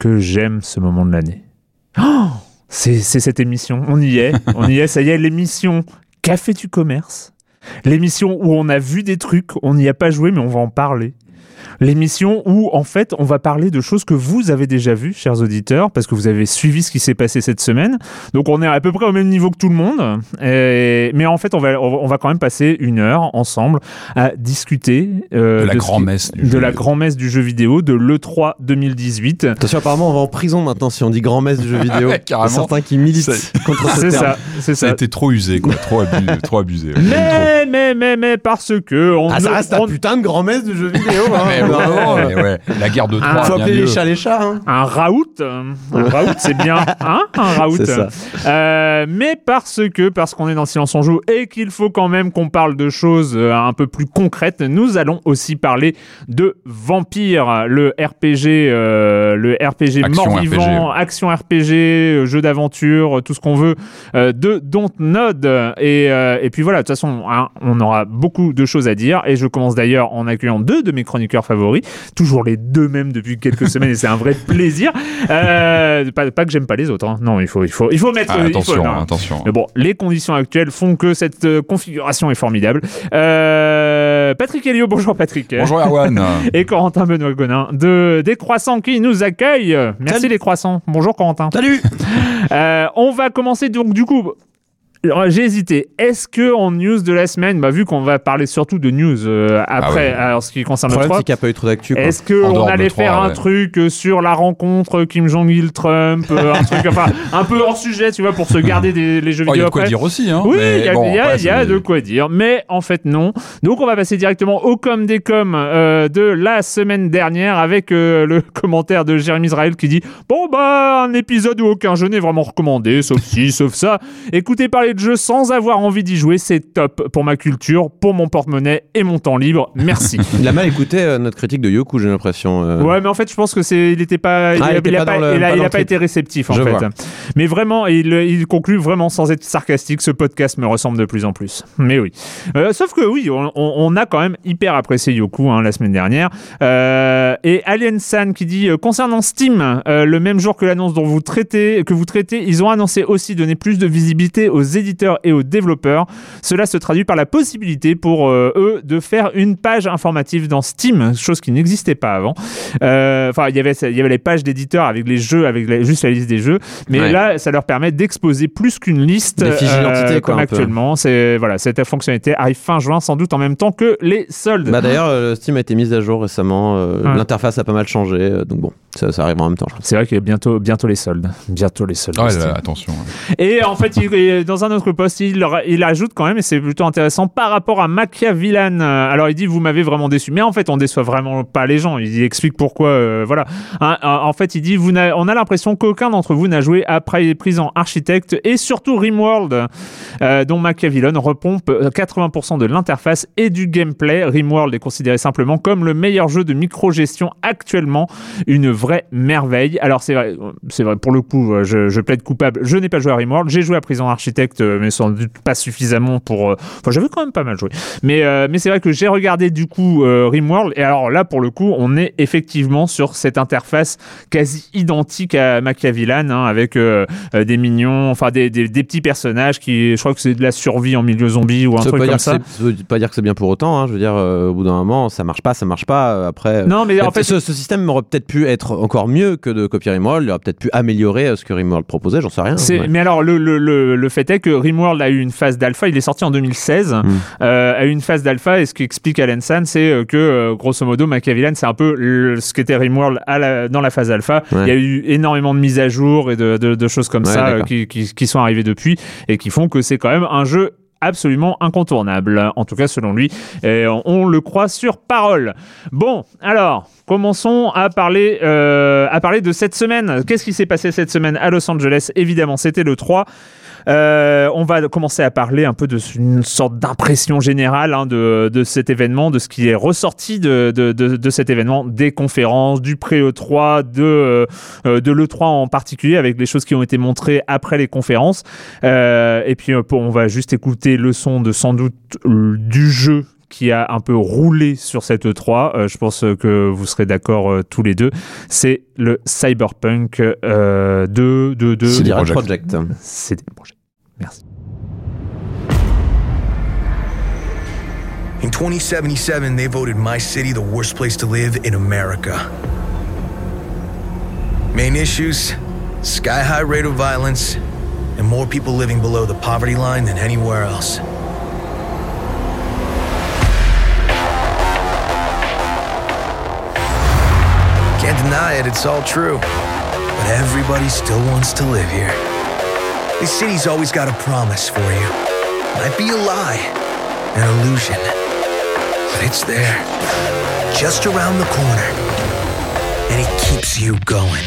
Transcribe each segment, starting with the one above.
que j'aime ce moment de l'année. Oh, c'est cette émission, on y est, on y est, ça y est, l'émission Café du commerce. L'émission où on a vu des trucs, on n'y a pas joué, mais on va en parler l'émission où en fait on va parler de choses que vous avez déjà vues, chers auditeurs, parce que vous avez suivi ce qui s'est passé cette semaine. Donc on est à peu près au même niveau que tout le monde, mais en fait on va on va quand même passer une heure ensemble à discuter euh, de la grand-messe du, de la grand-messe du jeu vidéo de l'E3 2018. Attention, apparemment on va en prison maintenant si on dit grand-messe du jeu vidéo. Carrément. Certains qui militent contre C'est ça, c'est ça. Ça a été trop usé, quoi, trop, trop abusé. Mais, mais, mais, mais, parce que on ah, ça reste un putain de grand-messe du jeu vidéo. Hein. ouais, La guerre de Troie. Faut appeler les chats les chats. Hein. Un raout. Un raout, c'est bien. Hein un raout. Euh, mais parce que, parce qu'on est dans Silence on joue et qu'il faut quand même qu'on parle de choses euh, un peu plus concrètes, nous allons aussi parler de Vampire, le RPG, euh, le RPG mort-vivant, action RPG, jeu d'aventure, tout ce qu'on veut, de Dontnod. Et, et puis voilà, de toute façon, hein, on aura beaucoup de choses à dire. Et je commence d'ailleurs en accueillant deux de mes chroniqueurs favoris Toujours les deux mêmes depuis quelques semaines et c'est un vrai plaisir. Euh, pas, que j'aime pas les autres. Hein. Non, il faut, il faut, il faut mettre. Ah, attention, attention. Mais bon, les conditions actuelles font que cette euh, configuration est formidable. Euh, Patrick Helio, bonjour Patrick. Bonjour Erwan. et Corentin Benoît Gonin de des Croissants qui nous accueillent. Merci les Croissants. Bonjour Corentin. Salut. on va commencer donc du coup j'ai hésité. Est-ce que en news de la semaine, bah, vu qu'on va parler surtout de news euh, ah après, alors ce qui concerne le, problème, c'est qu'il n'y a pas eu trop d'actu. Est-ce qu'on allait faire un truc euh, sur la rencontre Kim Jong-il Trump, euh, un truc, enfin, un peu hors sujet, tu vois, pour se garder des, les jeux vidéo oh, Il y a de quoi dire aussi, hein. Oui, il y a, y a, de quoi dire, mais en fait non. Donc on va passer directement au com des com de la semaine dernière avec le commentaire de Jérémy Israël qui dit bon bah un épisode où aucun jeu n'est vraiment recommandé, sauf ci, sauf ça. Écoutez parler de jeu sans avoir envie d'y jouer, c'est top pour ma culture, pour mon porte-monnaie et mon temps libre. Merci. il a mal écouté euh, notre critique de Yoku, j'ai l'impression. Euh. Ouais, mais en fait, je pense que c'est, il était pas, il, a, pas, été réceptif en fait. Mais vraiment, il, conclut vraiment sans être sarcastique. Ce podcast me ressemble de plus en plus. Mais oui. Euh, sauf que oui, on, a quand même hyper apprécié Yoku hein, la semaine dernière. et Alien San qui dit concernant Steam, le même jour que l'annonce dont vous traitez, que vous traitez, ils ont annoncé aussi donner plus de visibilité aux éditeurs et aux développeurs. Cela se traduit par la possibilité pour euh, eux de faire une page informative dans Steam, chose qui n'existait pas avant. Euh, enfin, il y avait il y avait les pages d'éditeurs avec les jeux, avec juste la liste des jeux, mais là, ça leur permet d'exposer plus qu'une liste euh, comme actuellement. C'est voilà, cette fonctionnalité arrive fin juin, sans doute en même temps que les soldes. Bah d'ailleurs, Steam a été mise à jour récemment. L'interface a pas mal changé, donc bon, ça, ça arrivera en même temps. C'est vrai qu'il y a bientôt, bientôt les soldes. Bientôt les soldes. Ah ouais, Steam. là, attention. ouais. Et en fait, il, dans un autre post, il, ajoute quand même, et c'est plutôt intéressant, par rapport à Machiavellan. euh, Alors, il dit, vous m'avez vraiment déçu. Mais en fait, on déçoit vraiment pas les gens. Il explique pourquoi. euh, voilà. Hein, euh, en fait, il dit, vous on a l'impression qu'aucun d'entre vous n'a joué après Prison Architect et surtout Rimworld, euh, dont Machiavellan repompe euh, 80% de l'interface et du gameplay. Rimworld est considéré simplement comme le meilleur jeu de micro-gestion actuellement. Une vraie merveille. Alors, c'est vrai, c'est vrai, pour le coup, euh, je, je plaide coupable. Je n'ai pas joué à Rimworld. J'ai joué à Prison Architect, euh, mais sans doute pas suffisamment pour. euh, Enfin, j'avais quand même pas mal joué. Mais, euh, mais c'est vrai que j'ai regardé du coup euh, Rimworld. Et alors là, pour le coup, on est effectivement sur cette interface quasi identique à Machiavellan, hein, avec euh, des mignons, enfin des, des, des petits personnages qui, je crois que c'est de la survie en milieu zombie ou un Ça truc comme ça. ça veut pas dire que c'est bien pour autant. hein. Je veux dire, au bout d'un moment, ça marche pas, ça marche pas. Après, Non, mais en fait, ce, ce système aurait peut-être pu être encore mieux que de copier Rimworld. Il aurait peut-être pu améliorer euh, ce que Rimworld proposait. J'en sais rien. Ouais. Mais alors, le, le, le, le fait est que Rimworld a eu une phase d'alpha, il est sorti en 2016, Mm. euh, a eu une phase d'alpha, et ce qu'explique Alan San, c'est euh, que, euh, grosso modo, Machiavellan, c'est un peu ce qu'était Rimworld à la- dans la phase alpha. Ouais. Il y a eu énormément de mises à jour et de, de, de choses comme Ouais, ça qui, qui, qui sont arrivées depuis, et qui font que c'est quand même un jeu absolument incontournable, en tout cas selon lui, on, on le croit sur parole. Bon, alors, commençons à parler, euh, à parler de cette semaine. Qu'est-ce qui s'est passé cette semaine à Los Angeles? Évidemment, c'était le 3. Euh, on va commencer à parler un peu de une sorte d'impression générale hein, de, de cet événement, de ce qui est ressorti de, de, de, cet événement, des conférences, du pré-E3, de, euh, de l'E3 en particulier, avec les choses qui ont été montrées après les conférences. Euh, et puis, euh, on va juste écouter le son de sans doute du jeu qui a un peu roulé sur cette E3. Euh, je pense que vous serez d'accord euh, tous les deux. C'est le Cyberpunk euh, de, de, de, C'est Direct Project. Des projets. Merci. In 2077, they voted my city the worst place to live in America. Main issues sky high rate of violence, and more people living below the poverty line than anywhere else. Can't deny it, it's all true. But everybody still wants to live here. This city's always got a promise for you. Might be a lie, an illusion. But it's there, just around the corner. And it keeps you going.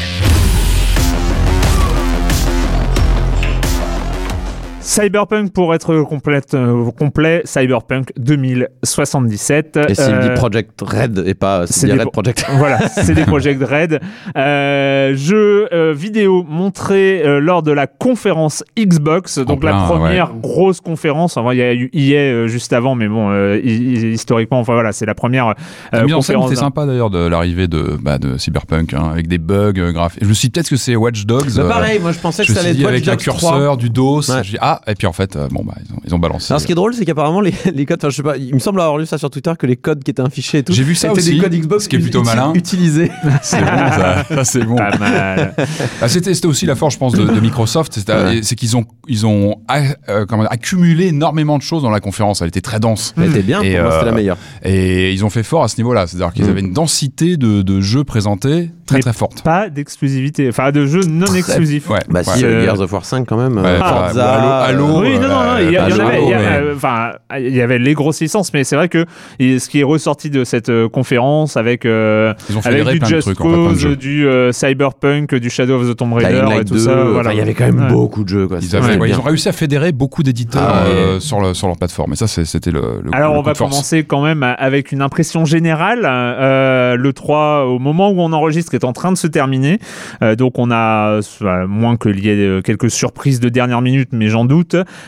Cyberpunk pour être complète, euh, complet, Cyberpunk 2077. Et c'est Euh, dit Project Red et pas c'est Red pro- Project. voilà, c'est des Project Red. Euh, jeu euh, vidéo montré euh, lors de la conférence Xbox, donc plein, la première grosse conférence. Enfin, il y a eu EA euh, juste avant, mais bon, euh, hi- hi- historiquement, enfin voilà, c'est la première euh, conférence. était sympa d'ailleurs de l'arrivée de, bah, de Cyberpunk hein, avec des bugs euh, graphiques. Je me suis dit peut-être que c'est Watch Dogs. Bah, euh, pareil, moi je pensais je que ça allait être avec Watch un Dogs 3. curseur, du dos. Ouais. dit, ah, et puis en fait, euh, bon, bah, ils ont, ils ont balancé. Alors ce qui est drôle, c'est qu'apparemment les, les codes, enfin je sais pas, il me semble avoir lu ça sur Twitter que les codes qui étaient affichés et tout, J'ai vu ça étaient aussi, des codes Xbox ce qui est plutôt uti- malin. utilisés. C'est bon, ça, ça, c'est bon. Pas mal. Ah, c'était, c'était aussi la force, je pense, de, de Microsoft. Ouais. C'est qu'ils ont, ils ont a- euh, comment accumulé énormément de choses dans la conférence. Elle était très dense. Elle était bien, Et, pour moi c'était euh, la meilleure. Et ils ont fait fort à ce niveau-là. C'est-à-dire qu'ils Mm. avaient une densité de, de jeux présentés très Mais très forte. Pas d'exclusivité, enfin de jeux non exclusifs. Ouais, Bah ouais. si, euh, Gears of War 5 quand même, Ouais, euh, Forza, Halo- Halo, euh, Oui, non, non, non, il y, avait, y euh, les grosses licences, mais c'est vrai que ce qui est ressorti de cette euh, conférence avec euh, avec du Just trucs, en fait, plein de Cause, du euh, Cyberpunk, du Shadow of the Tomb Raider Dying et tout 2, ça. il y avait quand même Ouais. beaucoup de jeux quoi. Ils, C'était avaient- bien. ouais, ils ont réussi à fédérer beaucoup d'éditeurs Ah ouais. sur, le, sur leur plateforme. Et ça, c'était le, le Alors le on va commencer quand même avec une impression générale. Le 3, au moment où on enregistre, est en train de se terminer. Donc on a, moins qu'il y ait euh, quelques surprises de dernière minute, mais j'en doute.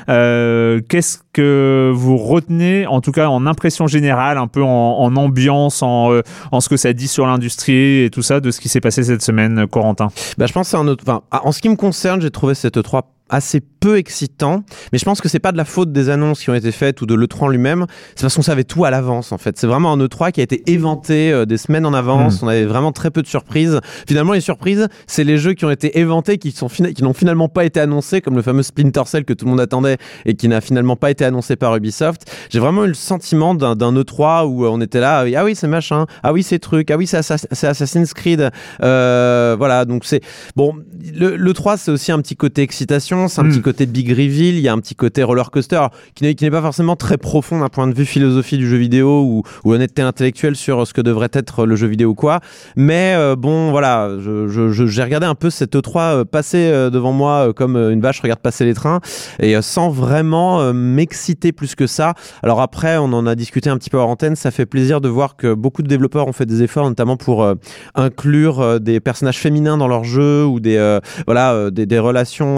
Euh, Qu'est-ce que vous retenez, en tout cas en impression générale, un peu en, ambiance, en, euh, en ce que ça dit sur l'industrie et tout ça, de ce qui s'est passé cette semaine, Corentin? Bah, je pense un autre. En ce qui me concerne, j'ai trouvé cette 3 assez peu excitant, mais je pense que c'est pas de la faute des annonces qui ont été faites ou de l'E3 en lui-même, c'est parce qu'on savait tout à l'avance en fait. C'est vraiment un E3 qui a été éventé euh, des semaines en avance, on avait vraiment très peu de surprises. Finalement, les surprises, c'est les jeux qui ont été éventés, qui sont qui n'ont finalement pas été annoncés, comme le fameux Splinter Cell que tout le monde attendait et qui n'a finalement pas été annoncé par Ubisoft. j'ai vraiment eu le sentiment d'un d'un E3 où on était là, ah oui c'est machin, ah oui c'est truc, ah oui c'est Assassin- c'est Assassin's Creed, euh, voilà donc c'est bon. Le, le 3 c'est aussi un petit côté excitation, c'est un Mm. petit côté big reveal, il y a un petit côté roller coaster alors, qui n'est pas forcément très profond d'un point de vue philosophie du jeu vidéo ou, ou honnêteté intellectuelle sur ce que devrait être le jeu vidéo ou quoi. Mais euh, bon, voilà, je- je- je- j'ai regardé un peu cette E3 euh, passer euh, devant moi comme une vache regarde passer les trains et sans vraiment m'exciter plus que ça. Alors après, on en a discuté un petit peu hors antenne, ça fait plaisir de voir que beaucoup de développeurs ont fait des efforts, notamment pour euh, inclure euh, des personnages féminins dans leur jeu ou des euh, voilà des, des relations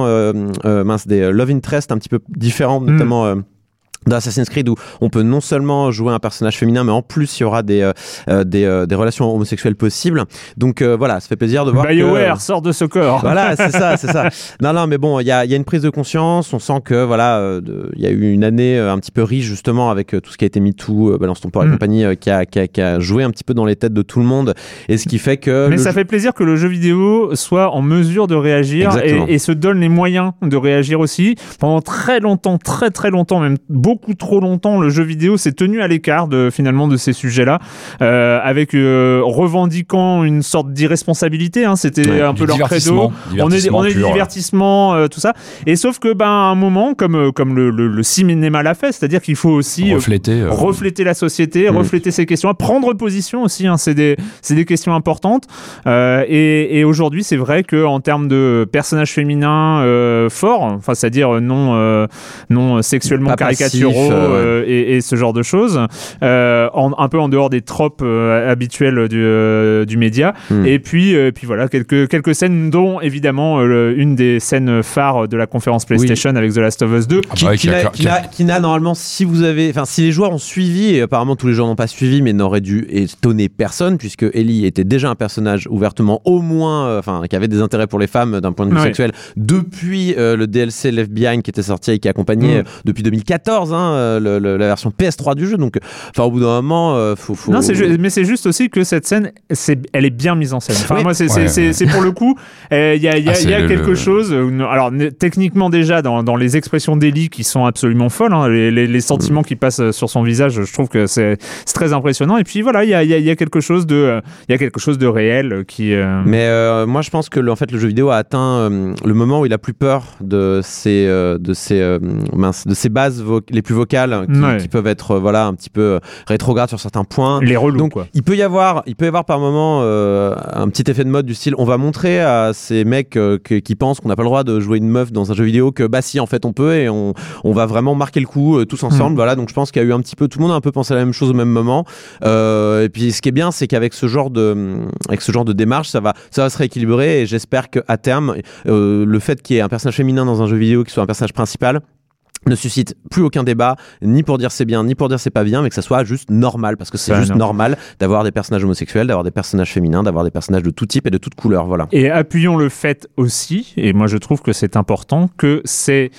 mince des euh, love interest un petit peu différentes, Mm. notamment. euh, dans Assassin's Creed où on peut non seulement jouer un personnage féminin mais en plus il y aura des, euh, euh, des, euh, des relations homosexuelles possibles donc euh, voilà ça fait plaisir de voir que- BioWare sort de ce corps. voilà, c'est ça, c'est ça. Non, non, mais bon, il y a, y a une prise de conscience. On sent que voilà, il y a eu une année un petit peu riche justement avec tout ce qui a été MeToo, euh, Balance ton port et Mm. compagnie, qui, a, qui, a, qui a joué un petit peu dans les têtes de tout le monde. Et ce qui fait que Mais ça jeu- fait plaisir que le jeu vidéo soit en mesure de réagir et, et se donne les moyens de réagir aussi. Pendant très longtemps, très très longtemps, même beaucoup trop longtemps, le jeu vidéo s'est tenu à l'écart de finalement de ces sujets-là, euh, avec euh, revendiquant une sorte d'irresponsabilité. Hein, C'était Ouais, un peu leur credo. On est, on est du pur. divertissement, euh, tout ça. Et sauf que, ben, à un moment, comme, comme le, le, le cinéma l'a fait, c'est-à-dire qu'il faut aussi refléter. refléter la société, refléter ces questions, prendre position aussi. Hein, c'est des, c'est des questions importantes. Et et aujourd'hui, c'est vrai que en termes de personnages féminins forts, enfin, c'est-à-dire non, non sexuellement caricaturaux euh, euh, et, et ce genre de choses, euh, en- un peu en dehors des tropes euh, habituelles du, euh, du média. Mm. Et puis, euh, puis voilà, quelques, quelques scènes, dont évidemment euh, le- une des scènes phares de la conférence PlayStation avec The Last of Us 2. ah qui, bah qui n'a- qui n'a- qui n'a normalement, si vous avez, enfin, si les joueurs ont suivi, et apparemment tous les joueurs n'ont pas suivi, mais n'aurait dû étonner personne, puisque Ellie était déjà un personnage ouvertement au moins, euh, enfin, qui avait des intérêts pour les femmes d'un point de vue Ouais. sexuel depuis euh, le DLC Left Behind qui était sorti et qui accompagnait Mm. euh, depuis 2014 hein, euh, la version PS3 du jeu. Donc, euh, enfin, au bout d'un moment, euh, mais c'est juste aussi que cette scène, c'est, elle est bien mise en scène. Enfin, moi, c'est, Ouais, pour le coup, euh, il y a, y Ah, y a quelque chose. euh, alors, techniquement déjà, dans, dans les expressions d'Ellie qui sont absolument folles, hein, les, les- sentiments qui passent euh, sur son visage, je trouve que c'est, très impressionnant. Et puis voilà, il y a, y a- quelque chose de, euh, il y a quelque chose de réel euh, qui. euh, Mais euh, moi, je pense que en fait, le jeu vidéo a atteint euh, le moment où il a plus peur de ses, euh, de ses, euh, de ses bases vo- les plus vocales qui, Ouais. qui peuvent être euh, voilà un petit peu euh, rétrogrades sur certains points. les relous, Donc quoi. il peut y avoir, il peut y avoir par moment euh, un petit effet de mode du style, on va montrer à ces mecs euh, que- qui pensent qu'on n'a pas le droit de jouer une meuf dans un jeu vidéo que bah si en fait on peut et on, on va vraiment marquer le coup euh, tous ensemble. Mm. Voilà donc je pense qu'il y a eu un petit peu, tout le monde a un peu pensé à la même chose au même moment. Et puis ce qui est bien c'est qu'avec ce genre de, avec ce genre de démarche ça va, ça va se rééquilibrer et j'espère qu'à terme euh, le fait qu'il y ait un personnage féminin dans un jeu vidéo qui soit un personnage principal ne suscite plus aucun débat, ni pour dire c'est bien, ni pour dire c'est pas bien, mais que ça soit juste normal, parce que c'est juste non. normal d'avoir des personnages homosexuels, d'avoir des personnages féminins, d'avoir des personnages de tout type et de toute couleur, voilà. Et appuyons le fait aussi, et moi je trouve que c'est important, que c'est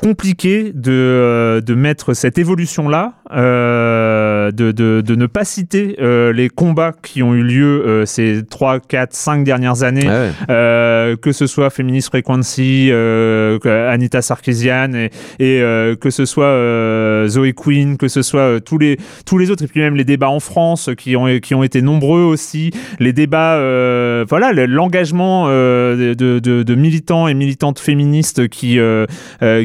compliqué de, euh, de mettre cette évolution-là, euh, de, de, de ne pas citer euh, les combats qui ont eu lieu euh, ces 3, 4, 5 dernières années, ouais. euh, que ce soit Feminist Frequency, que Anita Sarkeesian, et, et que ce soit Zoe Quinn, que ce soit tous, les, tous les autres, et puis même les débats en France qui ont, qui ont été nombreux aussi, les débats, voilà, le- l'engagement de, de, de militants et militantes féministes qui, euh,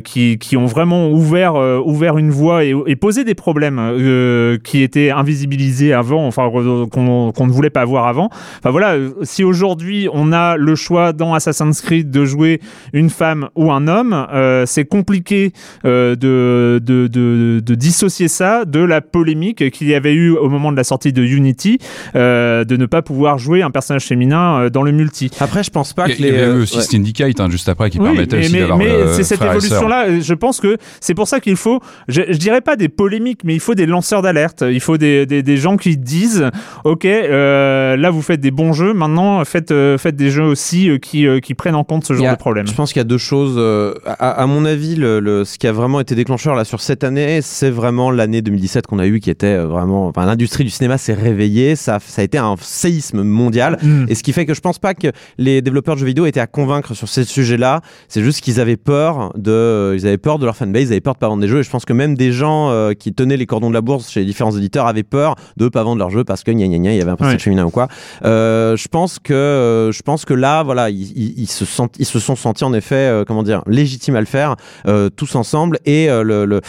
qui, qui ont vraiment ouvert, euh, ouvert une voie et, et posé des problèmes euh, qui étaient invisibilisés avant, enfin qu'on ne voulait pas voir avant. Enfin voilà, euh, si aujourd'hui on a le choix dans Assassin's Creed de jouer une femme ou un homme, euh, c'est compliqué euh, de, de, de, de dissocier ça de la polémique qu'il y avait eu au moment de la sortie de Unity, euh, de ne pas pouvoir jouer un personnage féminin dans le multi. Après, je pense pas que il y les. avait eu aussi ouais. Syndicate hein, juste après qui Oui, permettait mais, aussi mais- d'avoir mais le c'est cette évolution-là, je pense que c'est pour ça qu'il faut, je, je dirais pas des polémiques, mais il faut des lanceurs d'alerte. Il faut des, des, des gens qui disent, ok, euh, là vous faites des bons jeux, maintenant faites, euh, faites des jeux aussi euh, qui, euh, qui prennent en compte ce genre a- de problème. Je pense qu'il y a deux choses. euh, à, à mon avis, le, le- ce qui a vraiment été déclencheur là sur cette année, c'est vraiment l'année 2017 qu'on a eu, qui était euh, vraiment. Enfin, l'industrie du cinéma s'est réveillée. Ça, ça a été un séisme mondial. Mm. Et ce qui fait que je pense pas que les développeurs de jeux vidéo étaient à convaincre sur ces sujets-là. C'est juste qu'ils avaient peur de, ils avaient peur de leur fanbase, ils avaient peur de pas vendre des jeux. Et je pense que même des gens euh, qui tenaient les cordons de la bourse chez les différents éditeurs avaient peur de pas vendre leurs jeux parce que gna gna gna, il y avait un personnage Ouais. féminin ou quoi. Euh, je pense que, euh, je pense que là, voilà, ils, ils- ils se sentent, ils se sont sentis en effet, euh, comment dire, légitimes à le faire euh, tous ensemble. Et le-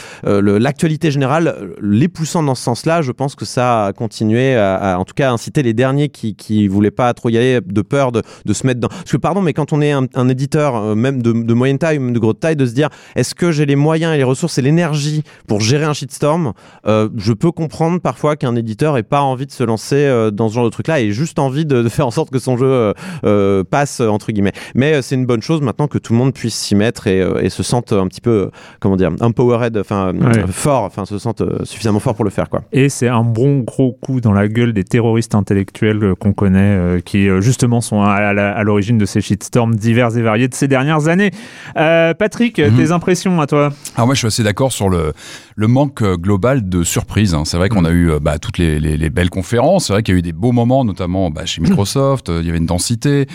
l'actualité générale, les poussant dans ce sens-là, je pense que ça a continué à, à, en tout cas, inciter les derniers qui, qui voulaient pas trop y aller de peur de, de se mettre dans. Parce que, pardon, mais quand on est un, un éditeur, même de, de moyenne taille, même de grosse taille, de se dire, est-ce que j'ai les moyens et les ressources et l'énergie pour gérer un shitstorm Je peux comprendre parfois qu'un éditeur ait pas envie de se lancer euh, dans ce genre de truc-là et juste envie de, de faire en sorte que son jeu euh, euh, passe, entre guillemets. Mais euh, c'est une bonne chose maintenant que tout le monde puisse s'y mettre et, euh, et se sente un petit peu, comment dire, empowered, enfin, euh, Ouais. fort, enfin, se sente euh, suffisamment fort pour le faire, quoi. Et c'est un bon gros coup dans la gueule des terroristes intellectuels euh, qu'on connaît, euh, qui euh, justement sont à, à la- à l'origine de ces shitstorms divers et variés de ces dernières années. Euh, Patrick, Mhm. tes impressions à toi? Alors moi, je suis assez d'accord sur le, le manque global de surprises. hein. C'est vrai qu'on a eu euh, bah, toutes les, les- les belles conférences. C'est vrai qu'il y a eu des beaux moments, notamment bah, chez Microsoft. euh, Il y avait une densité.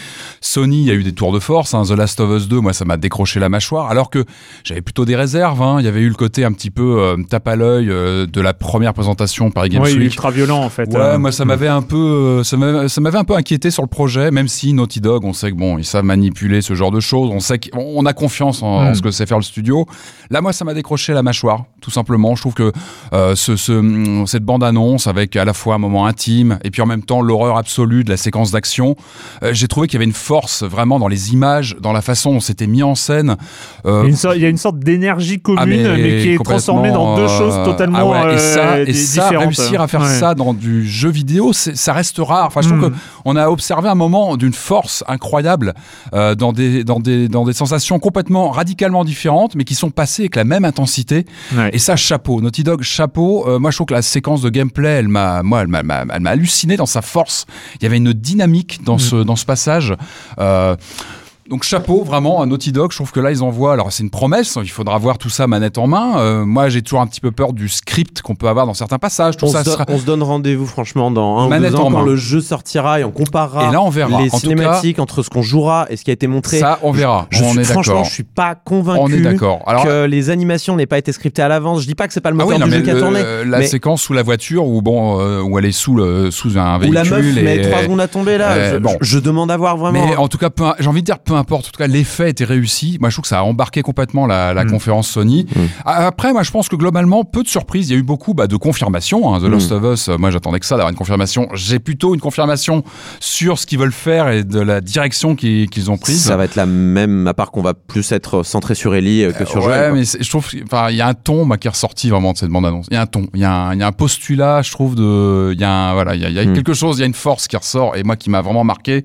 Sony, il y a eu des tours de force. hein. The Last of Us 2, moi, ça m'a décroché la mâchoire. Alors que j'avais plutôt des réserves. hein. Il y avait eu le côté un petit peu euh, tape à l'œil euh, de la première présentation par Games Oui, Week. ultra violent en fait. Ouais, Euh, moi ça m'avait un peu, ça m'avait un peu inquiété sur le projet, même si Naughty Dog, on sait que bon, ils savent manipuler ce genre de choses, on sait qu'on on a confiance en, en Mm. ce que sait faire le studio. Là, moi, ça m'a décroché la mâchoire, tout simplement. Je trouve que ce, ce- cette bande annonce avec à la fois un moment intime et puis en même temps l'horreur absolue de la séquence d'action, euh, j'ai trouvé qu'il y avait une force vraiment dans les images, dans la façon dont c'était mis en scène. Euh, Il y a une sorte- il y a une sorte d'énergie commune, ah, mais, qui est transformée dans deux complètement, choses euh, totalement ah ouais, et ça, euh, et ça, différentes. réussir à faire Ouais. ça dans du jeu vidéo, ça reste rare. Enfin, je trouve Mm. qu'on a observé un moment d'une force incroyable euh, dans des dans des dans des sensations complètement radicalement différentes, mais qui sont passées avec la même intensité. Ouais. Et ça, chapeau, Naughty Dog, chapeau. Euh, moi, je trouve que la séquence de gameplay, elle m'a, moi, elle m'a, m'a- elle m'a halluciné dans sa force. Il y avait une dynamique dans ce dans ce passage. Euh, donc chapeau vraiment à Naughty Dog, je trouve que là ils envoient, alors c'est une promesse, il faudra voir tout ça manette en main. Euh, moi j'ai toujours un petit peu peur du script qu'on peut avoir dans certains passages. Tout On, ça se, sera- donne- on se donne rendez-vous franchement dans un ou Manette deux ans en quand main. le jeu sortira et on comparera Et là, on verra. les En tout cinématiques entre ce qu'on jouera et ce qui a été montré. Ça on verra. Je on suis- est franchement, je suis pas convaincu On est d'accord. Alors que les animations n'aient pas été scriptées à l'avance. Je dis pas que c'est pas le ah moteur oui, non, du jeu qui a tourné. la mais- séquence sous la voiture où bon euh, où elle est sous le sous un Ou véhicule la meuf et- met trois secondes à tomber là. Euh, je, bon. je- je demande à voir vraiment. Mais en tout cas, j'ai envie de dire peu importe. En tout cas, l'effet était réussi. Moi, je trouve que ça a embarqué complètement la, la Mm. conférence Sony. Mm. Après, moi, je pense que globalement, peu de surprises. Il y a eu beaucoup bah, de confirmations. hein. The Mm. Last of Us, euh, moi, j'attendais que ça, d'avoir une confirmation. J'ai plutôt une confirmation sur ce qu'ils veulent faire et de la direction qu'ils ont prise. ça va être la même, à part qu'on va plus être centré sur Ellie euh, que sur ouais, Joel. quoi. mais je trouve, enfin, il y a un ton qui est ressorti vraiment de cette bande-annonce. Il y a un ton, il y, a un- il y a un postulat, je trouve, de, il y a un, voilà, il y a, il y a quelque chose, il y a une force qui ressort et moi qui m'a vraiment marqué.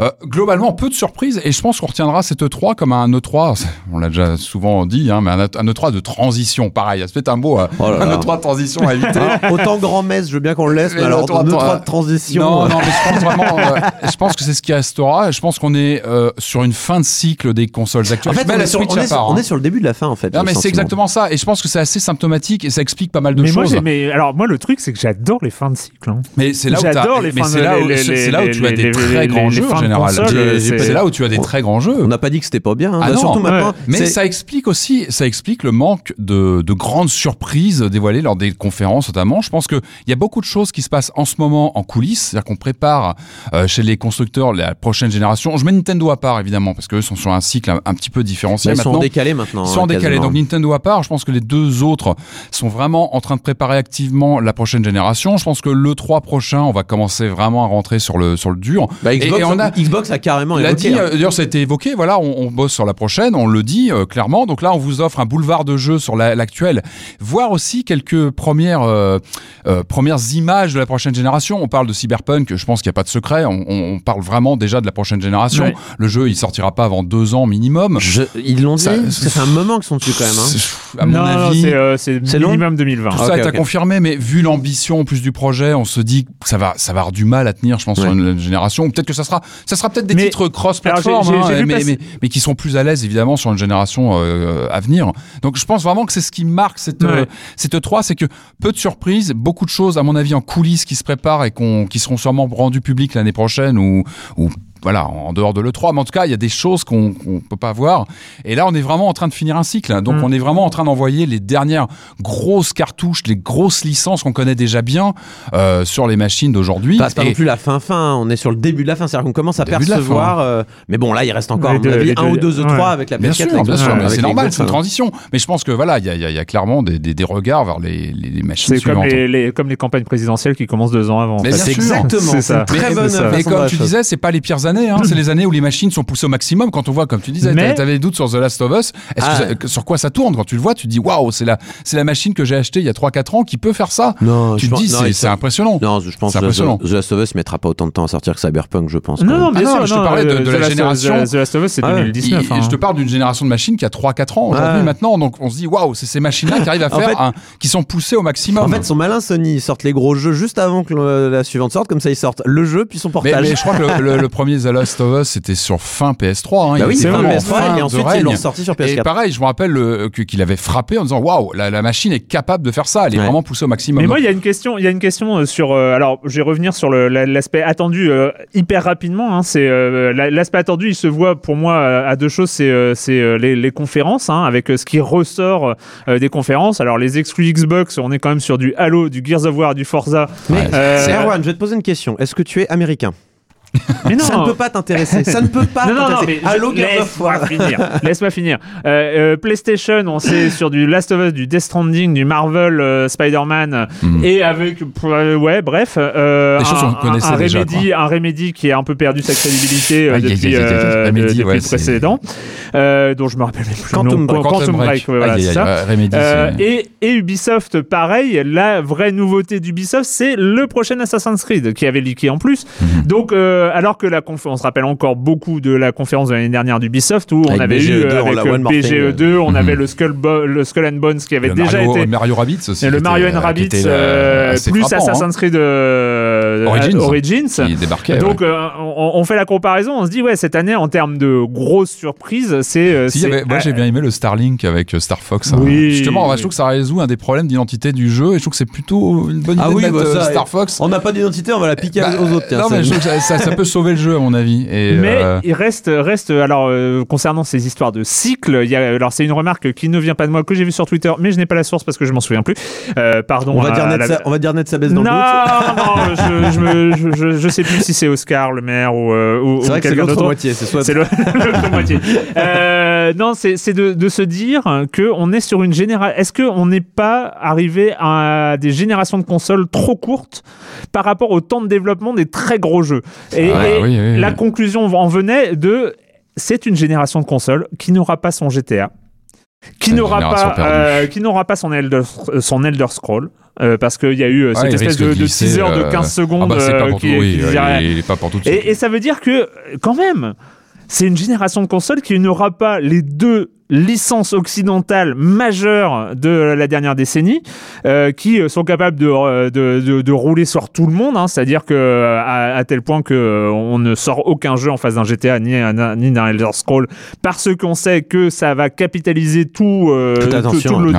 Euh, globalement, peu de surprises et je pense qu'on retiendra cette E3 comme un E3, on l'a déjà souvent dit, hein, mais un, un E3 de transition, pareil, c'est peut-être un mot, euh, Oh là un là. E3 de transition à éviter. Hein, autant grand messe, je veux bien qu'on le laisse, mais, Mais alors attends, deux attends, trois euh, de transition. Non, euh, non, mais je pense vraiment, euh, je pense que c'est ce qui restera. Je pense qu'on est euh, sur une fin de cycle des consoles actuelles. En fait, on la est, sur, on est sur- part, on hein. est sur le début de la fin en fait. Non, mais c'est exactement ça. Et je pense que c'est assez symptomatique et ça explique pas mal de mais choses. mais alors moi, le truc, c'est que j'adore les fins de cycle. hein. Mais c'est là où J'adore t'as- les mais fins de- c'est là où les- c'est- les- c'est là où tu as des très grands jeux en général. c'est- là où tu as des On- très grands jeux. On n'a pas dit que c'était pas bien. hein. Ah Bah, non, surtout maintenant. Mais ça explique aussi, ça explique le manque de, de grandes surprises dévoilées lors des conférences notamment. Je pense qu'il y a beaucoup de choses qui se passent en ce moment en coulisses, c'est-à-dire qu'on prépare euh, chez les constructeurs la prochaine génération. Je mets Nintendo à part évidemment parce qu'eux sont sur un cycle un, un petit peu différencié ils sont maintenant. en décalé maintenant. Ils sont hein, en décalé. quasiment. Donc Nintendo à part, je pense que les deux autres sont vraiment en train de préparer activement la prochaine génération. Je pense que le 3 prochain, on va commencer vraiment à rentrer sur le sur le dur. Bah, Et- et on a- Xbox a carrément évoqué. dit, hein. euh, d'ailleurs ça a été évoqué, voilà, on, on bosse sur la prochaine, on le dit euh, clairement. Donc là, on vous offre un boulevard de jeux sur la- l'actuelle, voir aussi quelques premières euh, euh, premières images de la prochaine génération. On parle de Cyberpunk, je pense qu'il n'y a pas de secret. On, parle vraiment déjà de la prochaine génération. Ouais. Le jeu, il sortira pas avant deux ans minimum. Je- ils l'ont dit. Ça- Ça, fait un moment qu'ils sont dessus quand même. hein. C'est- À mon non, non, avis, c'est euh, minimum 2020. tout ça est à ok. confirmer, mais vu l'ambition en plus du projet, on se dit que ça va, ça va avoir du mal à tenir, je pense, sur Ouais. une génération. Peut-être que ça sera, ça sera peut-être des Mais- titres cross-platform, hein, mais, passer- mais, mais qui sont plus à l'aise évidemment sur une génération euh, à venir. Donc je pense vraiment que c'est ce qui marque cette Ouais. euh, cette 3, c'est que peu de surprises, beaucoup de choses à mon avis en coulisses qui se préparent et qui seront sûrement rendues publiques l'année prochaine ou ou voilà, en dehors de l'E3, mais en tout cas, il y a des choses qu'on qu'on peut pas voir. Et là, on est vraiment en train de finir un cycle. hein. Donc, Mm. on est vraiment en train d'envoyer les dernières grosses cartouches, les grosses licences qu'on connaît déjà bien euh, sur les machines d'aujourd'hui. Bah, c'est pas Et- non plus la fin fin, on est sur le début de la fin, c'est-à-dire qu'on commence à percevoir. euh, mais bon, là, il reste encore, à Les mon deux- avis, un ou deux E3 ouais. avec la Bien PS4. sûr, avec- bien sûr, avec mais c'est normal, c'est une hein. transition. Mais je pense que voilà, il y a, y y clairement des, des- des regards vers les, les, les machines C'est comme les, les- comme les campagnes présidentielles qui commencent deux ans avant. bien C'est sûr. exactement, C'est très bonne Mais comme tu disais, c'est pas les pires années. Hein. c'est les années où les machines sont poussées au maximum. Quand on voit, comme tu disais, Mais- t'avais des doutes sur The Last of Us. Ah. que ça- que- sur quoi ça tourne Quand tu le vois, tu te dis waouh, c'est la, c'est la machine que j'ai achetée il y a 3-4 ans qui peut faire ça? Non, tu je te dis, c'est impressionnant. Non, je pense que impressionnant. The Last of Us mettra pas autant de temps à sortir que Cyberpunk, je pense. Non, non, bien Ah sûr. je te parlais de- euh, de la Last- génération. The Last of Us, c'est Ah ouais. 2019. Et- et hein. je te parle d'une génération de machines qui a 3-4 ans aujourd'hui maintenant. Donc on se dit waouh, c'est ces machines-là qui arrivent à faire qui sont poussées au maximum. En fait, ils sont malins, Sony. Ils sortent les gros jeux juste avant que la suivante sorte, comme ça ils sortent le jeu puis son mais, portage. mais je crois que le, le- le premier The Last of Us c'était sur fin PS3. Hein. Bah Il oui, était c'est en PS3 fin et ensuite ils l'ont sorti sur Et PS4. pareil, je me rappelle euh, qu'il avait frappé en disant waouh, la, la machine est capable de faire ça. Elle est Ouais. vraiment poussée au maximum. Mais moi, il y a une question, il y a une question euh, sur. euh, alors, je vais revenir sur l'aspect attendu euh, hyper rapidement. hein, c'est euh, la- l'aspect attendu, il se voit pour moi à deux choses. C'est les, les conférences, hein, avec ce qui ressort euh, des conférences. Alors, les exclus Xbox, on est quand même sur du Halo, du Gears of War, du Forza. Mais Euh, Erwan, je vais te poser une question. Est-ce que tu es américain? Mais non, Ça ne peut pas t'intéresser. Ça ne peut pas non, non, non, t'intéresser. mais Allô, je- Gears of War. laisse-moi finir. Laisse-moi finir. Euh, euh, PlayStation, on sait sur du Last of Us, du Death Stranding, du Marvel, euh, Spider-Man, Mhm. et avec, euh, ouais, bref, euh, un, un déjà, un Remedy qui a un peu perdu sa crédibilité euh, depuis, euh, ouais, le précédent, euh, dont je me rappelle même plus. Quantum. Break. Quantum Break, ouais, voilà, Aïe, c'est aïe, ça. aïe, Remedy, Euh, c'est- et, et Ubisoft, pareil, la vraie nouveauté d'Ubisoft, c'est le prochain Assassin's Creed qui avait leaké en plus. Mhm. Donc, euh, alors que la conf- on se rappelle encore beaucoup de la conférence de l'année dernière d'Ubisoft où on avait BGE2, eu euh, avec euh, one more thing, BGE2, on Mhm. avait le Skull, Bo- le Skull and Bones qui avait le déjà Mario, été. Mario Rabbids aussi. et le Mario and euh, Rabbids, euh, plus frappant, hein, Assassin's Creed euh, Origins. Origins. qui débarquait. Donc ouais. euh, on, on fait la comparaison, on se dit ouais cette année en termes de grosses surprises c'est euh, Si, moi j'ai bien aimé le Starlink avec euh, Star Fox. hein. Oui. Justement, Oui. je trouve que ça résout un des problèmes d'identité du jeu et je trouve que c'est plutôt une bonne idée Ah de oui, mettre bah euh, ça, Star Fox. On n'a pas d'identité, on va la piquer Bah, aux autres. tiens, non, mais c'est- je trouve que ça, ça- ça peut sauver le jeu à mon avis. Et, Mais euh, il reste, reste alors euh, concernant ces histoires de cycle, il y a, alors c'est une remarque qui ne vient pas de moi que j'ai vue sur Twitter, mais je n'ai pas la source parce que je m'en souviens plus. Euh, pardon. on, va à dire net, la- ça, on va dire net ça baisse dans non, le doute. non, je, je, me- je, je- je sais plus si c'est Oscar le maire ou, euh, ou, C'est ou c'est quelqu'un l'autre d'autre. moitié. C'est soit C'est le- l'autre moitié. Euh, non, c'est c'est de, de se dire que on est sur une génération. Est-ce qu'on n'est pas arrivé à des générations de consoles trop courtes par rapport au temps de développement des très gros jeux? Et, Ah, et oui, oui, la conclusion en venait de c'est une génération de consoles qui n'aura pas son GTA, qui n'aura pas, euh, qui n'aura pas son Elder, son Elder Scroll. euh, parce qu'il y a eu euh, ouais, cette espèce de, de glisser, teaser de euh, 15 secondes Ah bah c'est pas euh, pour qui, tout. Oui, qui il, dirait- il est pas pour tout de suite. et, et ça veut dire que, quand même, c'est une génération de consoles qui n'aura pas les deux licences occidentales majeures de la dernière décennie, euh, qui euh, sont capables de, euh, de, de- de rouler sur tout le monde, hein, c'est-à-dire que à, à tel point que on ne sort aucun jeu en face d'un GTA ni, ni d'un Elder Scroll, parce qu'on sait que ça va capitaliser tout, euh, Toute tout- l'attention, tout ouais.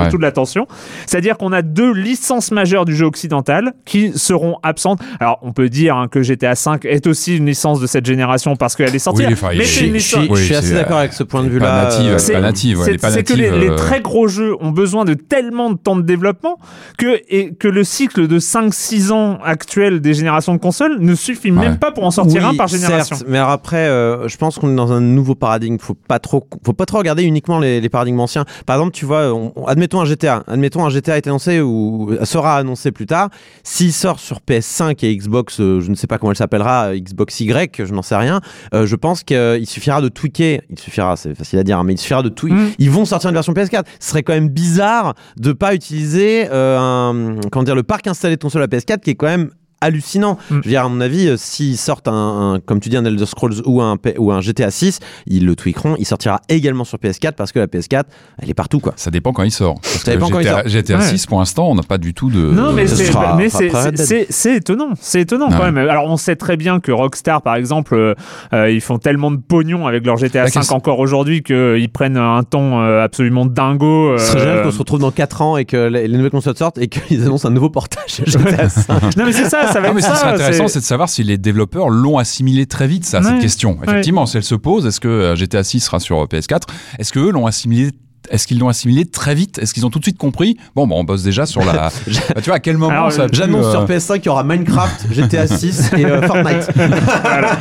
C'est-à-dire qu'on a deux licences majeures du jeu occidental qui seront absentes. Alors, on peut dire hein, que GTA 5 est aussi une licence de cette génération parce qu'elle est sortie. Oui, enfin, il mais est- c'est une Je licence. suis, je assez d'accord avec ce point de vue-là. native, C'est- ouais, que les, euh, très gros jeux ont besoin de tellement de temps de développement que, et, que le cycle de 5-6 ans actuel des générations de consoles ne suffit Ouais. même pas pour en sortir Oui, un par génération. certes, mais alors après, euh, je pense qu'on est dans un nouveau paradigme. Faut pas trop, faut pas trop regarder uniquement les, les paradigmes anciens. Par exemple, tu vois, on- on- admettons un GTA. Admettons un GTA est annoncé ou sera annoncé plus tard. S'il sort sur PS5 et Xbox, euh, je ne sais pas comment elle s'appellera, Xbox Y, je n'en sais rien. euh, je pense qu'il suffira de tweaker. Il suffira, c'est facile à dire, hein, mais il suffira de tweaker. Mm. Ils vont sortir une version PS4. Ce serait quand même bizarre de pas utiliser euh, un, comment dire, le parc installé de console à PS4 qui est quand même hallucinant. Mm. Je veux dire, à mon avis, euh, s'ils sortent un, un- comme tu dis, un Elder Scrolls ou un, P- ou un GTA 6, ils le tweakeront. Il sortira également sur PS4 parce que la PS4, elle est partout, quoi. Ça dépend quand il sort. Parce Ça dépend quand il GTA, sort. GTA Ouais. 6, pour l'instant, on n'a pas du tout de. Non, mais ce c'est sera- mais sera c'est- après Red c'est- Dead. c'est c'est étonnant, c'est étonnant quand Ouais. même. Alors on sait très bien que Rockstar, par exemple, euh, euh, ils font tellement de pognon avec leur GTA La 5 question- encore aujourd'hui qu'ils prennent un temps euh, absolument dingo. Ce serait euh, génial qu'on se retrouve dans 4 ans et que les, les nouvelles consoles sortent et qu'ils annoncent un nouveau portage GTA 5. Non mais c'est ça, ça va Non, mais ce qui serait intéressant, c'est- de savoir si les développeurs l'ont assimilé très vite, ça, Ouais. cette question. Ouais. Effectivement, si elle se pose, est-ce que euh, GTA 6 sera sur euh, PS4 Est-ce qu'eux l'ont assimilé est-ce qu'ils l'ont assimilé très vite? Est-ce qu'ils ont tout de suite compris? Bon, bon, on bosse déjà sur la. Bah, tu vois, à quel moment Alors, ça J'annonce euh, sur PS5 qu'il y aura Minecraft, GTA 6 et euh, Fortnite.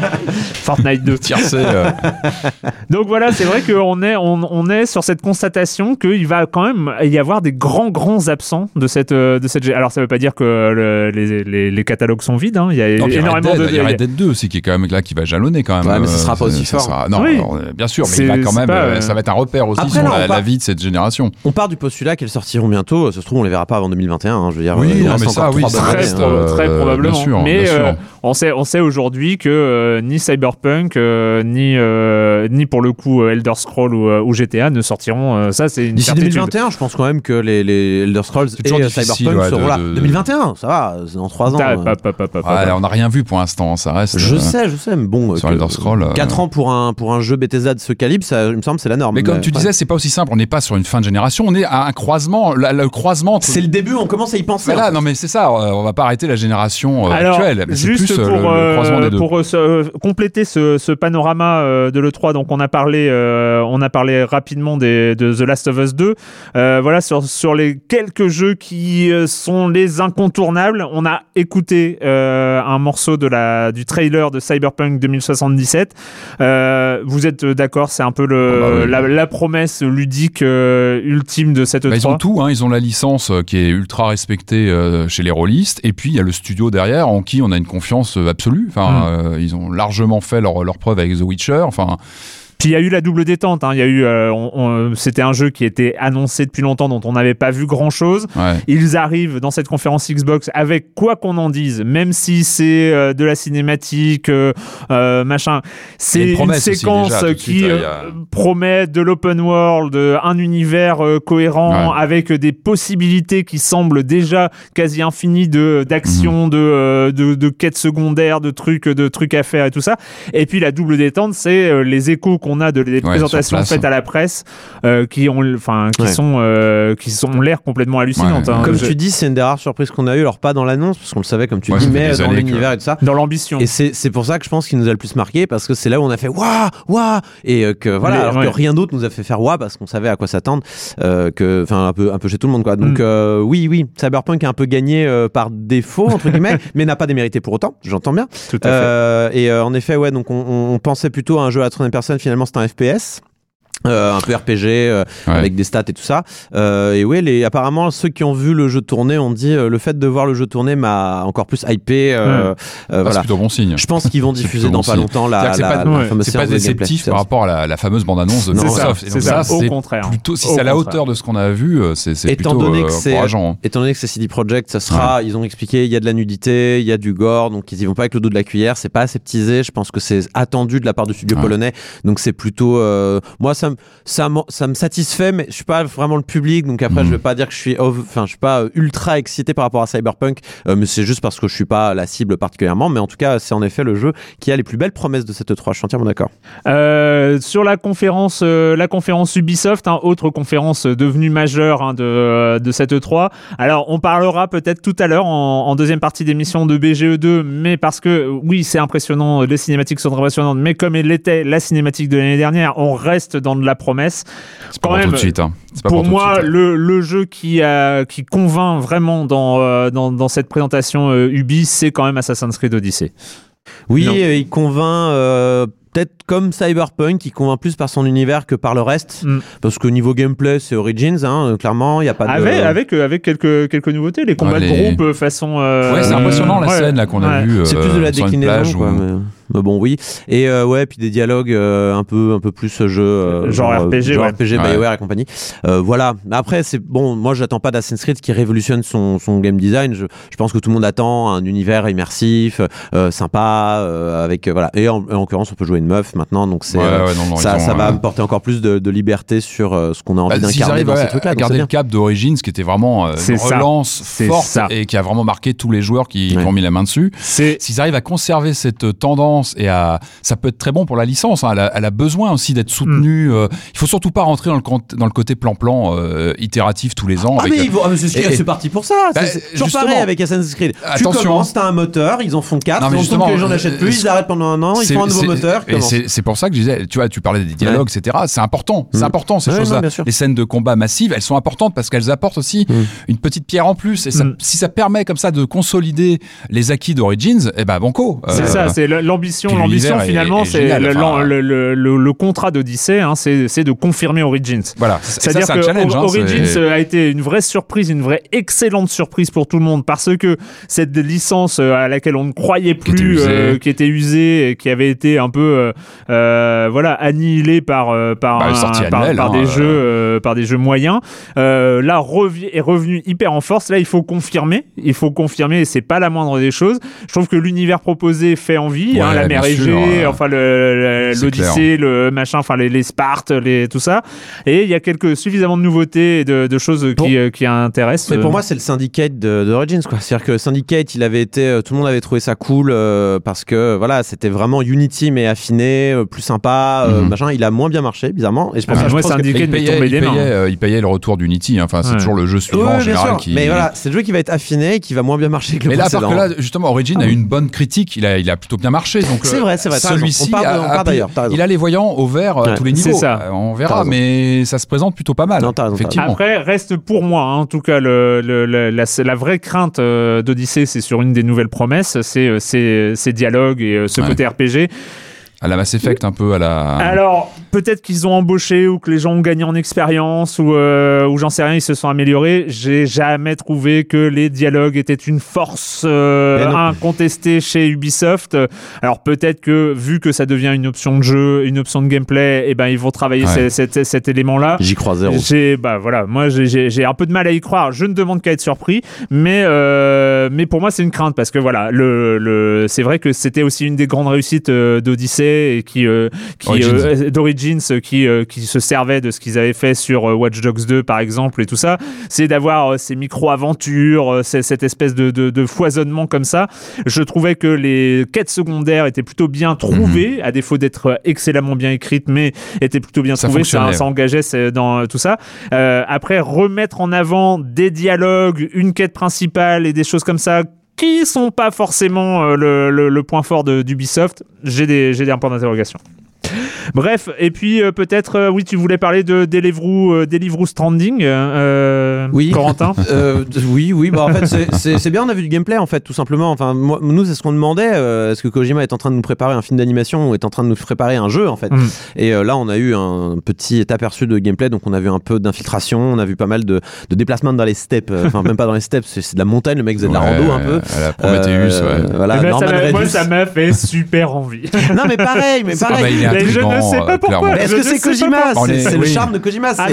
Fortnite 2. tiercer, euh, Donc voilà, c'est vrai qu'on est, on, on est sur cette constatation qu'il va quand même y avoir des grands, grands absents de cette, euh, de cette. Alors ça veut pas dire que le- les, les, les catalogues sont vides. hein. Il y a non, puis il y a Red énormément Dead, de. il y a Red Dead 2 aussi qui est quand même là qui va jalonner quand même. Ouais, mais ça Euh, sera pas aussi ça fort. sera- Non, Oui. alors, bien sûr, mais il va quand même. pas, Ça va être un repère aussi Après, sur là, la vie de cette génération. On part du postulat qu'elles sortiront bientôt. Ça se trouve, on les verra pas avant 2021. hein, je veux dire, Oui, euh, il non, reste mais ça, oui, ça reste, hein. euh, très bien probablement. sûr, Mais bien sûr. euh, on sait, on sait aujourd'hui que euh, ni Cyberpunk, euh, ni, euh, ni pour le coup Elder Scroll ou, ou GTA ne sortiront. euh, ça, c'est une D'ici certitude. 2021, je pense quand même que les, les Elder Scrolls et Cyberpunk ouais, seront de- là. de- 2021, ça va, c'est dans 3 ans. Euh. Ouais, on n'a rien vu pour l'instant, ça reste. Je euh, sais, je sais, mais bon, sur Elder Scrolls, euh, 4 ans pour un, pour un jeu Bethesda de ce calibre, ça, il me semble, c'est la norme. Mais comme tu disais, c'est pas aussi simple. On n'est pas sur une fin de génération. On est à un croisement. la- le croisement. entre- c'est le début, on commence à y penser. Voilà, non mais c'est ça. euh, On va pas arrêter la génération euh, Alors, actuelle. Mais juste plus pour, le, le euh, croisement des deux. pour euh, se- euh, compléter ce, ce panorama euh, de l'E3, donc on a parlé, euh, on a parlé rapidement des, de The Last of Us 2. Euh, voilà, sur, sur les quelques jeux qui sont les incontournables, on a écouté euh, un morceau de la, du trailer de Cyberpunk 2077. Euh, vous êtes d'accord, c'est un peu le, Ah bah oui. la, la promesse ludique euh, ultime de cette E3 Bah, ils ont tout, hein. ils ont la licence euh, qui est ultra respectée euh, chez les rôlistes, et puis il y a le studio derrière en qui on a une confiance absolue. Enfin, Mm. ils ont largement fait leur, leur preuve avec The Witcher. Enfin, Puis il y a eu la double détente. hein. Il y a eu, euh, on- on- c'était un jeu qui était annoncé depuis longtemps, dont on n'avait pas vu grand chose. ouais. Ils arrivent dans cette conférence Xbox avec quoi qu'on en dise, même si c'est euh, de la cinématique, euh, machin. C'est une séquence déjà, qui suite, a- promet de l'open world, un univers cohérent Ouais. avec des possibilités qui semblent déjà quasi infinies de d'action, Mhm. de, de de quêtes secondaires, de trucs, de trucs à faire et tout ça. Et puis la double détente, c'est les échos qu'on a de les présentations place. faites à la presse, euh, qui ont, enfin, qui Ouais. sont, euh, qui sont ont l'air complètement hallucinantes. Ouais. hein. Comme Je- tu dis, c'est une des rares surprises qu'on a eu. Alors, pas dans l'annonce, parce qu'on le savait, comme tu Ouais, dis, mais dans que- l'univers et tout ça. dans l'ambition. Et c'est c'est pour ça que je pense qu'il nous a le plus marqué parce que c'est là où on a fait waouh waouh et euh, que voilà Mais, alors ouais. que rien d'autre nous a fait faire waouh parce qu'on savait à quoi s'attendre euh, que enfin un peu un peu chez tout le monde quoi donc Mm. euh, oui oui Cyberpunk a un peu gagné euh, par défaut entre guillemets mais n'a pas démérité pour autant j'entends bien Tout à fait. Et euh, en effet ouais donc on, on- on pensait plutôt à un jeu à la troisième personne finalement nærmest en FPS. Euh, un peu RPG euh, Ouais. avec des stats et tout ça Euh, et ouais les apparemment ceux qui ont vu le jeu tourner ont dit euh, le fait de voir le jeu tourner m'a encore plus hypé euh, euh, Ah, c'est voilà plutôt bon signe. je pense qu'ils vont diffuser dans bon pas signe. longtemps la, la, c'est pas- la ouais, fameuse C'est pas déceptif par rapport à la, la fameuse bande-annonce de Non, Microsoft. c'est ça, ça, au c'est contraire. plutôt si c'est à la hauteur de ce qu'on a vu, euh, c'est c'est Étant plutôt donné que euh, c'est- encourageant. Étant donné que c'est CD Projekt, ça sera, ils ont expliqué, il y a de la nudité, il y a du gore, donc ils y vont pas avec le dos de la cuillère, c'est pas aseptisé, je pense que c'est attendu de la part du studio Ouais. polonais, donc c'est plutôt, moi ça me, ça, m'en- ça me satisfait, mais je suis pas vraiment le public, donc après Mhm. je vais pas dire que je suis, enfin je suis pas euh, ultra excité par rapport à Cyberpunk, euh, mais c'est juste parce que je suis pas la cible particulièrement, mais en tout cas c'est en effet le jeu qui a les plus belles promesses de cette 3 je suis entièrement d'accord. Euh, sur la conférence, euh, la conférence Ubisoft, hein, autre conférence devenue majeure hein, de, de cette E3. Alors, on parlera peut-être tout à l'heure en, en deuxième partie d'émission de BGE2, mais parce que oui, c'est impressionnant, les cinématiques sont impressionnantes, mais comme elle l'était la cinématique de l'année dernière, on reste dans de la promesse. C'est pas Quand pour même, tout de suite. hein. Pas Pour moi, suite, hein. le, le jeu qui, a, qui convainc vraiment dans, euh, dans, dans cette présentation euh, Ubi, c'est quand même Assassin's Creed Odyssey. Oui, euh, il convainc euh, peut-être comme Cyberpunk, il convainc plus par son univers que par le reste. Mm. Parce que niveau gameplay, c'est Origins, hein, clairement, il n'y a pas de. Avec, avec, avec quelques, quelques nouveautés, les combats Ouais, de groupe façon. euh, Ouais, c'est impressionnant la ouais, scène là qu'on a ouais. vue. C'est euh, plus de la déclinaison, quoi. Mais, mais bon, oui. Et euh, ouais, puis des dialogues euh, un peu, un peu plus euh, jeu. euh, Genre RPG, genre ouais. RPG, Ouais. BioWare et compagnie. Euh, voilà. Après, c'est bon. Moi, j'attends pas d'Assassin's Creed qui révolutionne son, son game design. Je, je pense que tout le monde attend un univers immersif, euh, sympa, euh, avec euh, voilà. Et en, en l'occurrence, on peut jouer une meuf maintenant, donc c'est Ouais, euh, non, ça, ça va euh, me porter encore plus de, de liberté sur euh, ce qu'on a envie Bah, d'incarner arrivent dans à, ces trucs-là. à donc c'est garder le cap d'Origins, qui était vraiment euh, une relance forte ça. et qui a vraiment marqué tous les joueurs qui, qui Ouais. ont mis la main dessus. C'est S'ils arrivent à conserver cette tendance et à, ça peut être très bon pour la licence. hein. Elle, a, elle a besoin aussi d'être soutenue. Mm. euh, il faut surtout pas rentrer dans le, cont- dans le côté plan-plan euh, itératif tous les ans. Ah avec, mais, euh, ah, mais c'est c'est parti pour ça. Bah, c'est c'est toujours pareil avec Assassin's Creed. Attention. Tu commences, t'as un moteur, ils en font 4, Non, ils que les gens n'achètent euh, plus, ce- ils arrêtent pendant un an, ils c'est- font un nouveau c'est- moteur. et c'est c'est pour ça que je disais, tu vois, tu parlais des dialogues, etc. C'est important, c'est Mm. important ces Ouais, choses-là. Les scènes de combat massives, elles sont importantes parce qu'elles apportent aussi une petite pierre en plus. Et ça- si ça permet comme ça de consolider les acquis d'Origins, eh ben banco. C'est Euh, ça, c'est le- l'ambition. finalement, est c'est le, enfin, le, le, le- le contrat d'Odyssée, hein, c'est de confirmer Origins. Voilà, C'est-à-dire que challenge. Hein, Origins euh, a été une vraie surprise, une vraie excellente surprise pour tout le monde parce que cette licence euh, à laquelle on ne croyait Qui était plus, usée. euh, qui était usée, qui avait été un peu euh, voilà annihilée par par, Bah, un- par, annuelle, par hein, des jeux euh, par des jeux moyens. Là est revenu hyper en force. Là il faut confirmer, il faut confirmer et c'est pas la moindre des choses. Je trouve que l'univers proposé fait envie, Ouais, hein, la mer Égée, sûr, euh, enfin le- le- l'Odyssée, le machin, enfin les, les Spartes, les tout ça. Et il y a quelques suffisamment de nouveautés et de, de choses Bon. qui, euh, qui intéressent. Mais pour euh, moi, c'est le Syndicate de- d'Origins, quoi. C'est-à-dire que Syndicate, il avait été, euh, tout le monde avait trouvé ça cool euh, parce que voilà, c'était vraiment Unity mais affiné, plus sympa, euh, Mhm. machin. Il a moins bien marché, bizarrement. Et je pense, Ah, moi, pense que- Syndicate il payait, tombé il, payait, euh, il payait le retour d'Unity. hein. Enfin, c'est Ouais. toujours le jeu suivant Ouais, en général qui. Mais voilà, c'est le jeu qui va être affiné et qui va moins bien marcher que le Mais là, à part précédent. que là, justement, Origin a eu une bonne critique. Il a, il a plutôt bien marché. Donc, C'est euh, vrai, c'est vrai. Celui-ci, il a les voyants au vert à Ouais, tous les c'est niveaux. ça. Euh, On verra, mais ça se présente plutôt pas mal. Non, t'as raison, t'as effectivement. Après, reste pour moi, hein, en tout cas, le, le- le- la, la vraie crainte euh, d'Odyssée, c'est sur une des nouvelles promesses, c'est euh, ces dialogues et euh, ce Ouais. côté RPG. À la Mass Effect, un peu à la. Alors, peut-être qu'ils ont embauché ou que les gens ont gagné en expérience ou, euh, ou j'en sais rien, ils se sont améliorés. J'ai jamais trouvé que les dialogues étaient une force euh, non. incontestée chez Ubisoft. Alors peut-être que vu que ça devient une option de jeu, une option de gameplay, eh ben ils vont travailler Ouais. cet, cet élément-là. J'y crois zéro. J'ai bah voilà, moi j'ai- un peu de mal à y croire. Je ne demande qu'à être surpris, mais euh, mais pour moi c'est une crainte parce que voilà, le, le c'est vrai que c'était aussi une des grandes réussites d'Odyssey et qui qui Origins. d'Origins euh, qui euh, qui se servait de ce qu'ils avaient fait sur euh, Watch Dogs 2 par exemple et tout ça, c'est d'avoir ces micro aventures, c'est- cette espèce de, de de foisonnement comme ça. Je trouvais que les quêtes secondaires étaient plutôt bien trouvées, à défaut d'être excellemment bien écrites, mais étaient plutôt bien Ça trouvées. Ça, engageait dans tout ça. Euh, après, remettre en avant des dialogues, une quête principale et des choses comme ça qui sont pas forcément le, le- le point fort de- d'Ubisoft, j'ai des, j'ai des points d'interrogation. Bref, et puis euh, peut-être, euh, oui, tu voulais parler de Deliveroo, euh, Deliveroo Stranding, euh, Oui. Corentin Euh, oui, oui, bah en fait c'est- bien, on a vu du gameplay en fait, tout simplement. Enfin, moi, nous c'est ce qu'on demandait. euh, Est-ce que Kojima est en train de nous préparer un film d'animation ou est en train de nous préparer un jeu en fait Mm. Et euh, là, on a eu un petit aperçu de gameplay, donc on a vu un peu d'infiltration, on a vu pas mal de, de déplacements dans les steppes. euh, Enfin, même pas dans les steppes, c'est de la montagne. Le mec faisait de la Ouais, rando un peu. À la Prometheus, Euh, ouais. Voilà, ben, ça Norman m'a- moi, ça m'a fait super envie. Non, mais pareil, mais Ah pareil. Je ne sais pas euh, pourquoi. Est-ce que c'est Kojima. C'est le charme de Kojima. Ah c'est-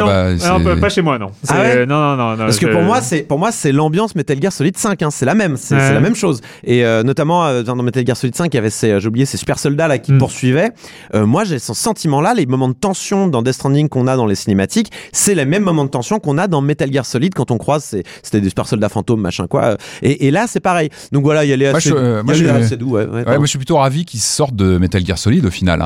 non, bah, pas- chez moi, non. Ah non, non, non, non. Parce que pour moi, c'est pour moi c'est l'ambiance Metal Gear Solid 5. hein, c'est la même, c'est la même chose. Et euh, notamment euh, dans Metal Gear Solid 5, il y avait ces, j'ai oublié ces super soldats là qui Mm. poursuivaient. Moi, j'ai ce sentiment-là, les moments de tension dans Death Stranding qu'on a dans les cinématiques, c'est les mêmes moments de tension qu'on a dans Metal Gear Solid quand on croise ces- c'était des super soldats fantômes, machin quoi. Et, là, c'est pareil. Donc voilà, il y a les Moi, assez, doux. Moi je suis plutôt ravi qu'ils sortent de Metal Gear Solid au final.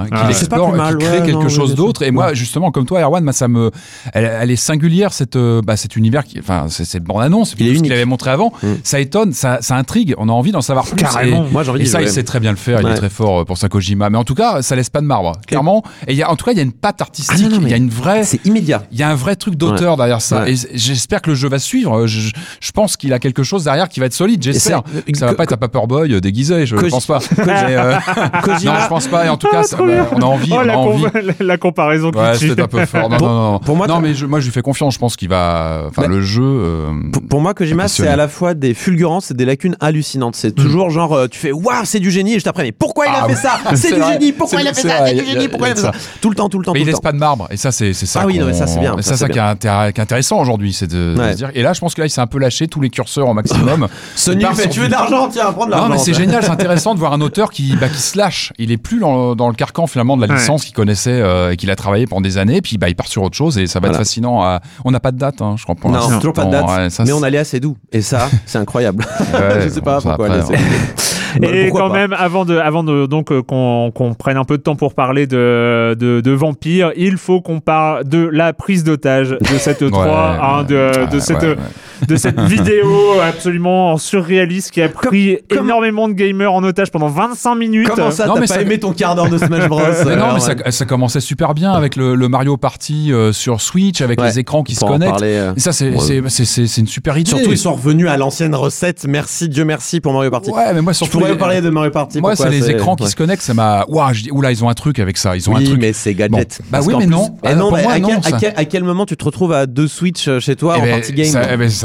Mal, qui crée ouais, quelque non, chose d'autre. Et moi, justement, comme toi, Erwan, ça me, elle, elle est singulière cette, euh, bah, cet univers qui, enfin, cette bande annonce, Il est tout ce qu'il avait montré avant. Mm. Ça étonne, ça, ça intrigue. On a envie d'en savoir plus. Carrément. Et- Moi, j'ai envie Et ça, il sait très bien le faire. Il est très fort euh, pour sa Kojima. Mais en tout cas, ça laisse pas de marbre, clairement. Et il y a, en tout cas, il y a une patte artistique. Ah non, Il y a une vraie. C'est immédiat. Il y a un vrai truc d'auteur derrière ça. Et j'espère que le jeu va suivre. Je, je pense qu'il a quelque chose derrière qui va être solide. J'espère. Ça va pas être un Paperboy euh, déguisé. Je pense pas. Euh, non, je pense pas. Et en tout cas, Ah, ça- on a envie. Oh, on a la, com- la- la comparaison qui Ouais, c'était un peu fort. Non, Pour- non, non. pour moi, non, mais je, moi, je lui fais confiance. Je pense qu'il va. Enfin, le jeu. euh, Pour, pour moi, Kojima, c'est à la fois des fulgurances et des lacunes hallucinantes. C'est toujours genre, euh, tu fais waouh, c'est du génie, et juste après, mais pourquoi il a Ah fait ça? C'est du génie, pourquoi il a fait ça? C'est du génie, pourquoi il a fait ça? Tout le temps, tout le temps, Mais il laisse pas de marbre. Et ça, c'est ça. Ah oui, non, mais ça, c'est bien, ça, ça, c'est ça qui est, intéressant aujourd'hui, c'est de, dire. Et là, je pense que là, il s'est un peu lâché tous les curseurs au maximum. Sony tu veux de l'argent Tiens, prends de l'argent. Non, mais c'est génial, c'est intéressant de voir un auteur qui, bah, qui se lâche. Il est plus dans, dans le carcan finalement de la Ouais. licence qu'il connaissait euh, et qu'il a travaillé pendant des années. Puis bah, il part sur autre chose et ça va Voilà. être fascinant. à- On n'a pas de date, hein, je crois. Pour Non, toujours pas de date. Ouais, ça, mais on allait assez doux. Et ça, c'est incroyable. Ouais, je sais pas bon, pourquoi. après, Bah, Et pourquoi quand pas. même, avant de, avant de donc euh, qu'on qu'on prenne un peu de temps pour parler de, de, de vampires, il faut qu'on parle de la prise d'otage de cette 3, Ouais, hein, de, ouais, de cette, ouais, ouais. De cette vidéo absolument surréaliste qui a pris comme- énormément de gamers en otage pendant 25 minutes. Comment ça, Non, t'as mais pas ça- aimé ton quart d'heure de Smash Bros Mais non, euh, mais ça, Erwan ça commençait super bien avec le, le Mario Party euh, sur Switch, avec Ouais, les écrans qui se Pour connectent. parler, euh, ça, c'est Ouais. une super idée. Surtout, ils sont revenus à l'ancienne recette. Merci, Dieu merci pour Mario Party. Ouais, mais moi, Je surtout. pourrais les- parler de Mario Party. Moi, c'est les écrans qui se connectent, ça m'a. Waouh, je dis, oula, ils ont un truc avec ça. Ils ont un Oui, truc. mais c'est gadget. Bon. Bah oui, mais non. Eh Ah, non, à, non, quel, à quel- moment tu te retrouves à deux Switch euh, chez toi Eh en ben, party game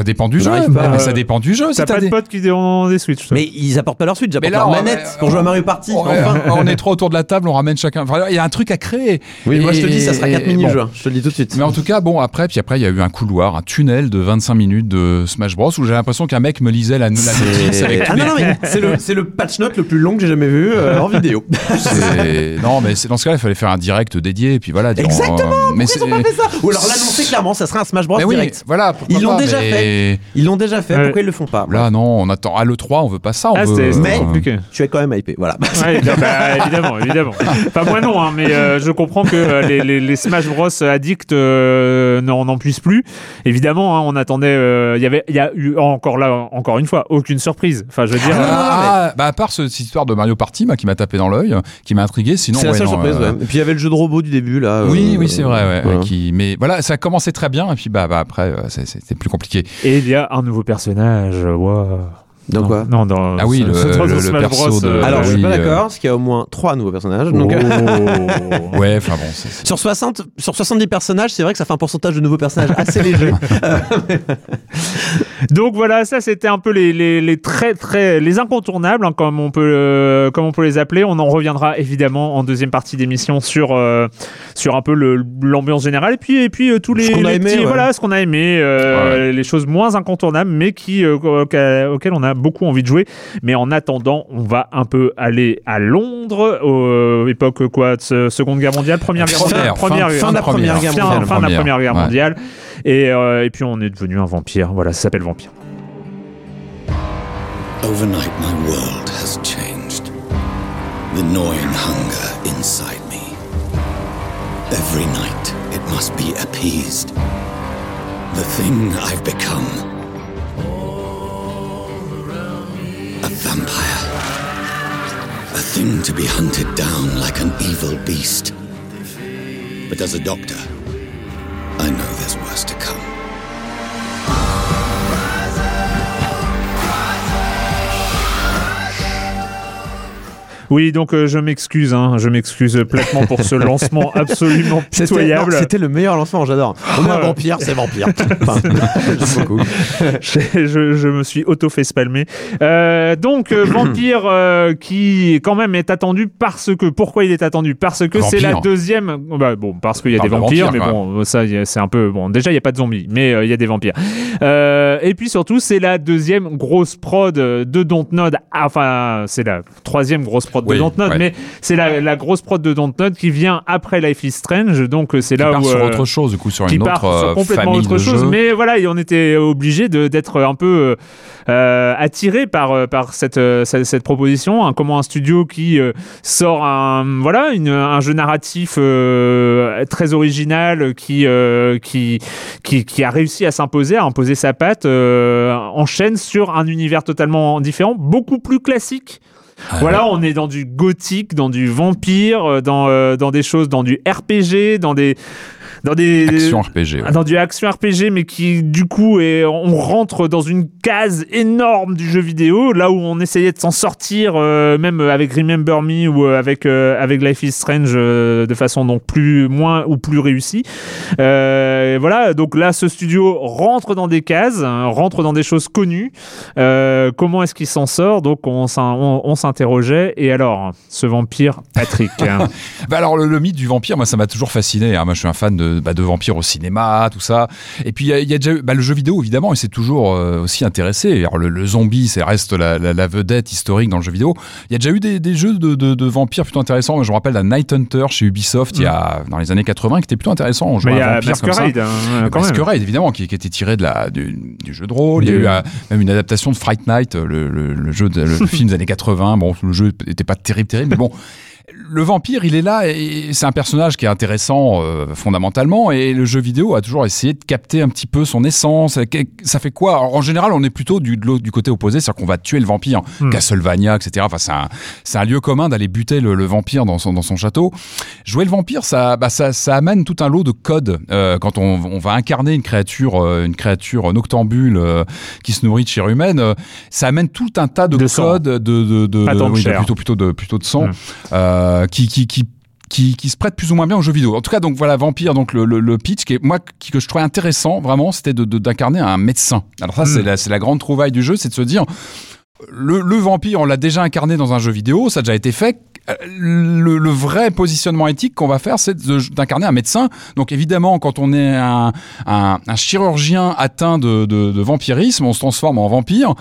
ça, dépend du jeu. Mais euh, ça dépend du jeu. T'as pas de des- potes qui ont des Switch. Mais ils apportent pas leur Switch, ils apportent leur on- manette pour jouer à Mario Party. On est trois autour de la table, on ramène chacun. Enfin, il y a un truc à créer. Oui, moi Et- je te dis, ça sera 4 et- mini-jeux. bon. hein, Je te le dis tout de suite. Mais en tout cas, bon, après, puis après, il y a eu un couloir, un tunnel de 25 minutes de Smash Bros où j'ai l'impression qu'un mec me lisait la, notice avec Ah non, non, mais c'est le, patch note le plus long que j'ai jamais vu euh, en vidéo. Non, mais c'est- dans ce cas-là, il fallait faire un direct dédié, puis voilà. Exactement, euh, mais Pourquoi ils ont pas fait ça? Ou alors l'annoncer clairement, ça sera un Smash Bros Mais oui, direct. voilà. Ils l'ont déjà mais Ils l'ont déjà fait, pourquoi ils le font pas? Là, non, on attend. À l'E3, on veut pas ça. On Ah, veut, c'était Mais- compliqué. Tu es quand même hypé, voilà. Ouais, bah, bah, évidemment, évidemment. Enfin, moi non, hein, mais euh, je comprends que euh, les, les, les Smash Bros addicts euh, n'en n'en puissent plus. Évidemment, hein, on attendait. euh, Il y avait, il y a eu encore là, encore une fois, aucune surprise. Enfin, je veux dire. euh, Ah, bah à part ce- cette histoire de Mario Party moi, qui m'a tapé dans l'œil, qui m'a intrigué, sinon C'est la seule non, surprise, euh, ouais. Et puis il y avait le jeu de robot du début, là. Oui, euh, oui, c'est vrai. Ouais, voilà. qui, mais voilà, ça a commencé très bien et puis bah, bah après, euh, c'était plus compliqué. Et il y a un nouveau personnage. Wow. Dans Non, quoi Non, dans. Ah oui, ce- le- dans le- le Smash perso Bros, de- euh, Alors, je suis oui, pas euh, d'accord, parce qu'il y a au moins 3 nouveaux personnages. Oh. Donc, Ouais, enfin bon, c'est- c'est- sur, 60, sur 70 personnages, c'est vrai que ça fait un pourcentage de nouveaux personnages assez léger. Donc voilà, ça c'était un peu les, les, les très très les incontournables hein, comme on peut euh, comme on peut les appeler. On en reviendra évidemment en deuxième partie d'émission sur euh, sur un peu l'ambiance générale et puis et puis euh, tous les, Ce qu'on a aimé, petits- ouais. voilà ce qu'on a aimé, euh, les choses moins incontournables mais qui euh, auxquelles auxquelles on a beaucoup envie de jouer. Mais en attendant, on va un peu aller à Londres, euh, époque quoi, de se- Seconde Guerre mondiale, Première Guerre mondiale, Première, fin- fin de la Première Guerre mondiale. fin de la Première Guerre Ouais. mondiale. Et, euh, et puis on est devenu un vampire. Voilà, ça s'appelle Vampire. Overnight, my world has changed. The gnawing hunger inside me. Every night, it must be appeased. The thing I've become. A vampire. A thing to be hunted down like an evil beast. But as a doctor, I know there's worse to come. Oui, donc euh, je m'excuse, hein, je m'excuse platement pour ce lancement absolument pitoyable. c'était le meilleur lancement, j'adore. On est un vampire, c'est vampire. Enfin, j'aime beaucoup. je, je- je me suis auto fait spalmer. Euh, donc euh, Vampire euh, qui quand même est attendu parce que pourquoi il est attendu? Parce que c'est la deuxième bah, bon parce qu'il y a des de vampires mais bon ça c'est un peu bon déjà il y a pas de zombies mais euh, il y a des vampires Euh, et puis surtout c'est la deuxième grosse prod de Dontnod enfin c'est la troisième grosse prod prod de Dontnod, ouais. mais c'est la, la grosse prod de Dontnod qui vient après Life is Strange, donc euh, c'est là part où sur euh, autre chose, du coup, sur qui une part autre sur euh, complètement famille autre de chose, jeux. mais voilà, et on était obligé d'être un peu euh, attiré par par cette, cette cette proposition, hein, comment un studio qui euh, sort un voilà une, un jeu narratif euh, très original qui qui qui qui a réussi à s'imposer, à imposer sa patte, enchaîne sur un univers totalement différent, beaucoup plus classique. Ah Voilà, on est dans du gothique, dans du vampire, euh, dans, euh, dans des choses, dans du RPG, dans des. Dans des Action RPG. ouais. dans du action RPG, mais qui du coup est, on rentre dans une case énorme du jeu vidéo, là où on essayait de s'en sortir, euh, même avec Remember Me ou euh, avec euh, avec Life is Strange euh, de façon donc plus moins ou plus réussie. Euh, voilà, donc là ce studio rentre dans des cases, hein, rentre dans des choses connues. Euh, comment est-ce qu'il s'en sort? Donc on, s'in- on, on s'interrogeait. Et alors, ce vampire Patrick? hein, Bah alors le, le mythe du vampire, moi ça m'a toujours fasciné. hein. Moi je suis un fan de, bah, de vampires au cinéma, tout ça. Et puis il y a, il y a déjà eu- bah, le jeu vidéo évidemment, et c'est toujours euh, aussi intéressé. Alors le, le zombie, ça reste la, la- la vedette historique dans le jeu vidéo. Il y a déjà eu des, des jeux de, de- de vampires plutôt intéressants. Moi, je me rappelle d'un Night Hunter chez Ubisoft il y a dans les années 80 qui était plutôt intéressant. On jouait y un a vampire comme ça. Hein, quand. Masquerade, évidemment, qui, qui était tiré de la, du, du jeu de rôle. Il y a eu euh, même une adaptation de Fright Night, le, le- le jeu, de- le film des années 80. Bon, le jeu n'était pas terrible, terrible, mais bon. Le vampire, il est là et c'est un personnage qui est intéressant euh, fondamentalement et le jeu vidéo a toujours essayé de capter un petit peu son essence. Ça fait quoi? Alors, En général, on est plutôt du, côté opposé, c'est-à-dire qu'on va tuer le vampire, Hmm. Castlevania, etc. Enfin, c'est un, lieu commun d'aller buter le, le vampire dans son, dans son château. Jouer le vampire, ça, bah, ça, ça amène tout un lot de codes. Euh, quand on, on va incarner une créature, euh, une créature noctambule euh, qui se nourrit de chair humaine, euh, ça amène tout un tas de, De codes, de, de, de, de- tant de oui, chair. plutôt, plutôt de, plutôt de sang, Mm. Euh, qui, qui, qui qui, qui se prête plus ou moins bien aux jeux vidéo. En tout cas, donc voilà, Vampire, donc le, le, le pitch qui est, moi, qui, que je trouvais intéressant, vraiment, c'était de, de- d'incarner un médecin. Alors ça, Mm. c'est la, c'est la grande trouvaille du jeu, c'est de se dire, le, le vampire, on l'a déjà incarné dans un jeu vidéo, ça a déjà été fait. Euh, Le, le vrai positionnement éthique qu'on va faire, c'est de- d'incarner un médecin. Donc évidemment, quand on est un, un, un chirurgien atteint de, de, de vampirisme, on se transforme en vampire.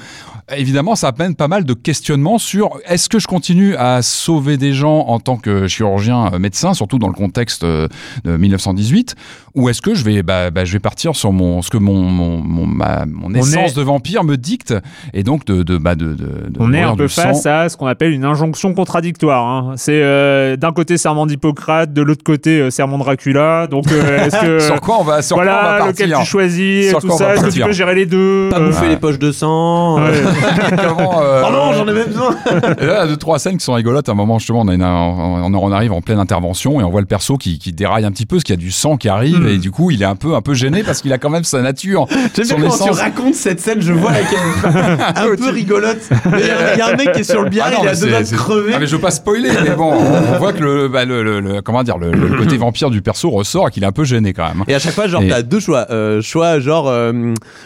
Évidemment, ça amène pas mal de questionnements sur est-ce que je continue à sauver des gens en tant que chirurgien euh, médecin, surtout dans le contexte euh, de 1918, ou est-ce que je vais, bah, bah, je vais partir sur mon, ce que mon, mon, mon, ma- mon essence est- de vampire me dicte, et donc de, de, bah, de, de, de On est un peu du sang. face à ce qu'on appelle une injonction contradictoire. hein. C'est euh, d'un côté serment d'Hippocrate, de l'autre côté euh, serment de Dracula. Donc euh, est-ce que sur quoi on va, sur quoi on voilà va lequel partir tu choisis, Sur tout quoi on va ça. Est-ce que tu peux gérer les deux Pas euh, bouffer les poches de sang. ouais. Comment, euh, Oh non, j'en ai même besoin. Et là, deux, trois scènes qui sont rigolotes. À un moment, justement, on, a une- on, on arrive en pleine intervention et on voit le perso qui, qui déraille un petit peu parce qu'il y a du sang qui arrive Mm. et du coup, il est un peu, un peu gêné parce qu'il a quand même sa nature. J'aime bien quand tu racontes cette scène, je vois laquelle un peu rigolote. Mais Il y, a- un mec qui est sur le bière, Ah non, il a deux doigts de crever. Ah, mais je veux pas spoiler, mais bon, on, on voit que le, bah, le, le- le- comment dire, le, le côté vampire du perso ressort et qu'il est un peu gêné quand même. Et à chaque fois, genre, Et- t'as deux choix. Euh, choix, genre, euh,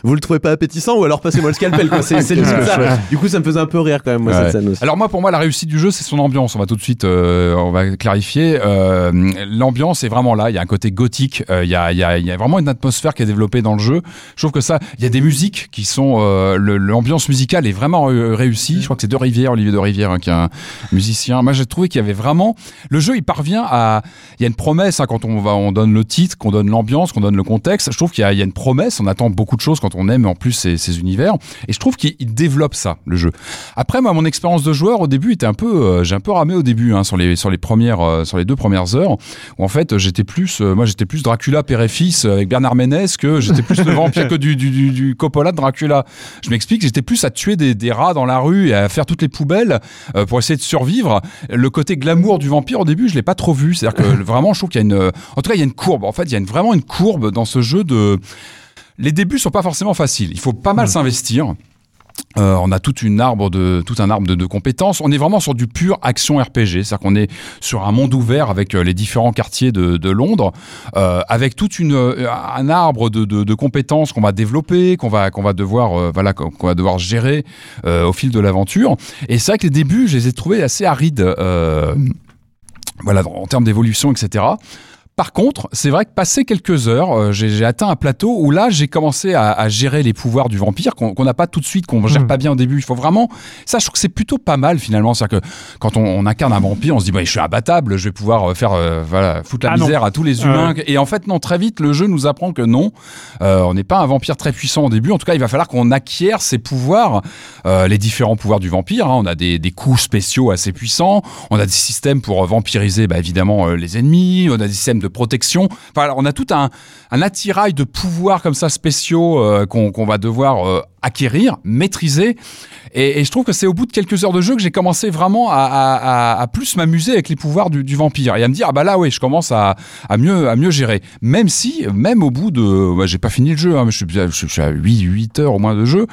vous le trouvez pas appétissant ou alors passez-moi le scalpel, quoi. C'est c'est limite ça. Du coup, ça me faisait un peu rire quand même, moi, cette scène aussi. Alors moi, pour moi, la réussite du jeu, c'est son ambiance. On va tout de suite, euh, on va clarifier. Euh, L'ambiance est vraiment là. Il y a un côté gothique. euh, il, y a, y a, y a vraiment une atmosphère qui est développée dans le jeu. Je trouve que ça, il y a des musiques qui sont, l'ambiance musicale est vraiment réussie. Je crois que c'est De Rivière, Olivier De Rivière, hein, qui est un musicien. Moi, j'ai trouvé qu'il y avait vraiment, le jeu, il parvient à, il y a une promesse hein, quand on va, on donne le titre, qu'on donne l'ambiance, qu'on donne le contexte. Je trouve qu'il y, a- il y a une promesse. On attend beaucoup de choses quand on aime en plus ces, ces univers. Et je trouve qu'il il développe ça, le jeu. Après, moi, mon expérience de joueur au début était un peu, euh, j'ai un peu ramé au début hein, sur les sur les premières, euh, sur les deux premières heures, où en fait j'étais plus, euh, moi j'étais plus Dracula père et fils avec Bernard Ménez que j'étais plus le vampire que du, du, du, du Coppola de Dracula. Je m'explique, j'étais plus à tuer des, des rats dans la rue et à faire toutes les poubelles pour essayer de survivre. Le côté glamour du vampire au début, je l'ai pas trop vu. C'est-à-dire que vraiment, je trouve qu'il y a une, en tout cas, il y a une courbe. En fait, il y a une- vraiment une courbe dans ce jeu de. Les débuts sont pas forcément faciles. Il faut pas mal s'investir. Euh, on a une arbre de, tout un arbre de, compétences. On est vraiment sur du pur action RPG, c'est-à-dire qu'on est sur un monde ouvert avec euh, les différents quartiers de, Londres, euh, avec toute une un arbre de, compétences qu'on va développer, qu'on va va devoir voilà va devoir gérer au fil de l'aventure. Et c'est vrai que les débuts, je les ai trouvés assez arides. voilà, en termes d'évolution, etc. Par contre, c'est vrai que passé quelques heures, euh, j'ai atteint un plateau où là, j'ai commencé à, à gérer les pouvoirs du vampire qu'on n'a pas tout de suite, qu'on gère Mm. pas bien au début. Il faut vraiment, ça, je trouve que c'est plutôt pas mal finalement. C'est-à-dire que quand on, on incarne un vampire, on se dit, bah, je suis imbattable, je vais pouvoir euh, faire, euh, voilà, foutre la Ah non. misère à tous les humains. Et en fait, non, très vite, le jeu nous apprend que non, euh, on n'est pas un vampire très puissant au début. En tout cas, il va falloir qu'on acquiert ses pouvoirs, les différents pouvoirs du vampire. hein. On a des, des coups spéciaux assez puissants. On a des systèmes pour vampiriser, bah, évidemment, les ennemis. On a des systèmes de protection. Enfin, on a tout un, attirail de pouvoirs comme ça spéciaux euh, qu'on qu'on va devoir euh, acquérir, maîtriser. Et, et je trouve que c'est au bout de quelques heures de jeu que j'ai commencé vraiment à, à- à- à plus m'amuser avec les pouvoirs du, du vampire et à me dire ah bah là oui je commence à, à mieux à mieux gérer. Même si même au bout de bah, j'ai pas fini le jeu, hein, mais je, suis, je, suis- je suis à 8 8 heures au moins de jeu,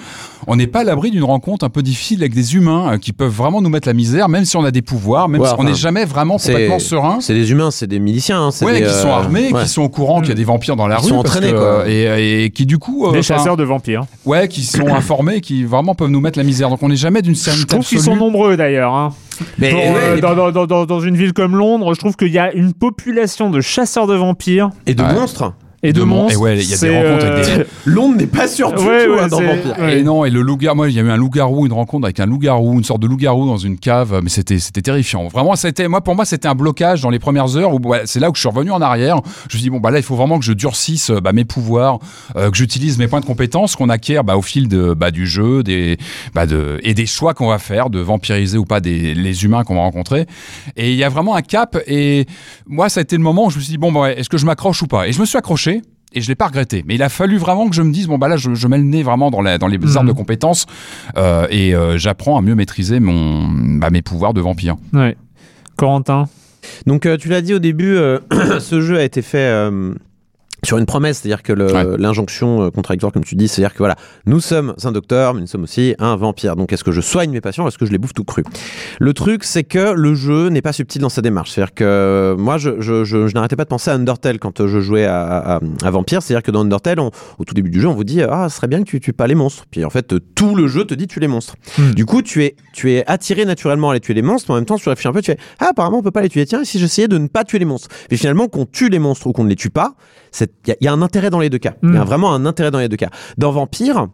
on n'est pas à l'abri d'une rencontre un peu difficile avec des humains euh, qui peuvent vraiment nous mettre la misère, même si on a des pouvoirs, même Ouais, si on enfin, n'est jamais vraiment c'est- complètement serein. C'est des humains, c'est des miliciens. hein, c'est Ouais, des, qui sont euh, armés, ouais. qui sont au courant qu'il y a des vampires dans la Qui rue, sont entraînés, que, quoi. et, et qui du coup, euh, Des chasseurs de vampires. ouais, qui sont informés, qui vraiment peuvent nous mettre la misère. Donc on n'est jamais d'une Je sérénité trouve qu'ils sont nombreux d'ailleurs. hein. Mais, Pour, euh, ouais, dans, dans- dans- dans- dans une ville comme Londres, je trouve qu'il y a une population de chasseurs de vampires et de Ouais. monstres. Et de, De mon- monstres. et ouais, il y a des C'est, rencontres avec des- euh, Londres n'est pas sûr du Ouais, tout ouais, hein, dans Vampire. ouais. Et non, et le loup-garou, moi, il y a eu un loup-garou, une rencontre avec un loup-garou, une sorte de loup-garou dans une cave, mais c'était, c'était terrifiant. Vraiment, c'était, moi, pour moi, c'était un blocage dans les premières heures où, ouais, c'est là où je suis revenu en arrière. Je me suis dit, bon, bah là, il faut vraiment que je durcisse, euh, bah, mes pouvoirs, euh, que j'utilise mes points de compétence qu'on acquiert, bah, au fil de, bah, du jeu, des, bah, de, et des choix qu'on va faire, de vampiriser ou pas des, les humains qu'on va rencontrer. Et il y a vraiment un cap, et moi, ça a été le moment où je me suis dit, bon, bah, est-ce que je m'accroche ou pas? Et je me suis accroché. Et je l'ai pas regretté. Mais il a fallu vraiment que je me dise bon bah là je, je mets le nez vraiment dans, la, dans les Mhm. armes de compétences euh, et euh, j'apprends à mieux maîtriser mon bah, mes pouvoirs de vampire. ouais. Corentin? Donc euh, tu l'as dit au début, euh, ce jeu a été fait euh, sur une promesse, c'est-à-dire que le- Ouais. l'injonction euh, contradictoire, comme tu dis, c'est-à-dire que voilà, nous sommes un docteur, mais nous sommes aussi un vampire. Donc est-ce que je soigne mes patients, est-ce que je les bouffe tout cru? Le truc, c'est que le jeu n'est pas subtil dans sa démarche. C'est-à-dire que euh, moi, je, je, je, je n'arrêtais pas de penser à Undertale quand euh, je jouais à, à, à Vampire. C'est-à-dire que dans Undertale, on- au tout début du jeu, on vous dit ah, ce serait bien que tu tues pas les monstres. Puis en fait, tout le jeu te dit tu les monstres. Hmm. Du coup, tu es, tu es attiré naturellement à aller tuer les monstres, mais en même temps, tu réfléchis un peu, tu fais ah apparemment on peut pas les tuer. Tiens, si j'essayais de ne pas tuer les monstres? Puis finalement, qu'on tue les monstres ou qu'on ne les tue pas, il y, a- y a un intérêt dans les deux cas. Il y a Mm. vraiment un intérêt dans les deux cas. Dans Vampire,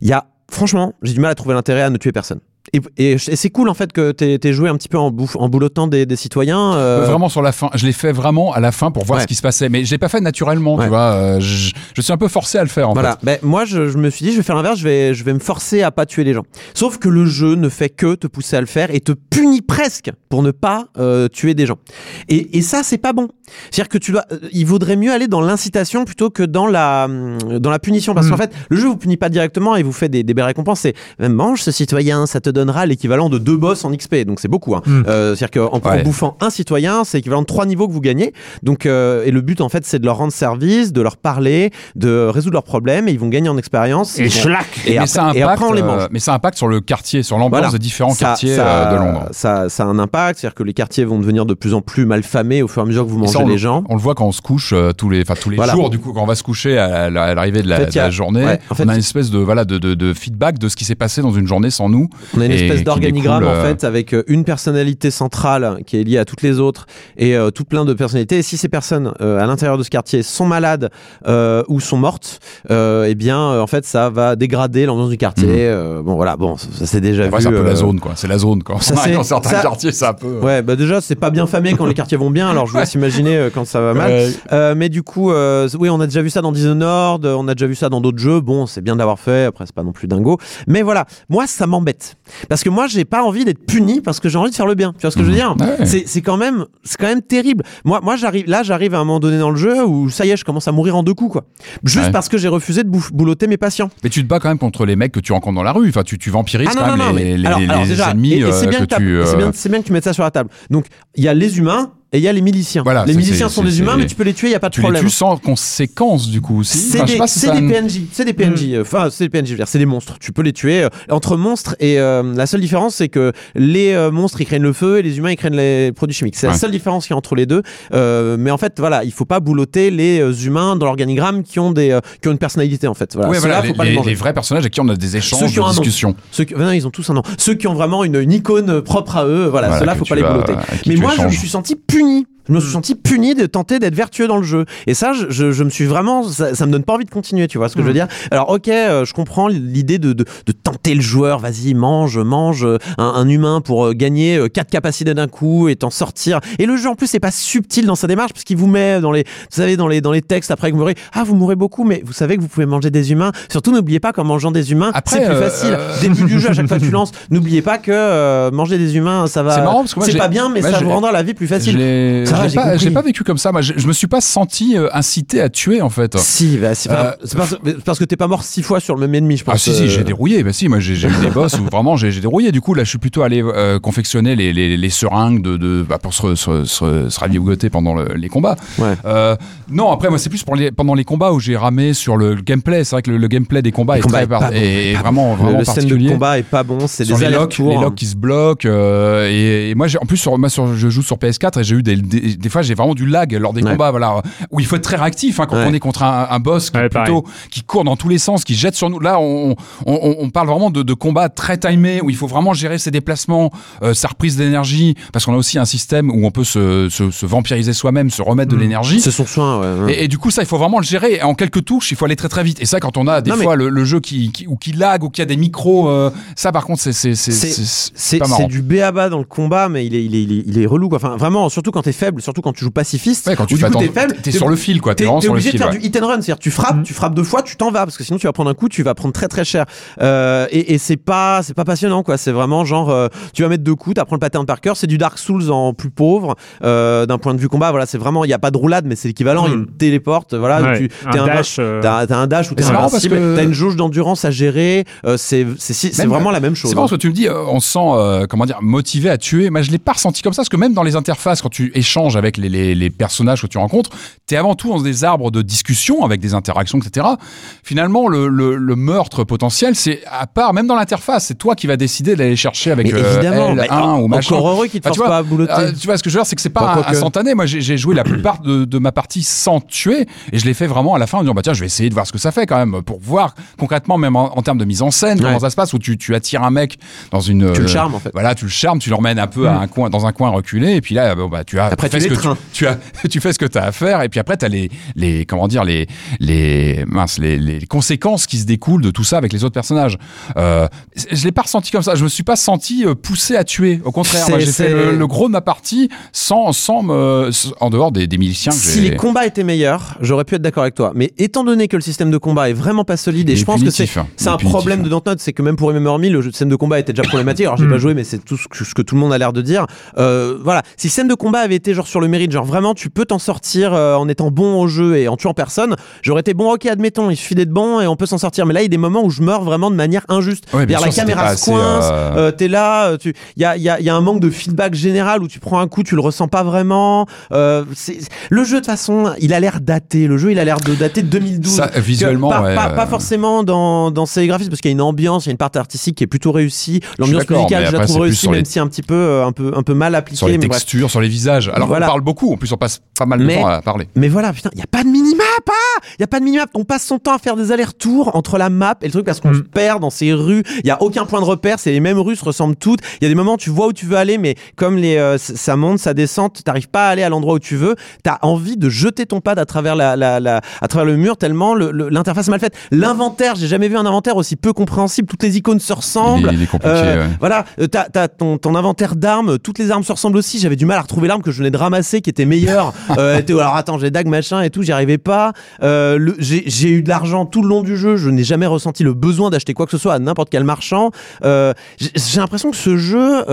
il y a franchement, j'ai du mal à trouver l'intérêt à ne tuer personne. Et, et- et c'est cool en fait que t'aies aies joué un petit peu en, bouffe, en boulottant des, des citoyens. euh, Vraiment sur la fin, je l'ai fait vraiment à la fin pour voir Ouais. ce qui se passait, mais je l'ai pas fait naturellement, Ouais. tu vois. euh, je, je suis un peu forcé à le faire en Voilà. fait. Ben, moi, je, je me suis dit, je vais faire l'inverse, je vais, je vais me forcer à pas tuer les gens. Sauf que le jeu ne fait que te pousser à le faire et te punit presque pour ne pas euh, tuer des gens. Et, et ça, c'est pas bon. C'est-à-dire que tu dois, euh, il vaudrait mieux aller dans l'incitation plutôt que dans la, dans la punition. Parce Mm. qu'en fait, le jeu vous punit pas directement et vous fait des, des belles récompenses. C'est euh, mange ce citoyen, ça te donnera l'équivalent de deux boss en XP. Donc c'est beaucoup. Hein. Mm. Euh, C'est-à-dire qu'en en Ouais. bouffant un citoyen, c'est équivalent de trois niveaux que vous gagnez. Donc, euh, et le but en fait, c'est de leur rendre service, de leur parler, de résoudre leurs problèmes et ils vont gagner en expérience. Et vont- schlack. et et impacte, après, on les mange. euh, mais ça impacte sur le quartier, sur l'ambiance Voilà. des différents Ça- quartiers ça- euh, de Londres. Ça, ça a un impact, c'est-à-dire que les quartiers vont devenir de plus en plus mal famés au fur et à mesure que vous Et mangez ça, on, les le- gens. on le voit quand on se couche euh, tous les, tous les Voilà. jours. Du coup, quand on va se coucher à, la- à l'arrivée de la, En fait, de il y a- la journée, ouais, en fait, on a une espèce de voilà de, de, de feedback de ce qui s'est passé dans une journée sans nous. On a une espèce d'organigramme en euh, fait avec euh, une personnalité centrale qui est liée à toutes les autres et euh, tout plein de personnalités. Et si ces personnes euh, à l'intérieur de ce quartier sont malades euh, ou sont mortes, eh bien en fait ça va dégrader l'ambiance du quartier. Mhm. Bon voilà, bon ça, ça, c'est déjà vu. c'est un peu la zone, quoi. C'est la zone, quoi. ça, dans certains ça- quartiers, c'est un peu. Ouais, bah déjà c'est pas bien famé quand les quartiers vont bien. Alors je vous laisse imaginer quand ça va mal. Mais du coup, oui, on a déjà vu ça dans Dishonored, on a déjà vu ça dans d'autres jeux. Bon, c'est bien d'avoir fait. Après, c'est pas non plus dingo. Mais voilà, moi, ça m'embête parce que moi, j'ai pas envie d'être puni parce que j'ai envie de faire le bien. Tu vois ce que je veux dire Ouais. C'est quand même, c'est quand même terrible. Moi, moi, j'arrive là, j'arrive à un moment donné dans le jeu où ça y est, je commence à mourir en deux coups, quoi. Juste Ouais. parce que j'ai refusé de boulotter mes patients. Mais tu te bats quand même contre les mecs que tu rencontres dans la rue. Enfin, tu, tu vampirises Ah non, quand non, même non, les, mais- les- alors- les alors déjà, ennemis et- et euh, c'est bien que tu. c'est euh, bien, c'est bien que tu mettes ça sur la table. Donc, il y a les humains et il y a les miliciens. Voilà, les miliciens sont des humains, mais tu peux les tuer, il y a pas de Tu les problème. tues sans conséquence, du coup. aussi. C'est Enfin, des, si des PNJ, c'est des PNJ. euh, Enfin, c'est des PNJ, c'est des monstres. Tu peux les tuer euh, entre monstres et euh, la seule différence, c'est que les euh, monstres ils craignent le feu et les humains ils craignent les produits chimiques. C'est la seule différence qu'il y a entre les deux. Euh, mais en fait, voilà, il faut pas boulotter les humains dans l'organigramme qui ont des qui ont une personnalité en fait. Voilà, Ouais, faut les, pas les les- manger. les vrais personnages avec qui on a des échanges, Ceux qui ont discussions. Ceux qui, non, ils ont tous un nom. Ceux qui ont vraiment une, une icône propre à eux, voilà, Voilà, ceux-là, faut pas les boulotter. Mais moi, je me suis senti puni Je me suis senti puni de tenter d'être vertueux dans le jeu. Et ça, je, je, me suis vraiment, ça, ça me donne pas envie de continuer, tu vois ce que je veux dire? Alors, ok, euh, je comprends l'idée de, de, de tenter le joueur. Vas-y, mange, mange euh, un, un humain pour euh, gagner euh, quatre capacités d'un coup et t'en sortir. Et le jeu en plus, c'est pas subtil dans sa démarche parce qu'il vous met dans les, vous savez, dans les dans les textes après que vous mourrez. Ah, vous mourrez beaucoup, mais vous savez que vous pouvez manger des humains. Surtout, n'oubliez pas qu'en mangeant des humains, c'est plus facile. Début du jeu, à chaque fois que tu lances, n'oubliez pas que manger des humains, ça va. C'est marrant parce que moi, c'est pas bien, mais ça vous rendra la vie plus facile. Ça j'ai pas, pas vécu comme ça. Moi, je, je me suis pas senti euh, incité à tuer en fait. Si, bah, c'est pas- Euh, c'est parce, parce que t'es pas mort six fois sur le même ennemi, je pense. Ah si si euh, j'ai dérouillé bah si moi j'ai j'ai eu des boss où vraiment j'ai j'ai dérouillé du coup là je suis plutôt allé euh, confectionner les, les, les seringues de, de bah, pour se, se, se, se ravigoter pendant le- les combats Ouais. euh, non après moi c'est plus pour les, pendant les combats où j'ai ramé sur le, le gameplay c'est vrai que le, le gameplay des combats Les est combats très est pas par- bon, est est pas vraiment le, vraiment le scène de particulier combat est pas bon, c'est des les locks, les allers-retours. locks qui se bloquent et, moi en plus sur moi sur je joue sur PS4 et j'ai eu des, des, fois j'ai vraiment du lag lors des Ouais. combats voilà où il faut être très réactif hein, quand Ouais. on est contre un, un boss qui, Ouais, plutôt qui court dans tous les sens qui jette sur nous là on, on, on- on parle vraiment de, de combats très timés où il faut vraiment gérer ses déplacements euh, sa reprise d'énergie parce qu'on a aussi un système où on peut se, se, se vampiriser soi-même se remettre de Mm. l'énergie C'est son soin, ouais. ouais. et, et du coup, ça, il faut vraiment le gérer. Et en quelques touches, il faut aller très très vite. Et ça, quand on a des Non, mais- fois le, le jeu qui, qui- ou qui lag ou qui a des micros, euh, ça, par contre, c'est c'est du béaba dans le combat, mais il est, il est, il est, il est relou. Quoi. Enfin, vraiment, surtout quand t'es faible, surtout quand tu joues pacifiste. Ouais, quand tu fais coup, t'es faible. t'es sur le fil, quoi. T'es obligé fil. de faire ouais. du hit and run, c'est-à-dire tu frappes, Mm. tu frappes deux fois, tu t'en vas parce que sinon tu vas prendre un coup, tu vas prendre très très cher. Euh, et et c'est pas c'est pas passionnant quoi. C'est vraiment genre euh, tu vas mettre deux coups, t'apprends le pattern par cœur. C'est du Dark Souls en plus pauvre euh, d'un point de vue combat. Voilà, c'est vraiment il y a pas de roulade, mais c'est l'équivalent. Il Mm. une téléporte. Voilà, Ouais, tu un t'es dash, euh, T'as un dash ou t'es invincible, que- t'as une jauge d'endurance à gérer. c'est vraiment la même chose. C'est marrant hein. ce que tu me dis, on se sent, comment dire, motivé à tuer. Moi, je l'ai pas ressenti comme ça, parce que même dans les interfaces, quand tu échanges avec les, les, les personnages que tu rencontres, t'es avant tout dans des arbres de discussion, avec des interactions, etc. Finalement, le, le, le meurtre potentiel, c'est à part, même dans l'interface, c'est toi qui vas décider d'aller chercher avec euh, évidemment, L1 bah, ou machin. encore heureux qu'il te Ah, tu force vois, pas à boulotter. Euh, tu vois ce que je veux dire, c'est que c'est pas quoique. instantané. Moi, j'ai joué la plupart de, de ma partie sans tuer, et je l'ai fait vraiment à la fin en disant bah tiens, je vais essayer de voir ce que ça fait quand même pour voir concrètement, même en, en termes de mise en scène, Ouais. comment ça se passe où tu, tu attires un mec dans une Tu le euh, charmes, en fait. Voilà, tu le charmes, tu l'emmènes un peu à un coin, dans un coin reculé, et puis là, bah tu as Après, tu ce que tu, tu as, tu fais ce que tu as à faire, et puis après t'as les les comment dire les les mince les, les conséquences qui se découlent de tout ça avec les autres personnages. Euh, je l'ai pas ressenti comme ça. Je me suis pas senti euh, poussé à tuer. Au contraire, j'ai fait le, le gros de ma partie sans sans me en dehors des, des miliciens que Si les combats étaient meilleurs, j'aurais pu être d'accord avec toi. Mais étant donné que le système de combat est vraiment pas solide, et je pense que c'est punitif, hein. C'est un punitif, problème hein. de Dontnod, c'est que même pour MMORPG, le système de combat était déjà problématique. Alors j'ai Mm. pas joué, mais c'est tout ce que, ce que tout le monde a l'air de dire. Euh, voilà, si le système de combat avait été genre sur le mérite, genre vraiment tu peux t'en sortir euh, en étant bon au jeu et en tuant personne, j'aurais été bon. Ok, admettons, il suffit d'être bon et on peut s'en sortir. Mais là, il y a des moments où je meurs vraiment de manière injuste. Ouais, bien C'est-à-dire, la caméra se coince, euh, euh, t'es là, tu, il y a, il y, a, il y a un manque de feedback général où tu prends un coup, tu le ressens pas vraiment. Le jeu de toute façon, il a l'air daté. Le jeu, il a l'air de dater de 2012. Ça, visuellement, pas, ouais, pas, pas forcément dans, dans ses graphismes parce qu'il y a une ambiance, il y a une partie artistique qui est plutôt réussie. L'ambiance musicale, je la trouve réussie, même les- si un petit peu, un peu, un peu mal appliquée. sur les mais bref. textures, sur les visages. Alors Voilà. on parle beaucoup. En plus, on passe pas mal de Mais- temps à parler. Mais voilà, putain, il y a pas de minimap, ah Il y a pas de minimap. On passe son temps à faire des allers-retours entre la map et le truc parce qu'on Mm. se perd dans ces rues. Il y a aucun point de repère, c'est les mêmes rues, se ressemblent toutes. Il y a des moments où tu vois où tu veux aller, mais comme les, euh, ça monte, ça descend, t'arrives pas à aller à l'endroit où tu veux. T'as envie de jeter ton pad à travers la, la, la- à travers le mur tellement le- le- l'interface est mal faite. L'inventaire, j'ai jamais vu un inventaire aussi peu compréhensible. Toutes les icônes se ressemblent. Il est, il est compliqué. Euh, ouais. Voilà, euh, t'as ton, ton inventaire d'armes, toutes les armes se ressemblent aussi. J'avais du mal à retrouver l'arme que je venais de ramasser qui était meilleure. Euh, alors attends, j'ai dag machin et tout, j'y arrivais pas. Euh, j'ai, eu de l'argent tout le long du jeu, je n'ai jamais ressenti le besoin d'acheter quoi que ce soit à n'importe quel marchand. Euh, j'ai, l'impression que ce jeu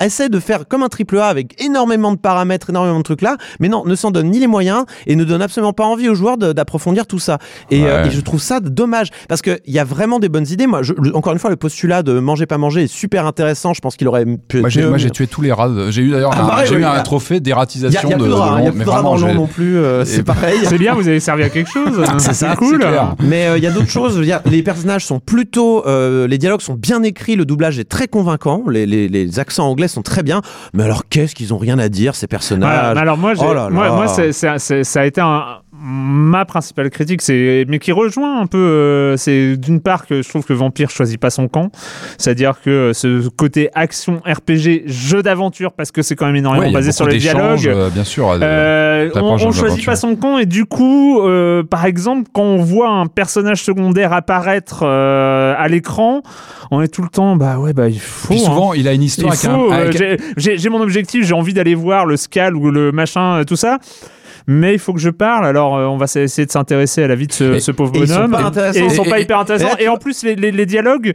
essaie de faire comme un triple A avec énormément de paramètres, énormément de trucs là, mais non, ne s'en donne ni les moyens et ne donne absolument pas envie aux joueurs d'approfondir tout ça. Et, Ouais. et je trouve ça dommage parce qu'il y a vraiment des bonnes idées. Moi, je- encore une fois, le postulat de manger pas manger est super intéressant. Je pense qu'il aurait pu. Moi être j'ai, tué tous les rats. J'ai eu d'ailleurs Ah, un, pareil, j'ai oui, eu un trophée d'ératisation il y a de, de de hein, il y a plus de vraiment, non plus. euh, c'est pareil. C'est bien, vous avez servi à quelque chose. C'est ça, cool. Mais euh, il y a d'autres choses. Veux dire, les personnages sont plutôt, euh, les dialogues sont bien écrits, le doublage est très convaincant, les, les, les accents anglais sont très bien. Mais alors, qu'est-ce qu'ils ont rien à dire ces Voilà, personnages? mais alors moi, Oh là moi, ça a été un. Ma principale critique, c'est mais qui rejoint un peu, euh, c'est d'une part que je trouve que Vampire choisit pas son camp, c'est-à-dire que ce côté action RPG, jeu d'aventure, parce que c'est quand même énormément Ouais, basé sur les dialogues. euh, bien sûr. Euh, on, t'approches on dans choisit pas son camp et du coup, euh, par exemple, quand on voit un personnage secondaire apparaître euh, à l'écran, on est tout le temps, bah ouais, bah il faut. Puis hein. souvent, il a une histoire avec faut, un. euh, avec- j'ai- mon objectif, j'ai envie d'aller voir le scal ou le machin, euh, tout ça. Mais il faut que je parle, alors euh, on va essayer de s'intéresser à la vie de ce, Et- ce pauvre et ils sont bonhomme. pas Et- intéressants. Et ils sont pas hyper intéressants. et en plus, les, les- les dialogues,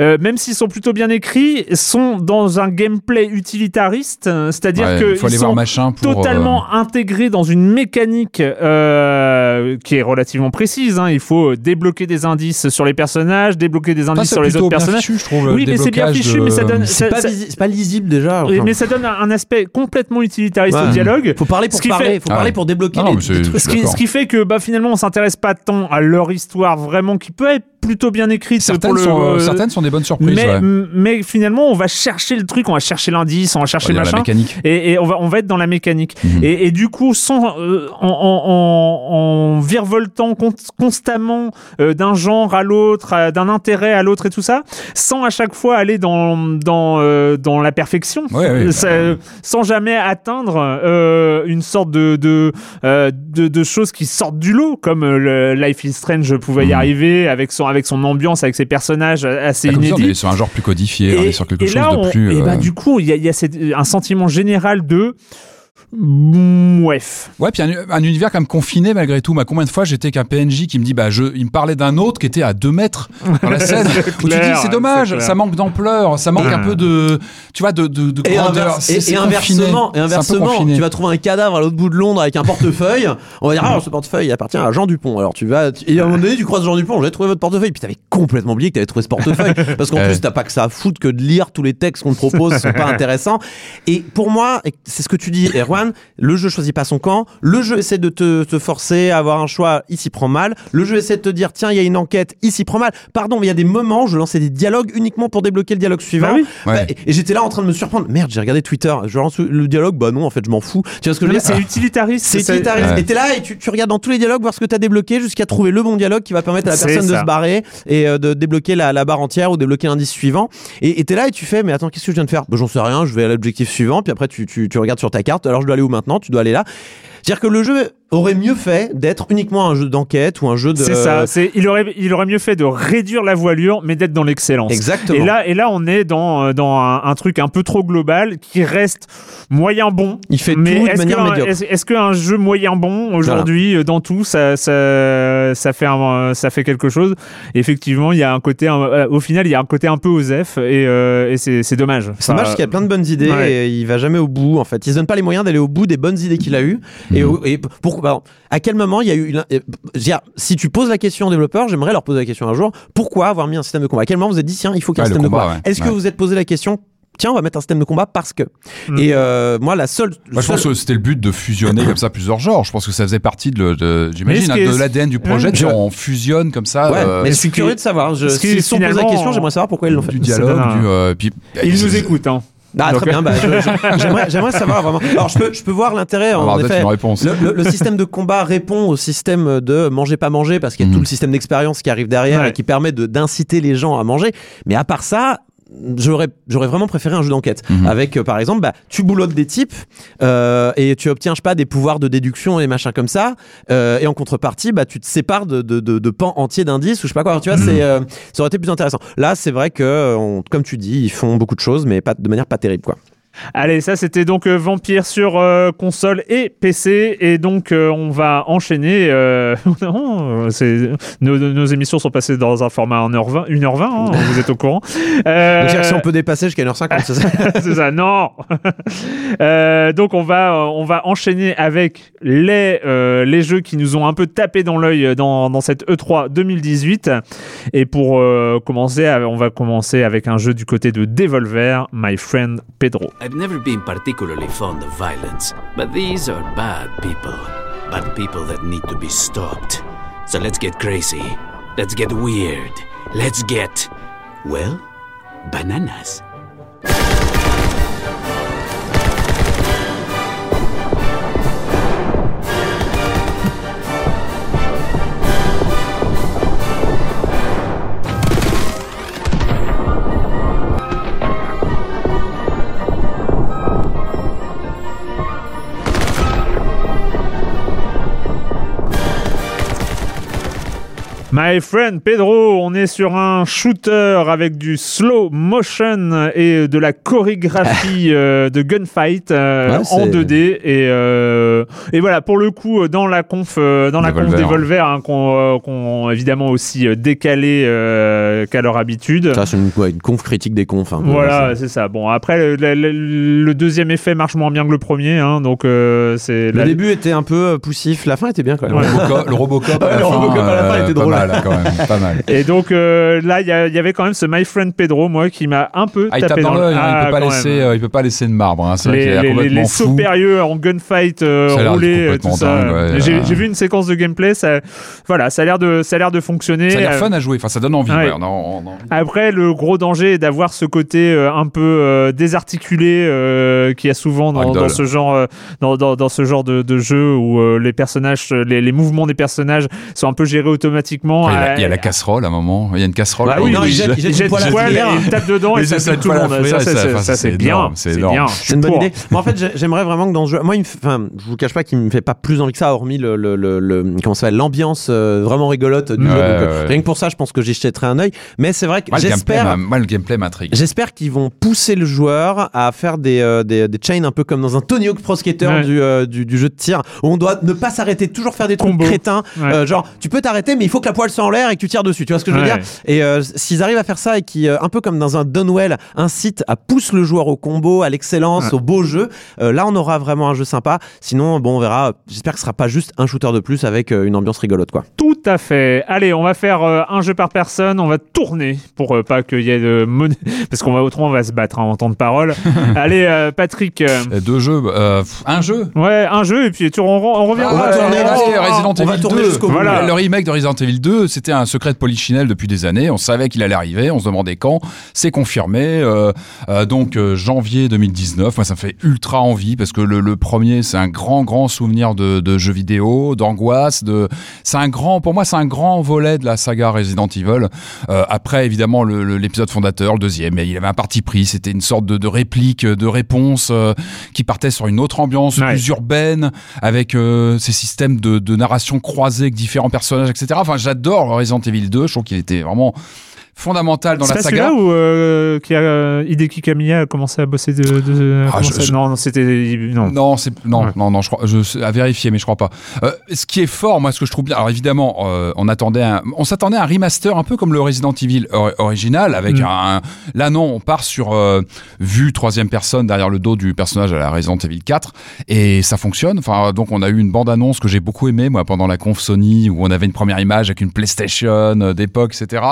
euh, même s'ils sont plutôt bien écrits, sont dans un gameplay utilitariste. euh, C'est-à-dire Ouais, que il faut aller ils voir sont machin pour. euh, totalement intégré dans une mécanique euh, qui est relativement précise. hein. Il faut débloquer des indices sur les personnages, débloquer des indices sur les autres bien personnages. fichu, je trouve. Oui, mais c'est bien fichu, de- mais ça donne- C'est pas, lisible déjà. Enfin. mais ça donne un aspect complètement utilitariste Ouais. au dialogue. Faut parler pour parler, fait- faut Ah parler pour débloquer Non, les, mais c'est- les trucs. Ce qui, ce qui fait que bah, finalement on s'intéresse pas tant à leur histoire vraiment qui peut être plutôt bien écrite Certaines, pour le sont, euh, certaines sont des bonnes surprises. mais, ouais. m- mais finalement on va chercher le truc on va chercher l'indice on va On chercher va dire la machin mécanique. et, et on va on va être dans la mécanique Mhm. et, et du coup sans euh, en, en, en- en virevoltant con- constamment euh, d'un genre à l'autre d'un intérêt à l'autre et tout ça sans à chaque fois aller dans dans dans la perfection Ouais, ouais, Ça- sans jamais atteindre une sorte de de, de de choses qui sortent du lot comme le Life is Strange pouvait y Mhm. arriver avec son avec son ambiance avec ses personnages assez Ah, ça, on inédits est sur un genre plus codifié, on est sur quelque et chose là, de on- plus. Et bah, euh, du coup, il y a, il y a cette- un sentiment général de. Mouef. Ouais, puis un, un univers quand même confiné malgré tout. Mais combien de fois j'étais qu'un PNJ qui me dit, bah, je, il me parlait d'un autre qui était à deux mètres dans la scène. C'est où tu dis, clair, c'est dommage, ça manque d'ampleur, ça manque Ouais. un peu de, tu vois, de, de, de Et, grandeur. inverse- et- c'est et inversement, et tu vas trouver un cadavre à l'autre bout de Londres avec un portefeuille. On va dire, ah, ce portefeuille appartient à Jean Dupont. Alors tu vas, et à un moment donné, tu croises Jean Dupont, j'ai trouvé votre portefeuille. Puis t'avais complètement oublié que t'avais trouvé ce portefeuille. Parce qu'en Ouais. plus, t'as pas que ça à foutre que de lire tous les textes qu'on te propose, qui sont pas intéressants. Et pour moi, c'est ce que tu dis, Erwan, le jeu choisit pas son camp. Le jeu essaie de te, te forcer à avoir un choix, il s'y prend mal. Le jeu essaie de te dire, tiens, il y a une enquête, il s'y prend mal. Pardon, mais il y a des moments, où je lançais des dialogues uniquement pour débloquer le dialogue suivant. Bah oui. Ouais. Bah, et et j'étais là en train de me surprendre. Merde, j'ai regardé Twitter. Je lance le dialogue. Bah non, en fait, je m'en fous. Tu vois ce que je veux dire? C'est utilitariste. C'est utilitariste. Ouais. Et t'es là et tu, tu regardes dans tous les dialogues voir ce que t'as débloqué jusqu'à trouver le bon dialogue qui va permettre à la personne de se barrer et euh, de débloquer la, la barre entière ou débloquer l'indice suivant. Et et t'es là et tu fais, mais attends, qu'est-ce que je viens de faire? Bah, J'en sais rien, je vais à l'objectif suivant. Puis après, tu, tu, tu regardes sur ta carte. Alors, je dois aller où maintenant? Tu dois aller là. C'est-à-dire que le jeu aurait mieux fait d'être uniquement un jeu d'enquête ou un jeu de. C'est ça. C'est, il, aurait, il aurait mieux fait de réduire la voilure, mais d'être dans l'excellence. Exactement. Et là, et là, on est dans, euh, dans un, un truc un peu trop global qui reste moyen bon. il fait Mais tout de manière médiocre. est-ce, est-ce qu'un jeu moyen bon aujourd'hui euh, dans tout ça, ça, ça fait un- ça fait quelque chose? Effectivement, il y a un côté, un- euh, au final, il y a un côté un peu osef et, euh, et c'est, c'est dommage. C'est Enfin, dommage parce qu'il y a plein de bonnes idées ouais. et il va jamais au bout en fait. Il se donne pas les moyens d'aller au bout des bonnes idées qu'il a eues. Et, et pour, bah, à quel moment il y a eu. une- euh, je veux dire, si tu poses la question aux développeurs, j'aimerais leur poser la question un jour pourquoi avoir mis un système de combat? À quel moment vous vous êtes dit tiens, il faut qu'il y ait Ouais, un système de combat, ouais. Est-ce que Ouais. vous vous êtes posé la question Tiens, on va mettre un système de combat parce que? Mm. Et euh, moi, la seule. Moi, je seule- pense que c'était le but de fusionner comme ça plusieurs genres. Je pense que ça faisait partie de, j'imagine, hein, de l'ADN du projet. Vois, on fusionne comme ça. Ouais, euh, mais je suis curieux de savoir. Je, est se sont posé la question, j'aimerais savoir pourquoi ils l'ont fait. du dialogue, du, euh, puis, Il je- nous écoute, hein. Ah, Donc- très bien. Bah, j'aimerais, savoir vraiment. Alors, je peux, je peux voir l'intérêt. En effet, une réponse. Le, le- le système de combat répond au système de manger pas manger parce qu'il y a Mhm. tout le système d'expérience qui arrive derrière Ouais. et qui permet d'inciter les gens à manger. Mais à part ça. J'aurais, j'aurais vraiment préféré un jeu d'enquête. Mhm. avec euh, par exemple bah, tu boulottes des types euh, et tu obtiens je sais pas des pouvoirs de déduction et machins comme ça euh, et en contrepartie bah tu te sépares de, de, de, de pans entiers d'indices ou je sais pas quoi. Alors, tu vois c'est euh, ça aurait été plus intéressant. Là c'est vrai que on- comme tu dis ils font beaucoup de choses mais pas de manière pas terrible quoi Allez, ça c'était donc euh, Vampire sur euh, console et PC et donc euh, on va enchaîner. non, nos, nos émissions sont passées dans un format 1h20, 1h20 hein, vous êtes au courant. Donc si on peut dépasser jusqu'à 1h50 c'est ça c'est ça, non. Donc on va on va enchaîner avec les les jeux qui nous ont un peu tapé dans l'œil dans, dans cette E E3 2018 et pour commencer on va commencer avec un jeu du côté de Devolver, My Friend Pedro. I've never been particularly fond of violence, but these are bad people. Bad people that need to be stopped. So let's get crazy. Let's get weird. Let's get. Well, bananas. My friend Pedro, on est sur un shooter avec du slow motion et de la chorégraphie euh, de gunfight euh, Ouais, en c'est- 2D et euh, et voilà pour le coup dans la conf euh, dans la conf Devolver. des Volver hein, qu'on euh, qu'on évidemment aussi euh, décalé euh, qu'à leur habitude. Ça, c'est une, ouais, une conf critique des confs. Voilà, c'est ça. Bon, après, le, le- le deuxième effet marche moins bien que le premier, hein, donc euh, c'est Le la- début était un peu euh, poussif, la fin était bien quand même. Ouais. Robocop- le Robocop à la le fin, Robocop à la fin euh, était drôle. Mal, quand même, pas mal. Et donc euh, là, il y, il avait quand même ce My Friend Pedro, moi, qui m'a un peu Ah, il tapé tape dans l'œil, hein, Ah, il peut pas quand laisser, même. euh, il peut pas laisser de marbre. Hein. Les, les- les- en gunfight euh, roulés, euh, tout ça. dingue, ouais, J'ai euh. j'ai vu une séquence de gameplay, ça, voilà, ça a l'air de, ça a l'air de fonctionner. Ça a l'air fun à jouer. Enfin, ça donne envie. ouais. ouais, Après, le gros danger est d'avoir ce côté un peu désarticulé qu'il y a souvent dans, ce genre, dans, dans, dans ce genre de, de jeu où les personnages, les mouvements des personnages sont un peu gérés automatiquement. Après, il y a la- il y a Euh, la casserole à un moment. Il y a une casserole. Bah oui, non, il jette- il poêle il tape dedans et ça fait tout le monde. Ça, c'est bien. c'est bien. C'est une bonne idée. Mais en fait, j'ai- j'aimerais vraiment que dans ce jeu. Moi, enfin, je vous cache pas qu'il me fait pas plus envie que ça, hormis le, le, le, le- comment ça s'appelle, l'ambiance euh, vraiment rigolote du Ouais, jeu. Donc, euh, ouais. Rien que pour ça, je pense que j'y jetterai un œil. Mais c'est vrai que j'espère. moi, le gameplay m'intrigue. J'espère qu'ils vont pousser le joueur à faire des, euh, des, des chains un peu comme dans un Tony Hawk Pro Skater Ouais. du, euh, du, du jeu de tir où on doit ne pas s'arrêter, toujours faire des trucs Combo. crétins. Euh, genre, tu peux t'arrêter, mais il faut que la poêle soit en l'air et que tu tires dessus. Tu vois ce que je veux Ouais. dire Et euh, s'ils arrivent à faire ça et qui, euh, un peu comme dans un Dunwell, incite à pousser le joueur au combo, à l'excellence, Ouais. au beau jeu, euh, là on aura vraiment un jeu sympa. Sinon, bon, on verra. J'espère que ce sera pas juste un shooter de plus avec euh, une ambiance rigolote, quoi. Tout à fait. Allez, on va faire euh, un jeu par personne. On va tourner pour euh, pas qu'il y ait de monnaie. Parce qu'on va autrement, on va se battre hein, en temps de parole. Allez, euh, Patrick. euh, Euh, Deux jeux, euh, pff, un jeu. ouais, un jeu et puis tu, on, on revient. On va Ouais, tourner, allez, là, allez, on- Resident va Evil tourner 2. jusqu'au bout. Voilà. Le remake de Resident Evil 2, c'était un secret de Polichinelle depuis des années. On savait qu'il allait arriver, on se demandait quand. C'est confirmé. euh, euh, donc euh, janvier 2019. Moi, ça me fait ultra envie parce que le, le premier, c'est un grand, grand souvenir de, de jeux vidéo, d'angoisse. De, c'est un grand, pour moi, c'est un grand volet de la saga Resident Evil. Après, évidemment, l'épisode fondateur, le deuxième, mais il avait un parti pris. C'était une sorte de, de réplique, de réponse qui partait sur une autre ambiance Ouais. plus urbaine, avec ces systèmes de, de narration croisée avec différents personnages, etc. Enfin, j'adore Resident Evil 2. Je trouve qu'il était vraiment fondamental dans C'est la saga. celui-là où euh, qui a, euh, Hideki Kamiya a commencé à bosser de. de- Ah, je- je- Non, c'était. Non. Non, c'est non, Ouais. non, non, je crois, je à vérifier, mais je crois pas. Euh, ce qui est fort, moi, ce que je trouve bien, alors évidemment, euh, on attendait, un, on s'attendait à un remaster un peu comme le Resident Evil or- original, avec Mm. un, là non, on part sur euh, vue troisième personne derrière le dos du personnage à la Resident Evil 4, et ça fonctionne. Enfin, donc on a eu une bande annonce que j'ai beaucoup aimée, moi, pendant la conf Sony, où on avait une première image avec une PlayStation euh, d'époque, etc.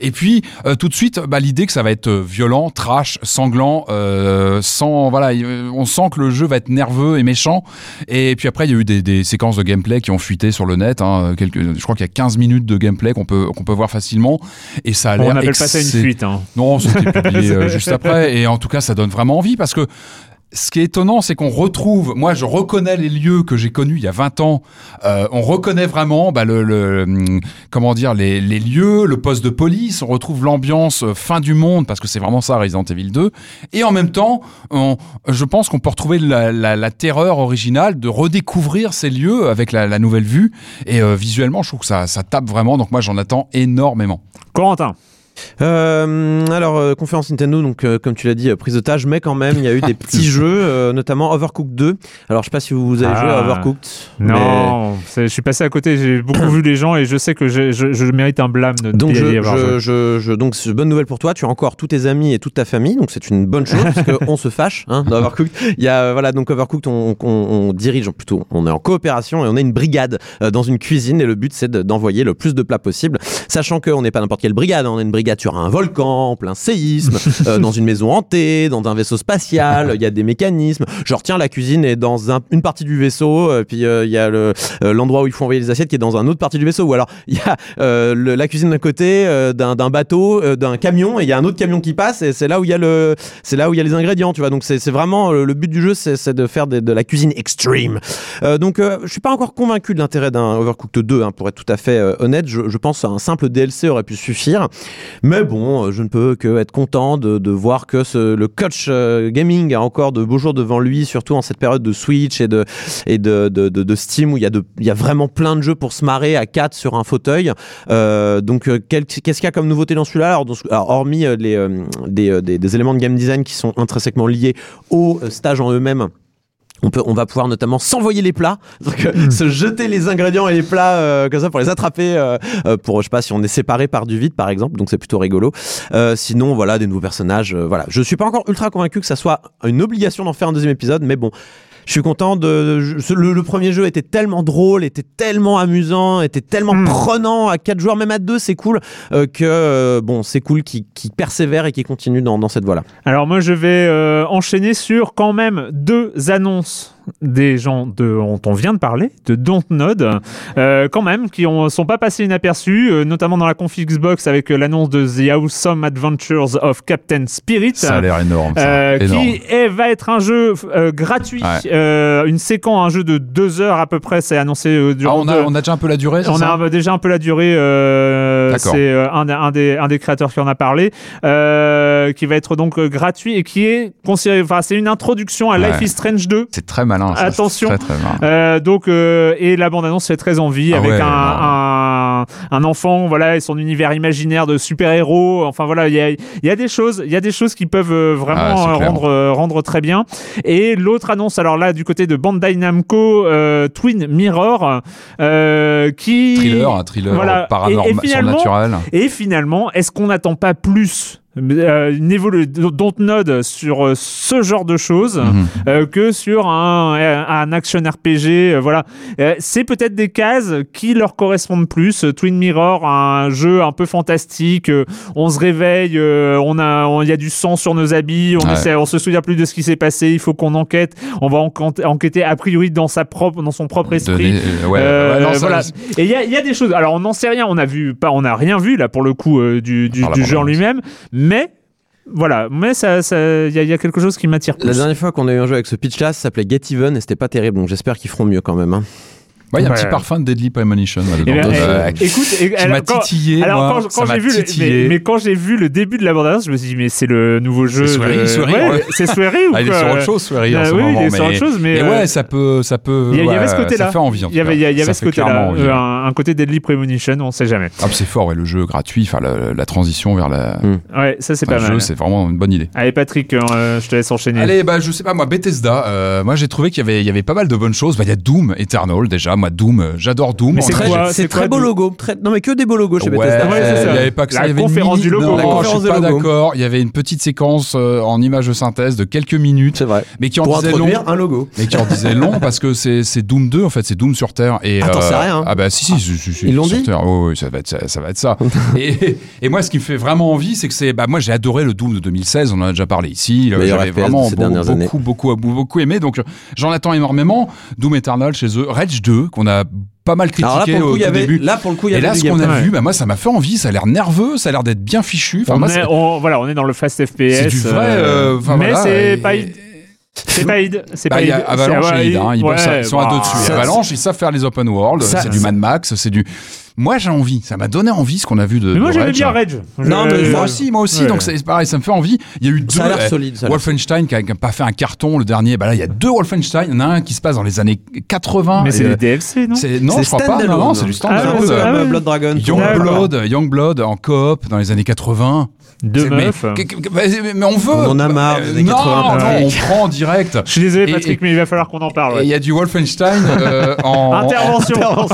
Et puis euh, tout de suite, bah, l'idée que ça va être euh, violent, trash, sanglant, euh, sans voilà, on sent que le jeu va être nerveux et méchant. Et puis après, il y a eu des, des séquences de gameplay qui ont fuité sur le net. Hein, quelques, je crois qu'il y a 15 minutes de gameplay qu'on peut qu'on peut voir facilement. Et ça a l'air on appelle pas ça une fuite. Hein. Non, c'était publié juste après. Et en tout cas, ça donne vraiment envie parce que ce qui est étonnant, c'est qu'on retrouve, moi je reconnais les lieux que j'ai connus il y a 20 ans, Euh, on reconnaît vraiment bah, le, le, hum, comment dire, les, les lieux, le poste de police, on retrouve l'ambiance euh, fin du monde, parce que c'est vraiment ça Resident Evil 2, et en même temps, on- je pense qu'on peut retrouver la, la, la terreur originale de redécouvrir ces lieux avec la, la nouvelle vue, et euh, visuellement je trouve que ça, ça tape vraiment, donc moi j'en attends énormément. Corentin. Euh, alors, euh, conférence Nintendo, donc euh, comme tu l'as dit, prise d'otage, mais quand même, il y a eu des petits jeux, notamment Overcooked 2. Alors, je sais pas si vous avez Ah. joué à Overcooked. Non, je suis passé à côté. J'ai beaucoup vu les gens et je sais que je, je- je mérite un blâme de Donc, je, avoir je, donc, c'est une bonne nouvelle pour toi. Tu as encore tous tes amis et toute ta famille, donc c'est une bonne chose parce qu'on se fâche hein, dans Overcooked. Il y a voilà, donc Overcooked, on, on, on dirige plutôt, on est en coopération et on est une brigade dans une cuisine et le but c'est de- d'envoyer le plus de plats possible, sachant qu'on n'est pas n'importe quelle brigade, hein. on est une brigade sur un volcan, en plein séisme, euh, dans une maison hantée, dans un vaisseau spatial. Il y a des mécanismes. Genre tiens, la cuisine est dans un- une partie du vaisseau, euh, puis euh, il y a le euh, l'endroit où il faut envoyer les assiettes qui est dans une autre partie du vaisseau. Ou alors il y a euh, le- la cuisine d'un côté euh, d'un bateau, euh, d'un camion, et il y a un autre camion qui passe, et c'est là où il y a le, c'est là où il y a les ingrédients, tu vois. Donc c'est vraiment le but du jeu, c'est c'est de faire des- de la cuisine extreme. Euh, donc euh, je suis pas encore convaincu de l'intérêt d'un Overcooked 2, hein, pour être tout à fait honnête. Je, je pense à un simple simple DLC aurait pu suffire. Mais bon, euh, je ne peux que être content de, voir que ce- le coach euh, gaming a encore de beaux jours devant lui, surtout en cette période de Switch et de, Steam où il y, a vraiment plein de jeux pour se marrer à 4 sur un fauteuil. Euh, donc, qu'est-ce qu'il y a comme nouveauté dans celui-là? Alors, hormis les, des, éléments de game design qui sont intrinsèquement liés au euh, stage en eux-mêmes. On, peut, on va pouvoir notamment s'envoyer les plats, euh, se jeter les ingrédients et les plats euh, comme ça pour les attraper, euh, euh, pour je sais pas si on est séparé par du vide par exemple, donc c'est plutôt rigolo. Euh, sinon voilà des nouveaux personnages, voilà. Je suis pas encore ultra convaincu que ça soit une obligation d'en faire un deuxième épisode, mais bon. Je suis content de. je- le, le premier jeu était tellement drôle, était tellement amusant, était tellement Hmm. prenant à quatre joueurs, même à deux, c'est cool. euh, que euh, bon, c'est cool qui, qui persévère et qui continue dans, dans cette voie-là. Alors moi je vais euh, enchaîner sur quand même deux annonces des gens de, dont on vient de parler, de Dontnod, euh, quand même, qui ne sont pas passés inaperçus, euh, notamment dans la conf Xbox avec euh, l'annonce de The Awesome Adventures of Captain Spirit. Ça a l'air énorme. ça. Euh, énorme. qui est- va être un jeu gratuit, Ouais. une séquence, un jeu de deux heures à peu près, c'est annoncé euh, Ah, durant on, a, on a déjà un peu la durée, on ça? a déjà un peu la durée. Euh, c'est euh, un, des- un des, un des créateurs qui en a parlé, euh, qui va être donc gratuit et qui est considéré. Enfin, c'est une introduction à Ouais. Life is Strange 2. C'est très malin. ça, Attention. Très, très malin. Donc et la bande annonce fait très envie Ah avec ouais, un. Un, enfant voilà et son univers imaginaire de super héros enfin voilà il y a, y a des choses il y a des choses qui peuvent euh, Ah, vraiment euh, rendre euh, rendre très bien et l'autre annonce alors là du côté de Bandai Namco euh, Twin Mirror euh, qui Thriller, un thriller Voilà. paranormal, Et- et finalement- surnaturel. et finalement, est-ce qu'on n'attend pas plus euh, une évolution Dontnod sur euh, ce genre de choses Mhm. euh, que sur un, euh, un action RPG euh, Voilà, c'est peut-être des cases qui leur correspondent plus. Twin Mirror, un jeu un peu fantastique. on se réveille, on a, il y a du sang sur nos habits, on Ouais. essaie, on se souvient plus de ce qui s'est passé. Il faut qu'on enquête. On va enquête- enquêter a priori dans sa propre, dans son propre esprit. Donner- ouais, ouais, non, ça- voilà. Et il y y a des choses. Alors on n'en sait rien. On a vu pas, on n'a rien vu là pour le coup du, jeu en lui-même. Mais voilà. Mais ça, ça- il y, y a quelque chose qui m'attire La dernière fois qu'on a eu un jeu avec ce pitch-là, ça s'appelait Get Even et c'était pas terrible, donc j'espère qu'ils feront mieux quand même. hein. Ouais, il y a un Ouais. petit parfum de Deadly Premonition là, Eh dedans. Euh, eh, écoute, eh, qui alors, m'a quand- titillé, alors moi, quand, j'ai vu le, titillé. mais, mais quand j'ai vu le début de la bande je me suis dit mais c'est le nouveau jeu. C'est Swery, de- Swery, Ouais, ouais. C'est Swery ou Ah, il est quoi sur autre chose, Swery, en Euh, ce oui, moment. il est sur autre chose, mais et euh, ouais, ça peut, ça peut. Il y, avait ouais, ce côté-là. Ça fait envie. en Il y avait, ce côté-là, euh, un, un côté Deadly Premonition, on sait jamais. Ah, c'est fort, ouais, le jeu gratuit, enfin la, la transition vers la, Ouais, ça c'est pas le jeu, mal. c'est vraiment une bonne idée. Allez Patrick, euh, je te laisse enchaîner. Allez, bah je sais pas moi, Bethesda. euh, moi j'ai trouvé qu'il y avait, il y avait pas mal de bonnes choses. Bah il y a Doom Eternal déjà. Moi Doom, j'adore Doom. C'est Très- quoi- C'est c'est très quoi beau logo. Très... Non, mais que des beaux logos chez Ouais, Bethesda. Ouais, c'est il y avait pas que ça. La il y avait une conférence mini- du logo. Non, La je conférence suis des pas d'accord. Il y avait une petite séquence euh, en image de synthèse de quelques minutes, C'est vrai. mais qui en Pour disait long. un logo. Mais qui en disait long parce que c'est c'est Doom 2 en fait, c'est Doom sur Terre et Ah, t'en euh, sais rien, hein. Ah bah si si, si, Ils l'ont sur dit ouais, ça va être ça, ça va être ça. et, et moi ce qui me fait vraiment envie, c'est que c'est bah moi j'ai adoré le Doom de 2016, on en a déjà parlé ici, j'avais vraiment ces beaucoup, dernières années. beaucoup beaucoup beaucoup aimé donc j'en attends énormément. Doom Eternal chez eux, Rage 2 qu'on a pas mal là, critiqué pour le coup, au il y tout avait, début. là, pour le coup, il y Et avait là, du ce qu'on a vu, bah moi, ça m'a fait envie. Ça a l'air nerveux, ça a l'air d'être bien fichu. Enfin, on, moi, est, on- voilà, on est dans le fast FPS. c'est du vrai. euh, euh, mais voilà, c'est et- pas id. C'est pas id. C'est Bah, pas id. Avalanche et id, hein, ils, ouais, bossent à- ils sont à deux bah, dessus. ça- Avalanche, ils savent faire les open world, c'est du Mad Max, c'est du. Moi, j'ai envie. Ça m'a donné envie ce qu'on a vu de. Mais moi de j'aimais Rage. bien Rage. Non, mais Moi aussi, moi aussi. Ouais. Donc c'est pareil, ça me fait envie. Il y a eu deux. Ça a l'air euh, solide. ça a Wolfenstein qui a, qui a pas fait un carton le dernier. Bah là, il y a deux Wolfenstein. Il y en a un qui se passe dans les années 80. Mais c'est des euh, DLC, non c'est- Non, je crois pas. standalone. Non, non, c'est du Ah, standalone. Ah comme ouais. euh, Blood Dragon. Youngblood, Youngblood en coop dans les années 80. Deux mais, meufs. mais, mais on veut. On en a marre des Euh, non, 80, non, on prend en direct. Je suis désolé Et- Patrick, mais il va falloir qu'on en parle. Et il y a du Wolfenstein euh, en Intervention. en-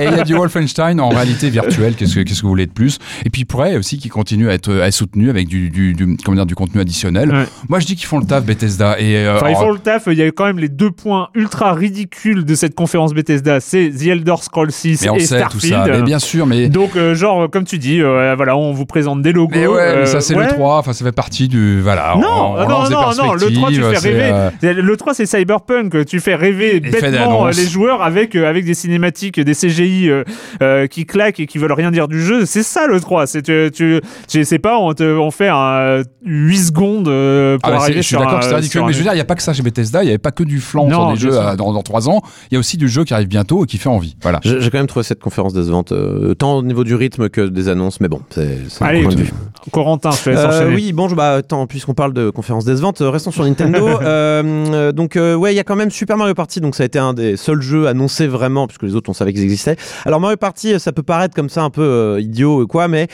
et il y a du Wolfenstein en réalité virtuelle. Qu'est-ce que qu'est-ce que vous voulez de plus? Et puis il pourrait aussi qu'ils continuent à être, à être soutenus avec du, du, du- comment dire, du contenu additionnel. Ouais. Moi je dis qu'ils font le taf Bethesda et euh, Enfin, ils font le taf. Il y a quand même les deux points ultra ridicules de cette conférence Bethesda. C'est The Elder Scrolls 6 mais on et sait tout Starfield. ça. Mais bien sûr, mais Donc, euh, genre, comme tu dis, euh, voilà, on vous présente des logos. mais ouais, mais ça euh, c'est ouais. le 3. Enfin ça fait partie du voilà. Non, on- on non, lance des non, non, le 3 tu fais c'est, rêver. euh, Le 3 c'est Cyberpunk, tu fais rêver Effet bêtement euh, les joueurs avec, euh, avec des cinématiques, des CGI euh, euh, qui claquent et qui veulent rien dire du jeu. C'est ça le 3. C'est tu, tu, je sais pas, on, te, on fait un 8 secondes euh, pour Ah, bah, c'est- arriver je suis d'accord c'est ridicule, mais un- je veux dire, il n'y a pas que ça chez Bethesda, il n'y avait pas que du flanc Non, sur des jeux dans, dans 3 ans, il y a aussi du jeu qui arrive bientôt et qui fait envie. Voilà. J'ai quand même trouvé cette conférence décevante, euh, tant au niveau du rythme que des annonces, mais bon, c'est Allez, point de vue. Corentin, je te laisse Euh, enchaîner. oui, bon, je- bah, attends, puisqu'on parle de conférences décevantes, euh, restons sur Nintendo. Euh, donc, euh, ouais, il y a quand même Super Mario Party, donc ça a été un des seuls jeux annoncés vraiment, puisque les autres, on savait qu'ils existaient. Alors, Mario Party, ça peut paraître comme ça un peu idiot ou quoi, mais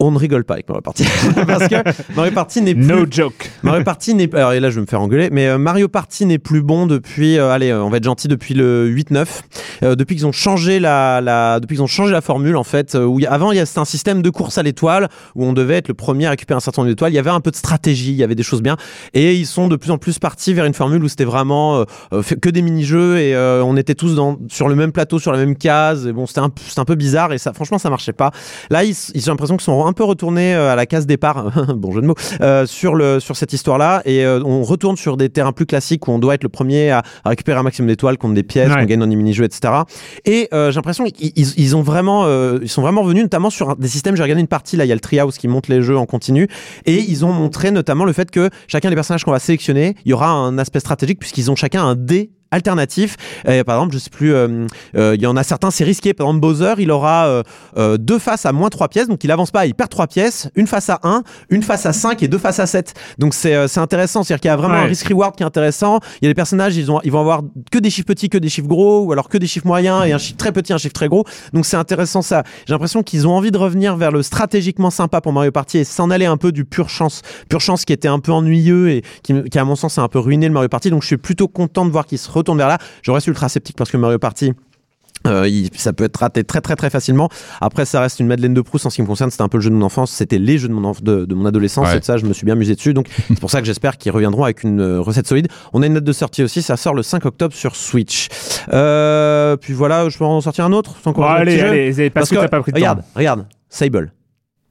on ne rigole pas avec Mario Party. Parce que Mario Party n'est plus. No joke. Mario Party n'est alors et là je vais me faire engueuler mais euh, Mario Party n'est plus bon depuis euh, allez euh, on va être gentil depuis le 8 9 Euh, depuis qu'ils ont changé la, la depuis qu'ils ont changé la formule en fait où y avant il y a c'était un système de course à l'étoile où on devait être le premier à récupérer un certain nombre d'étoiles il y avait un peu de stratégie il y avait des choses bien et ils sont de plus en plus partis vers une formule où c'était vraiment que des mini-jeux et on était tous dans, sur le même plateau sur la même case et bon c'était un, un peu bizarre et ça franchement ça marchait pas Là, ils, ils- j'ai l'impression qu'ils sont un peu retournés euh, à la case départ, bon jeu de mots, euh, sur, le, sur cette histoire-là. Et euh, on retourne sur des terrains plus classiques où on doit être le premier à, à récupérer un maximum d'étoiles contre des pièces, Ouais. qu'on gagne dans des mini-jeux, etc. Et euh, j'ai l'impression qu'ils ils, ont vraiment, euh, ils sont vraiment revenus notamment sur un- des systèmes. J'ai regardé une partie, là, il y a le Treehouse qui monte les jeux en continu. Et ils ont montré notamment le fait que chacun des personnages qu'on va sélectionner, il y aura un aspect stratégique puisqu'ils ont chacun un dé alternatif. Par exemple, je sais plus, euh, euh, il y en a certains, c'est risqué. Par exemple, Bowser, il aura euh, deux faces à moins 3 pièces, donc il avance pas, il perd 3 pièces, une face à 1, une face à 5 et deux faces à 7. Donc c'est c'est intéressant, c'est-à-dire qu'il y a vraiment Ouais. un risk-reward qui est intéressant. Il y a des personnages, ils, ont, ils vont avoir que des chiffres petits, que des chiffres gros, ou alors que des chiffres moyens et un chiffre très petit, un chiffre très gros. Donc c'est intéressant ça. J'ai l'impression qu'ils ont envie de revenir vers le stratégiquement sympa pour Mario Party et s'en aller un peu du pure chance. Pure chance qui était un peu ennuyeux et qui, qui à mon sens a un peu ruiné le Mario Party. Donc je suis plutôt content de voir qu'ils se retournent vers là. Je reste ultra sceptique parce que Mario Party. euh, il- ça peut être raté très très très facilement. Après, ça reste une Madeleine de Proust en ce qui me concerne. C'était un peu le jeu de mon enfance. C'était les jeux de mon, enf- de, de mon adolescence. Ouais. Et de ça, je me suis bien amusé dessus. Donc, c'est pour ça que j'espère qu'ils reviendront avec une euh, recette solide. On a une date de sortie aussi. Ça sort le 5 octobre sur Switch. Euh, puis voilà, je peux en sortir un autre sans qu'on allez, allez, parce, que, t'as pas pris de regarde, temps. regarde, Sable.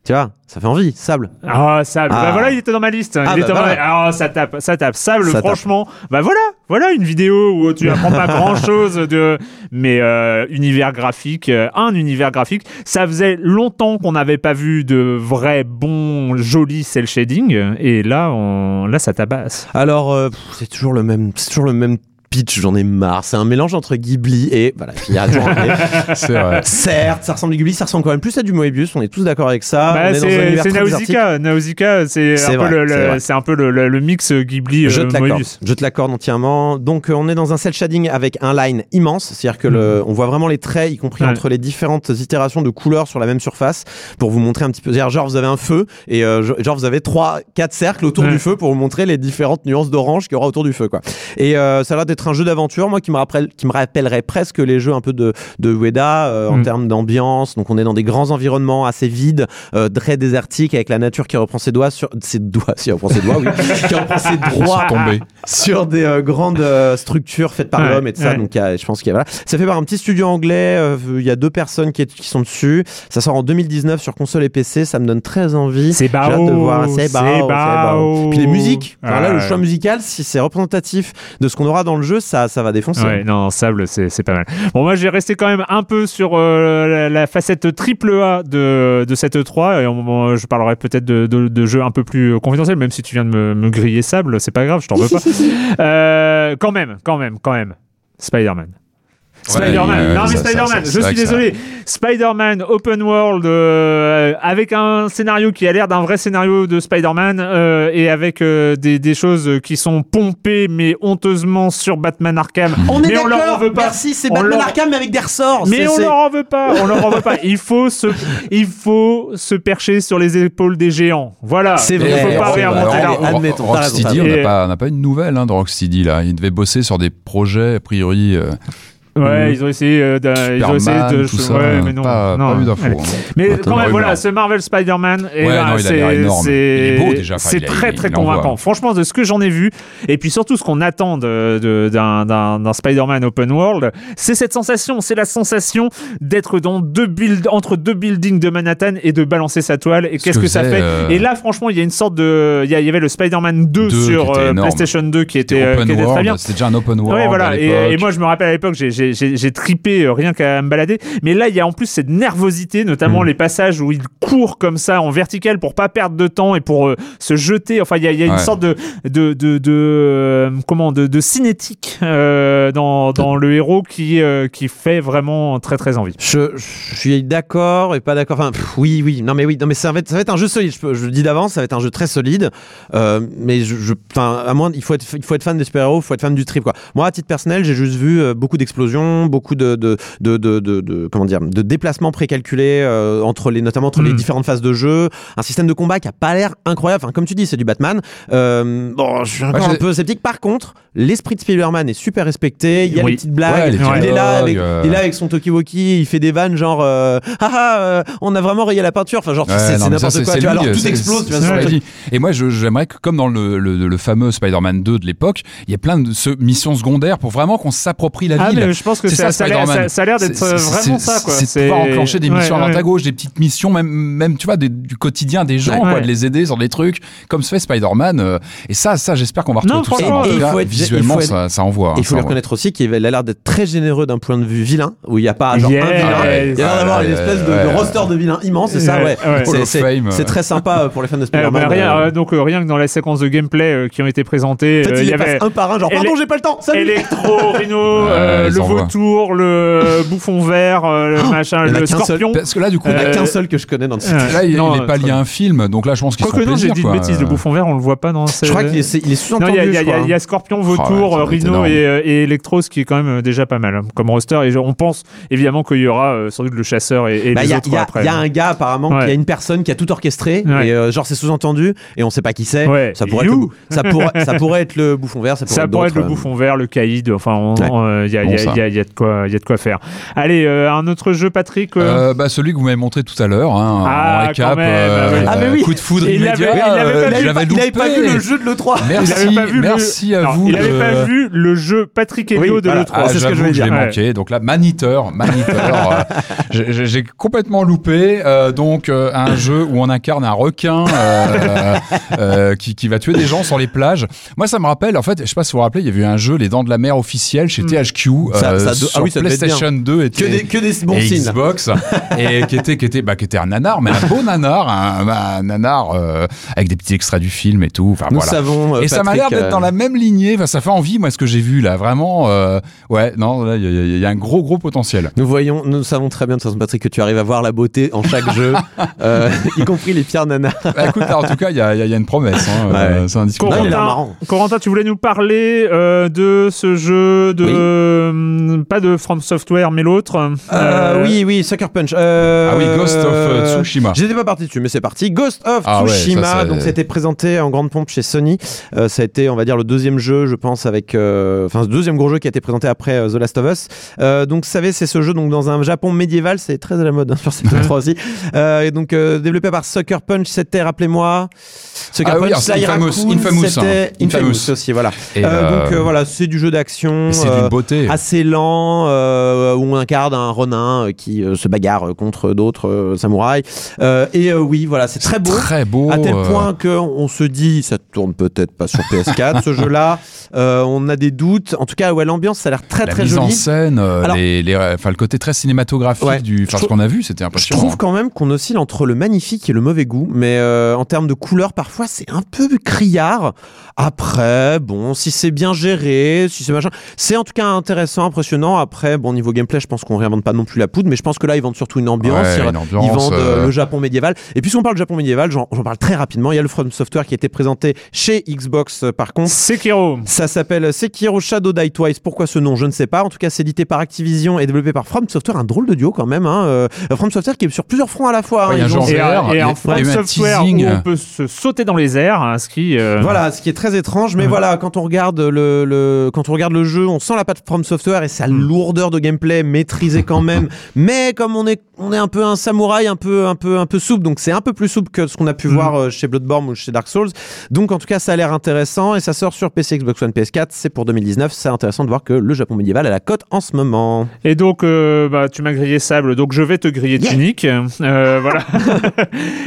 Tu vois, ça fait envie, Sable. Ah, Sable. Ah. Bah voilà, il était dans ma liste. Ah, il bah était dans ma-. Ah, ça tape, ça tape. Sable, Ça tape. franchement. Bah voilà, voilà une vidéo où tu apprends pas grand chose de, mais euh, univers graphique, euh, un univers graphique. Ça faisait longtemps qu'on n'avait pas vu de vrai bon joli cel shading, et là, on, là, ça tabasse. Alors, euh, c'est toujours le même, c'est toujours le même pitch. J'en ai marre. C'est un mélange entre Ghibli et voilà. C'est vrai. Certes, ça ressemble à Ghibli, ça ressemble quand même plus à du Moebius. On est tous d'accord avec ça. Bah, c'est. Nausicaa. Nausicaa, c'est un, peu vrai, le- c'est le- vrai. c'est un peu le, le- le mix Ghibli Je euh, te l'accorde. Moebius. Je te l'accorde entièrement. Donc, euh, on est dans un cel shading avec un line immense. C'est-à-dire que le, on voit vraiment les traits, y compris. Ouais. entre les différentes itérations de couleurs sur la même surface, pour vous montrer un petit peu. C'est-à-dire, genre, vous avez un feu et euh, genre, vous avez trois, quatre cercles autour Ouais. du feu pour vous montrer les différentes nuances d'orange qu'il y aura autour du feu, quoi. Et euh, ça a l'air d'être un jeu d'aventure, moi, qui me rappelle, qui me rappellerait presque les jeux un peu de, de Ueda euh, en Mm. termes d'ambiance. Donc, on est dans des grands environnements assez vides, euh, très désertiques, avec la nature qui reprend ses doigts sur ses doigts, si elle reprend ses doigts, oui, qui reprend ses droits sur des euh, grandes euh, structures faites par Ouais, l'homme et tout ça. Donc, il y a- je pense qu'il y a, voilà. Ça fait par un petit studio anglais. Il y a deux personnes qui, qui sont dessus. Ça sort en 2019 sur console et PC. Ça me donne très envie. C'est bao, de voir. C'est bao. Puis les musiques. Alors là, le choix musical, si c'est représentatif de ce qu'on aura dans le jeu, ça, ça va défoncer. Ouais, non, Sable, c'est c'est pas mal. Bon, moi, j'ai resté quand même un peu sur euh, la, la facette triple A de, de cette E3, et on- je parlerai peut-être de, de, de jeux un peu plus confidentiels, même si tu viens de me, me griller Sable, c'est pas grave, je t'en veux pas. Euh, quand même, quand même, quand même. Spider-Man. Spider-Man, Ouais, non mais Spider-Man, je suis désolé. Spider-Man Open World euh, avec un scénario qui a l'air d'un vrai scénario de Spider-Man euh, et avec euh, des, des choses qui sont pompées mais honteusement sur Batman Arkham. On est mais on leur en veut pas. Merci, c'est On Batman leur- Arkham mais avec des ressorts. Mais on leur en veut pas, on leur en veut pas. Il faut se, il faut se percher sur les épaules des géants. Voilà. C'est Il vrai, faut pas. Allez, admettons, Rocksteady, on n'a pas, pas une nouvelle hein, de Rocksteady là. Ils devaient bosser sur des projets a priori. Euh, Ouais, ils ont essayé euh, de, ils ont essayé Superman, de, tout ça. ouais, mais non, pas, non. pas eu d'infos. Hein. Mais quand même, voilà, ce Marvel Spider-Man, Ouais, l'air c'est- très très convaincant. Franchement, de ce que j'en ai vu, et puis surtout ce qu'on attend d'un Spider-Man open world, c'est cette sensation, c'est la sensation d'être dans deux build, entre deux buildings de Manhattan et de balancer sa toile. Et qu'est-ce que que ça fait euh, Et là, franchement, il y a une sorte de, il y, avait le Spider-Man 2, 2 qui sur euh. PlayStation 2 qui était, euh, qui très bien. C'était déjà un open world. Ouais, voilà. Et moi, je me rappelle à l'époque, j'ai- j'ai tripé euh, rien qu'à me balader. Mais là, il y a en plus cette nervosité, notamment Mm. les passages où il court comme ça en vertical pour pas perdre de temps et pour euh, se jeter. Enfin, il y a, il y a une Ouais. sorte de de de, de, euh, comment de, de cinétique euh, dans, dans le héros qui qui fait vraiment très très envie. Je, je suis d'accord et pas d'accord. Enfin, pff, oui, oui. Non, mais oui. Non, mais ça va être, ça va être un jeu solide. Je, le dis d'avance, ça va être un jeu très solide. Mais je, à moins, il faut être, il faut être fan des super-héros, il faut être fan du trip, quoi. Moi, à titre personnel, j'ai juste vu beaucoup d'explosions, beaucoup de, de, de, de, de- de- comment dire, de déplacements précalculés euh, entre les, notamment entre les Mm. différentes phases de jeu. Un système de combat qui a pas l'air incroyable. Enfin, comme tu dis, c'est du Batman. Euh, bon, je suis encore Ouais, un peu sceptique. Par contre, l'esprit de Spider-Man est super respecté. Il y a Oui. les petites blagues. Ouais, les il, est là avec, euh. il est là avec son Tokiwoki, il fait des vannes genre euh, ah ah euh, on a vraiment rayé la peinture enfin genre Ouais, c'est n'importe quoi tu vois, alors tout explose tu vois. Et moi, j'aimerais que, comme dans le, le, le fameux Spider-Man 2 de l'époque, il y a plein de ce- missions secondaires pour vraiment qu'on s'approprie la Ah, ville. mais je pense que ça, ça, a l'air- Spider-Man. ça- ça a l'air d'être euh, vraiment ça. quoi. C'est de pouvoir enclencher des ouais, missions à droite ouais. à gauche, des petites missions, même, même tu vois, des- du quotidien des gens, Ouais. quoi, de les aider sur des trucs, comme se fait Spider-Man. euh, et ça, ça j'espère qu'on va retrouver Non, tout ça. et faut être- visuellement, il faut être- ça, ça envoie. hein, Et il faut ça lui envoie. reconnaître aussi qu'il a l'air d'être très généreux d'un point de vue vilain, où il n'y a pas genre un vilain, Ouais, il y a l'air d'avoir ouais, une espèce de, roster de vilains immense, c'est ça, ouais. C'est- très sympa pour les fans de Euh, Spider-Man. bah, rien, euh. donc euh, rien que dans la séquence de gameplay qui ont été présentées, En fait, il il y avait un par un, genre pardon, j'ai pas le temps, salut Electro, Rhino, le. Vautour, le bouffon vert, euh, le machin, il y en a le seul. scorpion. Parce que là, du coup, Il n'y en a Euh, qu'un seul que je connais dans le site. euh, là, il, non, il est pas euh, lié à un film, donc là, je pense qu'ils Quoique sont non, j'ai dit une bêtise, le bouffon vert, on le voit pas dans Je crois qu'il est, il sous-entendu. il y a, il y il y il y hein. Scorpion, Oh, Vautour, euh, être Rhino et, euh, et Electro, ce qui est quand même euh, déjà pas mal hein, comme roster. Et on pense évidemment qu'il y aura euh, sans doute le chasseur et, et Bah, les Il y, a- autres il y a- après. il y a un gars apparemment Ouais. qui a une personne qui a tout orchestré Ouais. et euh, genre c'est sous-entendu et on sait pas qui c'est. Ouais. Ça pourrait être ça pourrait ça pourrait être le bouffon vert. Ça pourrait Ça être pourrait être le euh, bouffon vert, le caïd, enfin, euh, il y, a, il y il y a- il y a de quoi, il y a de quoi faire. Allez, euh, un autre jeu, Patrick. euh, Euh, bah, celui que vous m'avez montré tout à l'heure, hein, Ah, en récap, quand même, euh, ah oui. Mais oui. coup de foudre il immédiat. avait- il avait pas euh, vu- pas, le jeu de l'E3. il Merci, avait pas vu merci le... à vous. Il avait de- pas vu le jeu Patrick Helio Oui, de voilà. l'E3. Ah, c'est ce que je voulais je l'ai dire, ouais. manqué. Donc là, Maniteur, Maniteur, j'ai- complètement loupé. donc un jeu où on incarne un requin qui, qui va tuer des gens sur les plages. Moi, ça me rappelle. En fait, je sais pas si vous vous rappelez, il y avait eu un jeu Les Dents de la Mer officiel chez THQ Ça- euh, ça do- sur ah oui, ça PlayStation 2 et Que des, que des bons et signes. Xbox et qui était qui était bah qui était un nanar mais un beau nanar un, un nanar euh, avec des petits extraits du film et tout enfin Nous voilà savons. euh, et ça m'a l'air Patrick, d'être dans euh, la même lignée enfin, ça fait envie moi ce que j'ai vu là vraiment euh, ouais non là il y, a- il y a un gros gros potentiel Nous voyons, nous savons très bien de toute façon, Patrick, que tu arrives à voir la beauté en chaque jeu, euh, y compris les pierres nanas. Bah, écoute là, en tout cas il y a, il y y a une promesse hein, euh, Ouais. c'est indiscutable Corentin, marrant. Corentin, tu voulais nous parler euh, de ce jeu de pas de From Software mais l'autre. Euh, oui, oui, Sucker Punch. Euh, ah oui Ghost of euh, Tsushima J'étais pas parti dessus, mais c'est parti. Ghost of Ah ouais, Tsushima. ça, donc, c'était présenté en grande pompe chez Sony. Euh, ça a été, on va dire, le deuxième jeu, je pense, avec, euh, enfin, le deuxième gros jeu qui a été présenté après euh, The Last of Us. Euh, donc, vous savez, c'est ce jeu donc dans un Japon médiéval. C'est très à la mode hein, sur cette 3 aussi. Euh, et donc, euh, développé par Sucker Punch, c'était, rappelez-moi, Sucker Ah oui, Punch, c'est Sly Infamous, Raccoon, Infamous, c'était hein. Infamous Infamous. aussi, voilà. Euh, euh, donc, euh, voilà, c'est du jeu d'action. c'est euh, d'une beauté assez lent euh, où on incarne un renin euh, qui euh, se bagarre contre d'autres euh, samouraïs. Euh, et euh, oui voilà c'est très beau. très beau à tel euh, point que on se dit ça tourne peut-être pas sur PS4 ce jeu là on a des doutes. En tout cas ouais l'ambiance ça a l'air très la très mise en scène, euh, Alors- les, les- enfin, le côté très cinématographique Ouais. du, Je enfin, ce qu'on a vu, c'était je impressionnant. trouve quand même qu'on oscille entre le magnifique et le mauvais goût, mais euh, en termes de couleurs, parfois c'est un peu criard. Après, bon, si c'est bien géré, si c'est machin, c'est en tout cas intéressant, impressionnant. Après, bon, niveau gameplay, je pense qu'on réinvente pas non plus la poudre, mais je pense que là, ils vendent surtout une ambiance. Ouais, ils, une ambiance, ils vendent euh, euh, le Japon médiéval. Et puisqu'on parle de Japon médiéval, j'en parle très rapidement. Il y a le From Software qui a été présenté chez Xbox, euh, par contre. Sekiro. Ça s'appelle Sekiro Shadow Die Twice. Pourquoi ce nom? Je ne sais pas. En tout cas, c'est édité par Activision et développé par From Software. Un drôle de duo quand même. Hein. Euh, From Software qui est sur plusieurs fronts à la fois. hein. Ouais, il y a un Ils genre ont- en Et, un- et un From Software où on peut se sauter dans les airs, hein, ce qui. euh, Voilà, ce qui est très étrange, mais voilà, quand on regarde le, le- quand on regarde le jeu, on sent la patte From Software et sa lourdeur de gameplay maîtrisée quand même. mais comme on est on est un peu un samouraï, un peu, un peu, un peu souple. Donc c'est un peu plus souple que ce qu'on a pu Mhm. voir euh, chez Bloodborne ou chez Dark Souls. Donc en tout cas, ça a l'air intéressant et ça sort sur PC, Xbox One, PS4. C'est pour 2019. C'est intéressant de voir que le Japon médiéval a la cote en ce moment. Et donc, euh, bah, tu m'as grillé Sable, donc je vais te griller Tunic. Euh, voilà.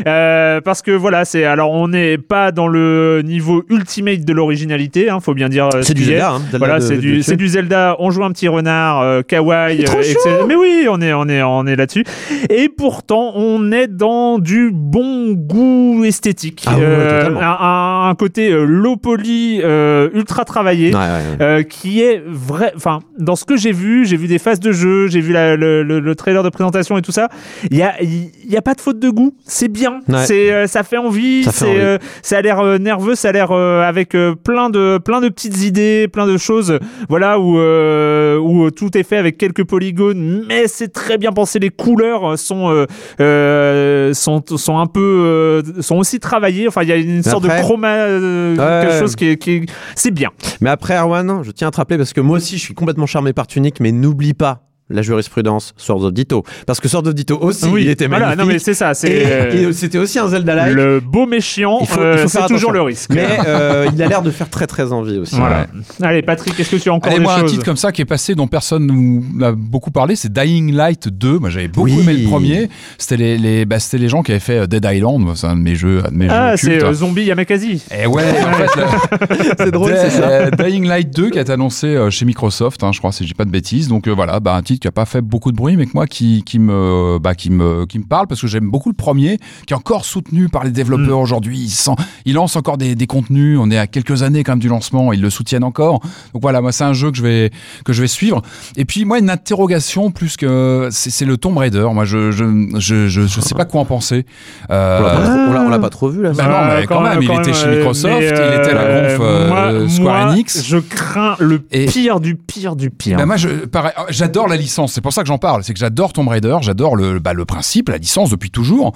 Euh, parce que voilà, c'est alors on n'est pas dans le niveau ultimate de l'originalité, hein, faut bien dire. ce C'est du. Zelda. Hein, Zelda Voilà, c'est du, du Zelda. On joue un petit renard, kawaii, trop. Mais oui, on est, on est, on est là-dessus. Et pourtant, on est dans du bon goût esthétique. Ah ouais, totalement. un, un côté euh, low poly, euh, ultra travaillé. Ouais. Euh, qui est vrai. Enfin, dans ce que j'ai vu, j'ai vu des phases de jeu, j'ai vu la- le, le- le trailer de présentation et tout ça. Il y a, y a pas de faute de goût. C'est bien. C'est, euh, ça fait envie. Ça fait envie. euh, ça a l'air euh, nerveux. Ça a l'air euh, avec euh, plein de, plein de petites idées, plein de choses. Voilà où, euh, où tout est fait avec quelques polygones, mais c'est très bien pensé. Les couleurs sont, euh, euh, sont, sont un peu, euh, sont aussi travaillées. Enfin, il y a une sorte après- de chroma, euh, quelque chose qui qui est- c'est bien. Mais après, Erwan, je tiens à te rappeler parce que moi aussi, je suis complètement charmé par Tunic, mais n'oublie pas la jurisprudence Swords of Ditto. Parce que Swords of Ditto aussi, il était voilà, magnifique. non mais c'est ça, euh, c'était aussi un Zelda-like. le beau méchiant, Il faut- il euh, faut c'est toujours le risque. Mais euh, il a l'air de faire très très envie aussi. voilà. Allez Patrick, est-ce que tu as encore Allez, des moi, un titre comme ça qui est passé dont personne nous a beaucoup parlé, c'est Dying Light 2. Moi, j'avais beaucoup Oui. aimé le premier. C'était les, les, bah, c'était les gens qui avaient fait euh, Dead Island. C'est un de mes jeux, un de mes Ah, c'est euh, Zombie Yamakasi. Et ouais, en fait, C'est drôle, c'est ça. Dying Light 2 qui a été annoncé chez Microsoft, hein, je crois, si j'ai pas de bêtises. Donc euh, voilà, bah, un titre qui a pas fait beaucoup de bruit, mais que moi qui, qui me, bah, qui me, qui me parle parce que j'aime beaucoup le premier, qui est encore soutenu par les développeurs Mm. aujourd'hui. Sent- ils lancent encore des, des contenus. On est à quelques années quand même du lancement, ils le soutiennent encore. Donc voilà, moi c'est un jeu que je vais, que je vais suivre. Et puis moi une interrogation plus que c'est le Tomb Raider. Moi je, je, je, je, je sais pas quoi en penser. Euh, On l'a pas trop- vu là. Bah non, mais quand même, il était chez euh, Microsoft, il était à la euh, conf, euh, moi- Square moi, Enix. Je crains le Et- pire du pire du pire. Bah moi, j'adore la licence. C'est pour ça que j'en parle. C'est que j'adore Tomb Raider. J'adore le, bah, le principe, la licence depuis toujours.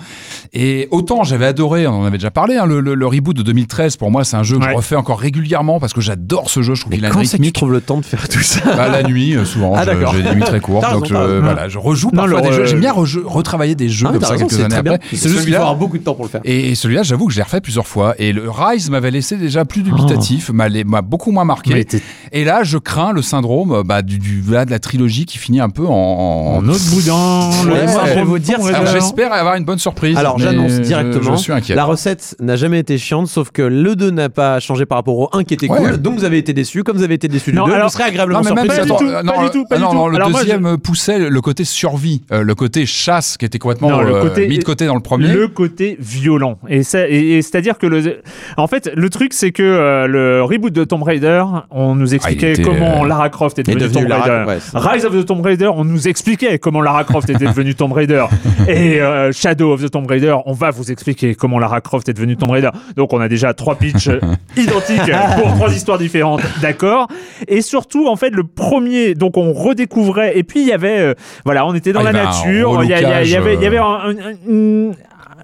Et autant j'avais adoré, on en avait déjà parlé, hein, le, le- le reboot de 2013. Pour moi, c'est un jeu que Ouais. je refais encore régulièrement parce que j'adore ce jeu. Je trouve qu'il a quand c'est que tu trouves le temps de faire tout ça Bah, la nuit, euh, souvent. Ah. J'ai des nuits très courtes. Donc je, raison. voilà, je rejoue Non, parfois des jeux. J'aime bien retravailler des jeux Ah, comme ça raison, quelques c'est années très bien. après. C'est juste qu'il faut Celui-là- avoir beaucoup de temps pour le faire. et, celui-là, j'avoue que je l'ai refait plusieurs fois. Et le Rise m'avait laissé déjà plus dubitatif, m'a les- m'a beaucoup moins marqué. Et là, je crains le syndrome bah, du, du- là, de la trilogie qui finit un peu en. autre boudin. le Ouais, moi, syndrome je vais vous dire, Tomb Alors, Raider. j'espère avoir une bonne surprise. Alors j'annonce directement, Je, suis inquiet. la recette n'a jamais été chiante, sauf que le 2 n'a pas changé par rapport au 1 qui était Ouais. cool, donc vous avez été déçus, comme vous avez été déçus du Non, 2, alors- vous serez agréablement Non, mais surpris. pas du tout, euh, pas non, du tout, pas euh, du non, tout. non, le Alors moi, deuxième poussait le côté survie, euh, le côté chasse qui était complètement Non, le euh, mis de côté dans le premier. Le côté violent. Et, ça- et- et c'est-à-dire que le, en fait, le truc, c'est que euh, le reboot de Tomb Raider, on nous expliquait Ah, était, comment euh, Lara Croft est est devenue Tomb Lara- Raider. ouais, Rise of the Tomb Raider, on nous expliquait comment Lara Croft était devenue Tomb Raider. Et euh, Shadow of the Tomb Raider, on va vous expliquer comment Lara Croft est devenue Tomb Raider. Donc on a déjà trois pitchs euh, identiques pour trois histoires différentes, d'accord. Et surtout, en fait, le premier, donc on redécouvrait. Et puis il y avait, euh, voilà, on était dans Ah, la nature. Il y, y y avait, y avait un-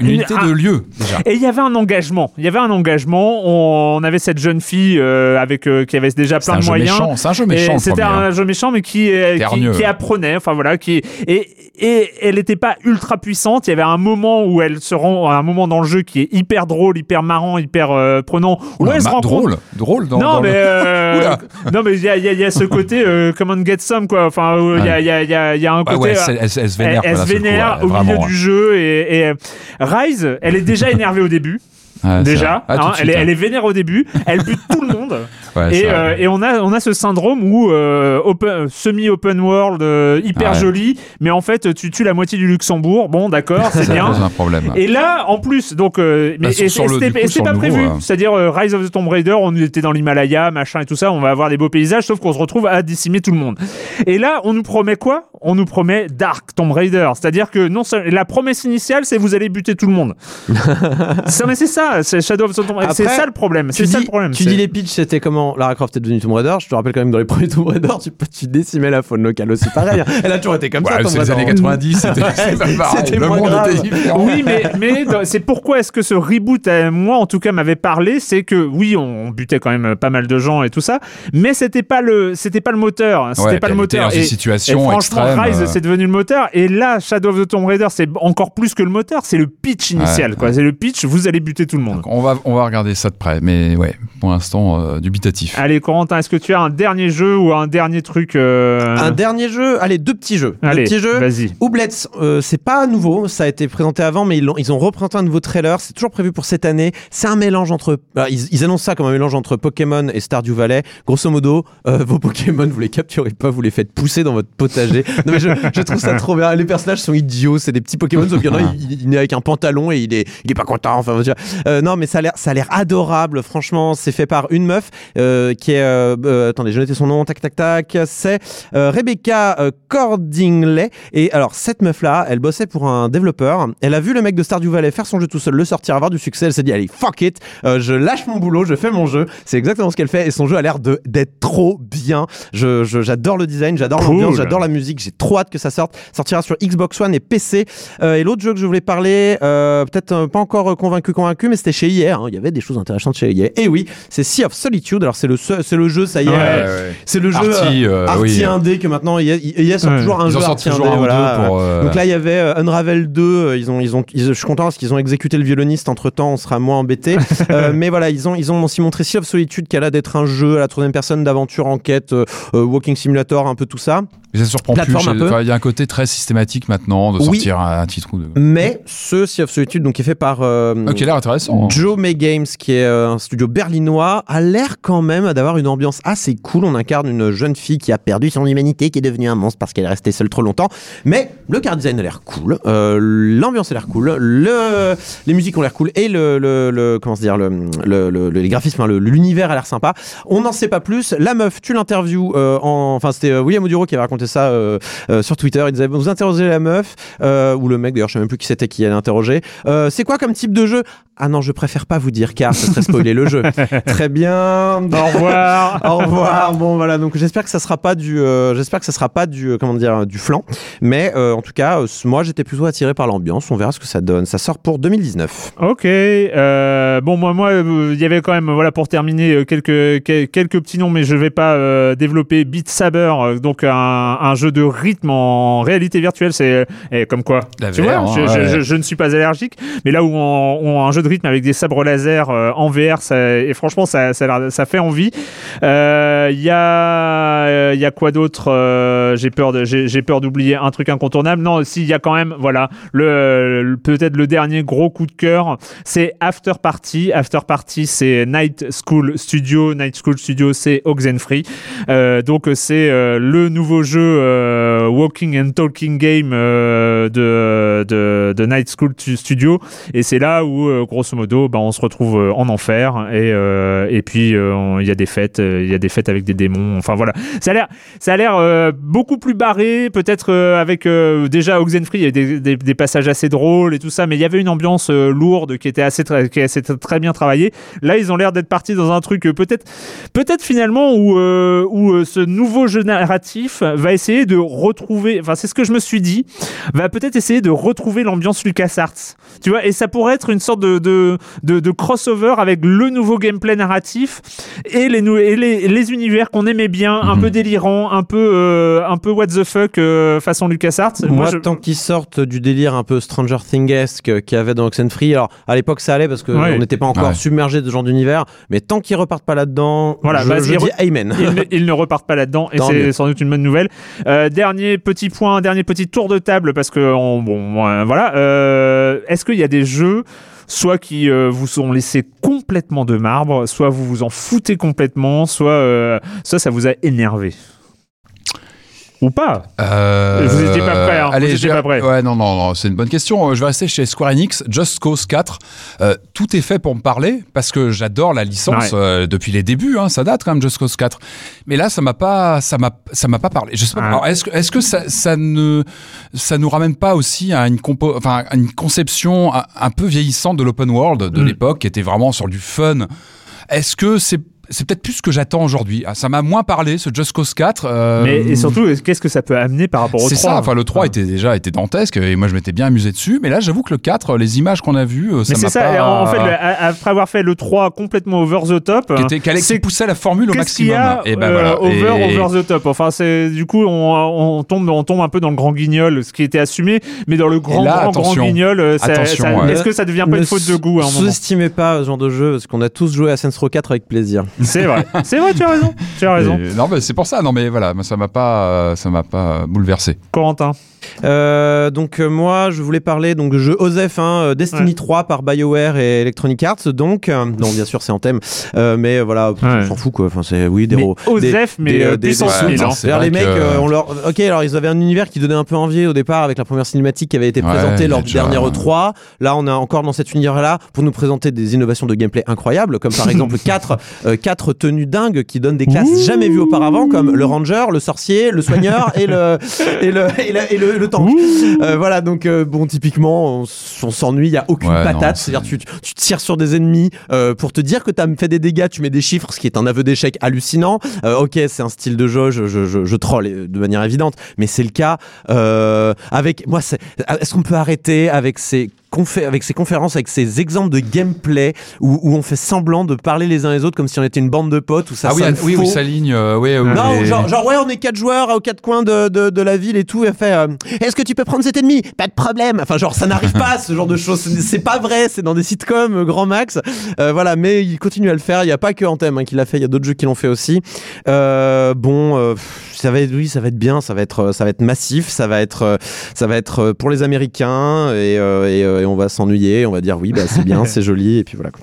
une, unité un- de lieu déjà. et il y avait un engagement. Il y avait un engagement. On, on avait cette jeune fille euh, avec euh, qui avait déjà plein de moyens. C'est un jeu méchant. C'était un hein. jeu méchant, mais qui, euh, qui, apprenait. Enfin voilà, qui et, et elle n'était pas ultra puissante. Il y avait un moment où elle se rend, un moment dans le jeu qui est hyper drôle, hyper marrant, hyper prenant. Où Oula, elle se rend compte- drôle, drôle dans. non dans mais le- non mais il y a, il y a- il y a ce côté come on get some quoi. Enfin il y a y y un Bah côté. ouais, elle, elle- elle se vénère. elle, se coup, ouais, au vraiment, milieu ouais. du jeu et, et, Rise, elle est déjà énervée au début. C'est déjà. Ah, hein, elle, est, elle est vénère au début, elle bute tout le monde. Ouais, Et, euh, et on a on a ce syndrome où euh, open- semi open world euh, hyper Ah ouais. joli, mais en fait tu tues la moitié du Luxembourg. Bon, d'accord, c'est bien. pose un problème. Et là, en plus, donc, euh, mais Bah, sur- et- sur et le- c'était pas prévu. euh. C'est-à-dire euh, Rise of the Tomb Raider, on était dans l'Himalaya, machin et tout ça, on va avoir des beaux paysages, sauf qu'on se retrouve à décimer tout le monde. Et là, on nous promet quoi? On nous promet Dark Tomb Raider, c'est-à-dire que non seul la promesse initiale, c'est vous allez buter tout le monde. ça, mais c'est ça, c'est Shadow of the Tomb Raider. C'est ça le problème. Tu C'est ça dis, le problème. tu c'est- dis les pitchs, c'était comment Lara Croft est devenue Tomb Raider. Je te rappelle quand même, dans les premiers Tomb Raider, tu, tu décimais la faune locale aussi, pareil. hein. Elle a toujours été comme ça, Ouais, c'est les années 90, c'était Ouais, c'était pas pareil. c'était Le moins monde grave. était différent. Oui, mais, c'est pourquoi est-ce que ce reboot, euh, moi en tout cas, m'avait parlé, c'est que oui, on, butait quand même euh, pas mal de gens et tout ça, mais c'était pas le, c'était pas le moteur, hein, c'était Ouais, pas le moteur. Et- situation et franchement, extrême, Rise, euh. c'est devenu le moteur, et là, Shadow of the Tomb Raider, c'est encore plus que le moteur, c'est le pitch initial, Ouais, quoi. C'est le pitch, vous allez buter tout le monde. Donc, on va, on va regarder ça de près, mais ouais, pour l'instant, euh, Allez, Corentin, est-ce que tu as un dernier jeu ou un dernier truc euh, Un dernier jeu, allez, deux petits jeux. Allez, deux petits jeux. vas-y. Oublets, euh, c'est pas nouveau, ça a été présenté avant, mais ils, l'ont- ils ont représenté un nouveau trailer. C'est toujours prévu pour cette année. C'est un mélange entre. alors, ils, ils annoncent ça comme un mélange entre Pokémon et Stardew Valley. Grosso modo, euh, vos Pokémon, vous les capturez pas, vous les faites pousser dans votre potager. non, mais je, je trouve ça trop bien. Les personnages sont idiots, c'est des petits Pokémon, sauf qu'il y en a, il, il est avec un pantalon et il est, il est pas content. Enfin, euh, non, mais ça a l'air, ça a l'air adorable. Franchement, c'est fait par une meuf euh, qui est. euh, euh, attendez, je notais son nom. Tac, tac, tac. C'est euh, Rebecca Cordingley. Et alors, cette meuf-là, elle bossait pour un développeur. Elle a vu le mec de Stardew Valley faire son jeu tout seul, le sortir, avoir du succès. Elle s'est dit, allez, fuck it, je lâche mon boulot, je fais mon jeu. C'est exactement ce qu'elle fait. Et son jeu a l'air d'être trop bien. Je, je- j'adore le design, j'adore Cool. l'ambiance, j'adore la musique. J'ai trop hâte que ça sorte. Sortira sur Xbox One et PC. Et l'autre jeu que je voulais parler, peut-être pas encore convaincu, convaincu, mais c'était chez EA. hein. Il y avait des choses intéressantes chez EA. Et oui, c'est Sea of Solitude. Alors, c'est le, seul- c'est le jeu, ça y est. Ouais, C'est le jeu Arty, euh, euh, Arty oui. indé que maintenant EA sort Ouais. toujours un Ils jeu Arty indé, voilà. pour, euh, Donc là, il y avait Unravel 2. euh, Ils ont, ils ont, ils- je suis content parce qu'ils ont exécuté le violoniste entre temps. On sera moins embêté. Euh, mais voilà, ils ont, ils ont aussi montré Sea of Solitude qui a l'air d'être un jeu à la troisième personne d'aventure, enquête, walking simulator, un peu tout ça. Mais ça surprend plus. Plateforme Il y a un côté très systématique maintenant de Oui. sortir un, un titre ou deux. Mais ce Sea of Solitude, donc est fait par euh, Ok, qui a l'air intéressant. hein. Joe May Games, qui est euh, un studio berlinois, a l'air quand même d'avoir une ambiance assez cool. On incarne une jeune fille qui a perdu son humanité, qui est devenue un monstre parce qu'elle est restée seule trop longtemps. Mais le car design a l'air cool, euh, l'ambiance a l'air cool, le, les musiques ont l'air cool et le, le, le- comment se dire, le, le, le- les graphismes, hein, l'univers a l'air sympa. On n'en sait pas plus. La meuf, tu l'interviews euh, en, enfin c'était William Oduro qui avait raconté ça euh, euh, sur Twitter. Il disait vous interrogez la meuf euh, ou le mec d'ailleurs, je sais même plus qui c'était qui allait interroger. C'est quoi comme type de jeu? Ah non, je préfère pas vous dire car ça serait spoiler le jeu. Très bien. Au revoir. Au revoir. Bon voilà, donc j'espère que ça sera pas du, euh, j'espère que ça sera pas du, euh, comment dire, du flan. Mais euh, en tout cas, euh, moi j'étais plutôt attiré par l'ambiance. On verra ce que ça donne. Ça sort pour 2019. Ok. euh, bon, moi, moi, euh, il y avait quand même, voilà, pour terminer, euh, quelques quel- quelques petits noms, mais je vais pas euh, développer Beat Saber, euh, donc un, un jeu de rythme en réalité virtuelle. C'est eh, comme quoi. La tu VR, vois, hein, je, je- ouais. je- je ne suis pas allergique, mais là où on, on- un jeu de rythme avec des sabres laser euh, en VR, et franchement, ça, ça, fait envie. Euh, Il y a, euh, y a quoi d'autre Euh, J'ai peur d'oublier un truc incontournable. Non, si, il y a quand même, voilà, le, peut-être le dernier gros coup de cœur, c'est After Party. After Party, c'est Night School Studio. Night School Studio, c'est Oxenfree. Euh, donc c'est euh, le nouveau jeu euh, Walking and Talking Game euh, de, de, Night School Tu- Studio. Et c'est là où, euh, grosso modo, bah, on se retrouve euh, en enfer. Et, euh, et puis, euh, il y a des fêtes. Il y a des fêtes avec des démons. Enfin, voilà. Ça a l'air, ça a l'air beaucoup plus barré. Peut-être avec déjà Oxenfree, il y a des, des, passages assez drôles et tout ça. Mais il y avait une ambiance lourde qui était assez, qui assez très bien travaillée. Là, ils ont l'air d'être partis dans un truc peut-être, peut-être finalement où, où ce nouveau jeu narratif va essayer de retrouver. Enfin, c'est ce que je me suis dit. Va peut-être essayer de retrouver l'ambiance LucasArts. Tu vois, et ça pourrait être une sorte de, de, de, de crossover avec le nouveau gameplay narratif et les, nou- et les, les univers qu'on aimait bien, un Mhm. peu délirant, un peu, euh, un peu what the fuck euh, façon LucasArts. Moi, je- tant qu'ils sortent du délire un peu Stranger Things-esque qu'il y avait dans Oxenfree, alors à l'époque ça allait parce qu'on Ouais. n'était pas encore Ouais. submergé de ce genre d'univers, mais tant qu'ils repartent pas là-dedans, Voilà, je, bah, je ils dis Amen. ils, ne, ils ne repartent pas là-dedans et c'est sans doute une bonne nouvelle. Euh, dernier petit point, dernier petit tour de table parce que on- bon euh, voilà. Euh, Est-ce qu'il y a des jeux soit qui euh, vous sont laissés complètement de marbre, soit vous vous en foutez complètement, soit euh, soit ça vous a énervé ou pas Euh, Vous étiez pas prêt, hein. Vous Allez, étiez je- pas prêt. Ouais, non, non, non, c'est une bonne question. Je vais rester chez Square Enix, Just Cause 4. Euh, tout est fait pour me parler parce que j'adore la licence Ouais. euh, depuis les débuts. Hein, ça date quand même Just Cause 4. Mais là, ça m'a pas, ça m'a, ça m'a pas parlé. Je sais pas. Ah. alors, est-ce que, est-ce que ça, ça ne, ça nous ramène pas aussi à une compo, enfin, à une conception un, un peu vieillissante de l'open world de Mm. l'époque qui était vraiment sur du fun? Est-ce que c'est c'est peut-être plus ce que j'attends aujourd'hui. Ah, ça m'a moins parlé ce Just Cause 4. euh, Mais et surtout, qu'est-ce que ça peut amener par rapport au 3 c'est ça, enfin le 3 était déjà était dantesque et moi je m'étais bien amusé dessus, mais là j'avoue que le 4, les images qu'on a vues, euh, ça Mais c'est m'a ça, pas... et en en fait, le- après avoir fait le 3 complètement over the top, qui, était, qui, allait- qui poussait la formule au maximum. a et ben euh, voilà. over, Et- over the top. Enfin, c'est du coup, on, on tombe, on tombe un peu dans le grand guignol, ce qui était assumé, mais dans le grand, là, grand, grand guignol, euh, ça- Attention, ça- ouais. est-ce que ça devient pas Ne une faute de goût à un moment? Sous-estimez pas ce genre de jeu parce qu'on a tous joué à Saints Row 4 avec plaisir. C'est vrai, c'est vrai, tu as raison, tu as raison. et- non, mais c'est pour ça. Non, mais voilà, ça m'a pas, euh, ça m'a pas bouleversé. Corentin. Euh, donc euh, moi je voulais parler donc de jeu Osef hein, euh, Destiny Ouais. 3 par BioWare et Electronic Arts donc euh, non bien sûr c'est en thème euh, mais voilà pff, Ouais. on s'en fout quoi enfin c'est oui des Mais ro- Osef, des- mais des, des- puissance des- ouais, 1000, non, hein. les mecs, euh, on leur... ok, alors ils avaient un univers qui donnait un peu envie au départ avec la première cinématique qui avait été Ouais, présentée lors du dernier E3. Là, on est encore dans cet univers-là pour nous présenter des innovations de gameplay incroyables, comme par exemple quatre, euh, quatre tenues dingues qui donnent des classes jamais vues auparavant, comme le ranger, le sorcier, le soigneur et le et le et, le, et le- le tank. Euh, voilà, donc euh, bon, typiquement, on, s- on s'ennuie, il y a aucune Ouais, non, patate. c'est- C'est-à-dire, tu, tu tires sur des ennemis euh, pour te dire que tu as fait des dégâts, tu mets des chiffres, ce qui est un aveu d'échec hallucinant. Euh, ok, c'est un style de jeu, je, je, je, je troll euh, de manière évidente, mais c'est le cas. Euh, avec moi, c'est- est-ce qu'on peut arrêter avec ces confé- avec ces conférences, avec ces exemples de gameplay où, où on fait semblant de parler les uns les autres comme si on était une bande de potes, où ça ah oui, sonne oui, oui, ça ligne. euh, ouais, oui, Non, les- genre, genre, ouais, on est quatre joueurs aux quatre coins de, de, de la ville et tout. Et fait, euh, est-ce que tu peux prendre cet ennemi? Pas de problème. Enfin, genre, ça n'arrive pas, ce genre de choses. C'est- pas vrai. C'est dans des sitcoms, euh, grand max. Euh, voilà, mais il continue à le faire. Il n'y a pas que Anthem hein, qui l'a fait. Il y a d'autres jeux qui l'ont fait aussi. Euh, bon, euh, ça va être, oui, ça va être bien. Ça va être, ça va être massif. Ça va être, ça va être pour les Américains et, euh, et, euh, et on va s'ennuyer. On va dire oui, bah c'est bien, c'est joli et puis voilà. quoi.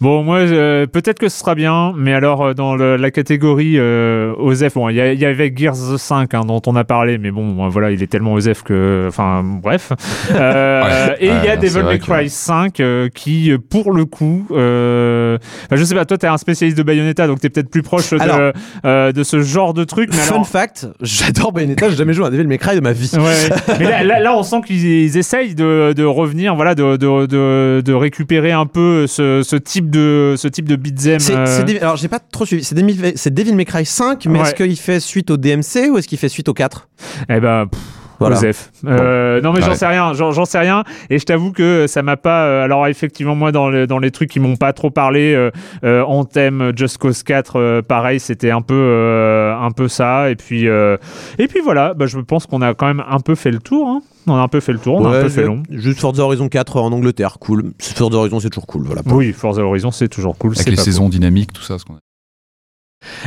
Bon, moi, je- peut-être que ce sera bien, mais alors euh, dans le- la catégorie euh, OSEF, bon, il y, y avait Gears 5 hein, dont on a parlé, mais bon, euh, voilà, il est tellement OSEF que, enfin, bref. Euh, Ouais. et il y a Devil May que- Cry 5 euh, qui, euh, pour le coup, euh, enfin, je sais pas, toi, t'es un spécialiste de Bayonetta, donc t'es peut-être plus proche de, Alors- euh, de ce genre de truc. Mais Fun alors, fact, j'adore Bayonetta. J'ai jamais joué à un Devil May Cry de ma vie. Ouais, mais là, là, là, on sent qu'ils ils essayent de, de revenir, voilà, de, de, de, de récupérer un peu ce, ce type de ce type de beat'em. C'est, euh, alors j'ai pas trop suivi. C'est Devil, c'est Devil May Cry 5, mais Ouais. est-ce qu'il fait suite au DMC ou est-ce qu'il fait suite au 4 Eh ben, pff, Voilà. Osef. Euh, non mais j'en Ouais. sais rien, j'en, j'en sais rien. Et je t'avoue que ça m'a pas. euh, alors effectivement moi dans, le- dans les trucs qui m'ont pas trop parlé, euh, euh, Anthem, Just Cause 4, euh, pareil, c'était un peu euh, un peu ça. Et puis euh, et puis voilà, bah, je pense qu'on a quand même un peu fait le tour. hein. On a un peu fait le tour, on a un peu fait long. Juste Forza Horizon 4 en Angleterre, cool. Forza Horizon c'est toujours cool, voilà. Oui, Forza Horizon, c'est toujours cool. Avec c'est les pas saisons dynamiques, tout ça. Ce qu'on a.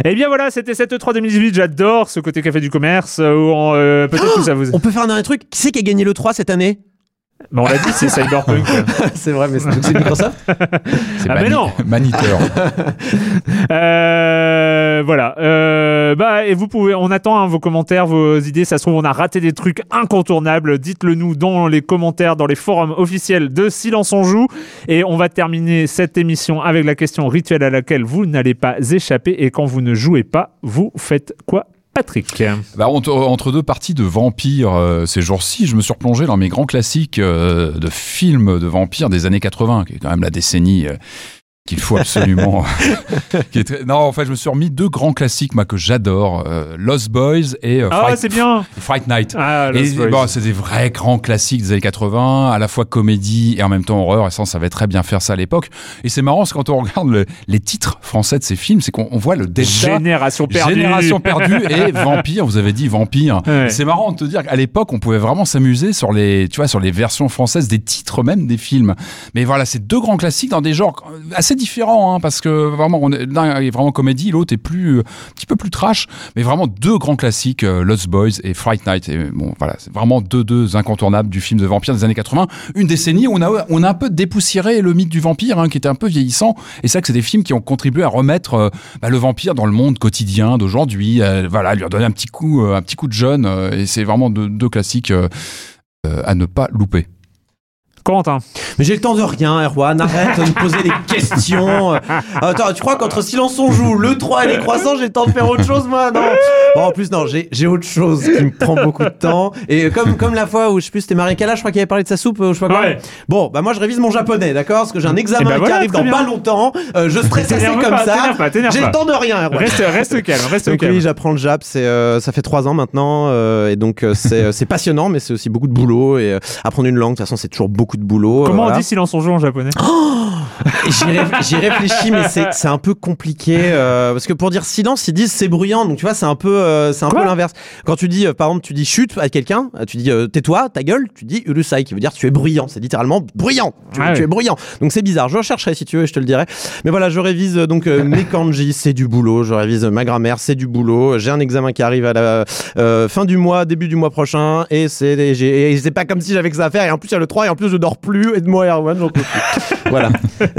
Eh bien voilà, c'était cette E3 2018. J'adore ce côté café du commerce. euh, où on, euh, peut-être que ça vous. On peut faire un dernier truc. Qui c'est qui a gagné le 3 cette année? Bah, on l'a dit, c'est Cyberpunk. C'est vrai, mais c'est, Microsoft. C'est Ah, mais non Maniteur. Euh, voilà. Euh, bah, et vous pouvez, on attend hein, vos commentaires, vos idées. Ça se trouve, on a raté des trucs incontournables. Dites-le nous dans les commentaires, dans les forums officiels de Silence on joue. Et on va terminer cette émission avec la question rituelle à laquelle vous n'allez pas échapper. Et quand vous ne jouez pas, vous faites quoi Patrick. Bah, entre, deux parties de vampires euh, ces jours-ci, je me suis replongé dans mes grands classiques euh, de films de vampires des années 80, qui est quand même la décennie euh, qu'il faut absolument. qui est très- Non, en fait, je me suis remis deux grands classiques moi, que j'adore euh, Lost Boys et euh, Ah, Fright, c'est bien Fright Night. Ah, Et, Lost Boys. bon, c'est des vrais grands classiques des années 80, à la fois comédie et en même temps horreur, et ça on savait très bien faire ça à l'époque. Et c'est marrant, quand on regarde le- les titres français de ces films, c'est qu'on on voit le delta. Génération perdue. Génération perdue et vampire, vous avez dit vampire. Ouais. C'est marrant de te dire qu'à l'époque, on pouvait vraiment s'amuser sur les, tu vois, sur les versions françaises des titres même des films. Mais voilà, c'est deux grands classiques dans des genres assez différents, hein, parce que vraiment, l'un est vraiment comédie, l'autre est plus, euh, un petit peu plus trash, mais vraiment deux grands classiques, euh, Lost Boys et Fright Night. Et bon, voilà, c'est vraiment deux, deux incontournables du film de vampire des années 80. Une décennie où on a, on a un peu dépoussiéré le mythe du vampire, hein, qui était un peu vieillissant. Et c'est que c'est des films qui ont contribué à remettre euh, bah, le vampire dans le monde quotidien d'aujourd'hui. euh, voilà, lui redonner un petit coup, un petit coup de jeune. et c'est vraiment deux, classiques à ne pas louper. Corentin. Mais j'ai le temps de rien, Erwan. Arrête de me poser des questions. Euh, Attends, tu crois qu'entre Silence on joue, le 3 et les croissants, j'ai le temps de faire autre chose, moi? Non. Bon, en plus, non, j'ai autre chose qui me prend beaucoup de temps. Et comme, comme la fois où, je sais plus, c'était Marie Kala, je crois qu'il avait parlé de sa soupe, euh, je sais pas quoi. Ouais. Bon, bah moi, je révise mon japonais, d'accord? Parce que j'ai un examen Eh ben qui voilà, arrive très dans bien. pas longtemps. Euh, je stresse assez comme pas, ça. J'ai le temps de rien, Erwan. Reste, reste calme, reste Donc calme. oui, j'apprends le Jap, c'est euh, ça fait trois ans maintenant euh, et donc euh, c'est euh, c'est passionnant, mais c'est aussi beaucoup de boulot et euh, apprendre une langue, de toute façon c'est toujours beaucoup de boulot. euh, Comment voilà. on dit silence on joue en japonais? Et J'y ré- j'y réfléchis, mais c'est un peu compliqué euh, parce que pour dire silence, ils disent c'est bruyant, donc tu vois c'est un peu euh, c'est un Quoi peu l'inverse. Quand tu dis euh, par exemple tu dis chute à quelqu'un, euh, tu dis euh, tais-toi, ta gueule, tu dis urusai qui veut dire tu es bruyant, c'est littéralement bruyant, tu, Ah tu es bruyant. Donc c'est bizarre. Je rechercherai si tu veux, je te le dirai. Mais voilà, je révise donc euh, mes kanji, c'est du boulot. Je révise ma grammaire, c'est du boulot. J'ai un examen qui arrive à la euh, fin du mois, début du mois prochain, et c'est j'ai- et c'est pas comme si j'avais que ça à faire. Et en plus il y a le 3 et en plus je dors plus. Et de moi Erwan, j'en peux plus. voilà.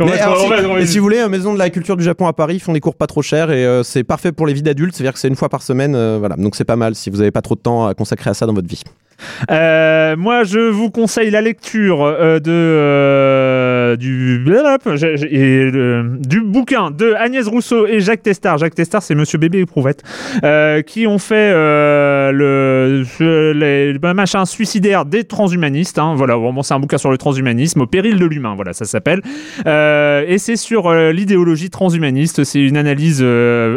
Mais alors, si, vous voulez, euh, Maison de la Culture du Japon à Paris, ils font des cours pas trop chers et euh, c'est parfait pour les vies d'adultes. C'est-à-dire que c'est une fois par semaine, euh, voilà. Donc c'est pas mal si vous avez pas trop de temps à consacrer à ça dans votre vie. Euh, moi, je vous conseille la lecture de euh, du et, euh, du bouquin de Agnès Rousseau et Jacques Testard. Jacques Testard, c'est Monsieur Bébé Éprouvette, euh, qui ont fait le machin suicidaire des transhumanistes. Hein, voilà, vraiment, c'est un bouquin sur le transhumanisme au péril de l'humain. Voilà, ça s'appelle. Et c'est sur l'idéologie transhumaniste. C'est une analyse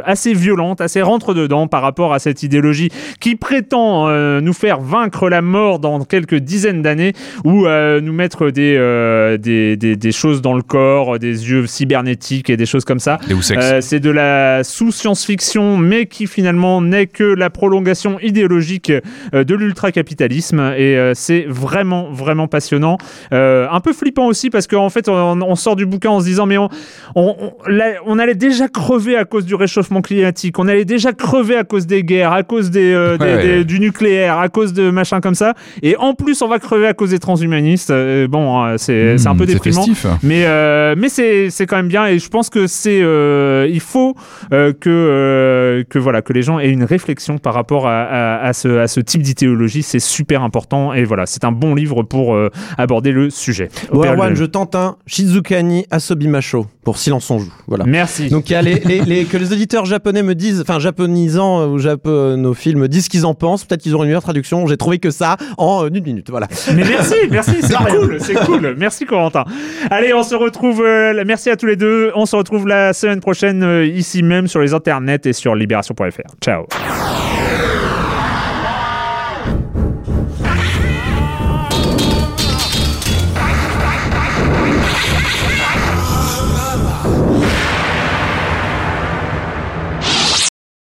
assez violente, assez rentre dedans par rapport à cette idéologie qui prétend nous faire vaincre la mort dans quelques dizaines d'années ou nous mettre des, des, des choses dans le corps, des yeux cybernétiques et des choses comme ça. Euh, c'est de la sous-science-fiction, mais qui finalement n'est que la prolongation idéologique euh, de l'ultracapitalisme. Et euh, c'est vraiment, vraiment passionnant. Un peu flippant aussi, parce qu'en fait, on, on sort du bouquin en se disant, mais on, on, on- là, on allait déjà crever à cause du réchauffement climatique, on allait déjà crever à cause des guerres, à cause des, euh, des- Ouais, ouais. des- du nucléaire, à cause de machin comme ça. Et en plus, on va crever à cause des transhumanistes. Euh, bon, euh, c'est c'est un peu Mmh, déprimant. Mais, euh, mais c'est, c'est quand même bien et je pense que c'est, euh, il faut euh, que, euh, que, voilà, que les gens aient une réflexion par rapport à, à, à ce, à ce type d'idéologie. C'est super important et voilà, c'est un bon livre pour euh, aborder le sujet. Erwan, de- je tente un Shizukani Asobimacho pour Silence on joue. Voilà. Merci. Donc il y a les, les- les- que les auditeurs japonais me disent, enfin japonisants ou japonophiles me disent ce qu'ils en pensent. Peut-être qu'ils auront une meilleure traduction. J'ai trouvé que ça en une minute. Voilà. Mais merci, merci, c'est cool, c'est cool. Merci Corentin. Allez, on se retrouve. euh, merci à tous les deux. On se retrouve la semaine prochaine euh, ici même sur les internets et sur libération.fr. Ciao.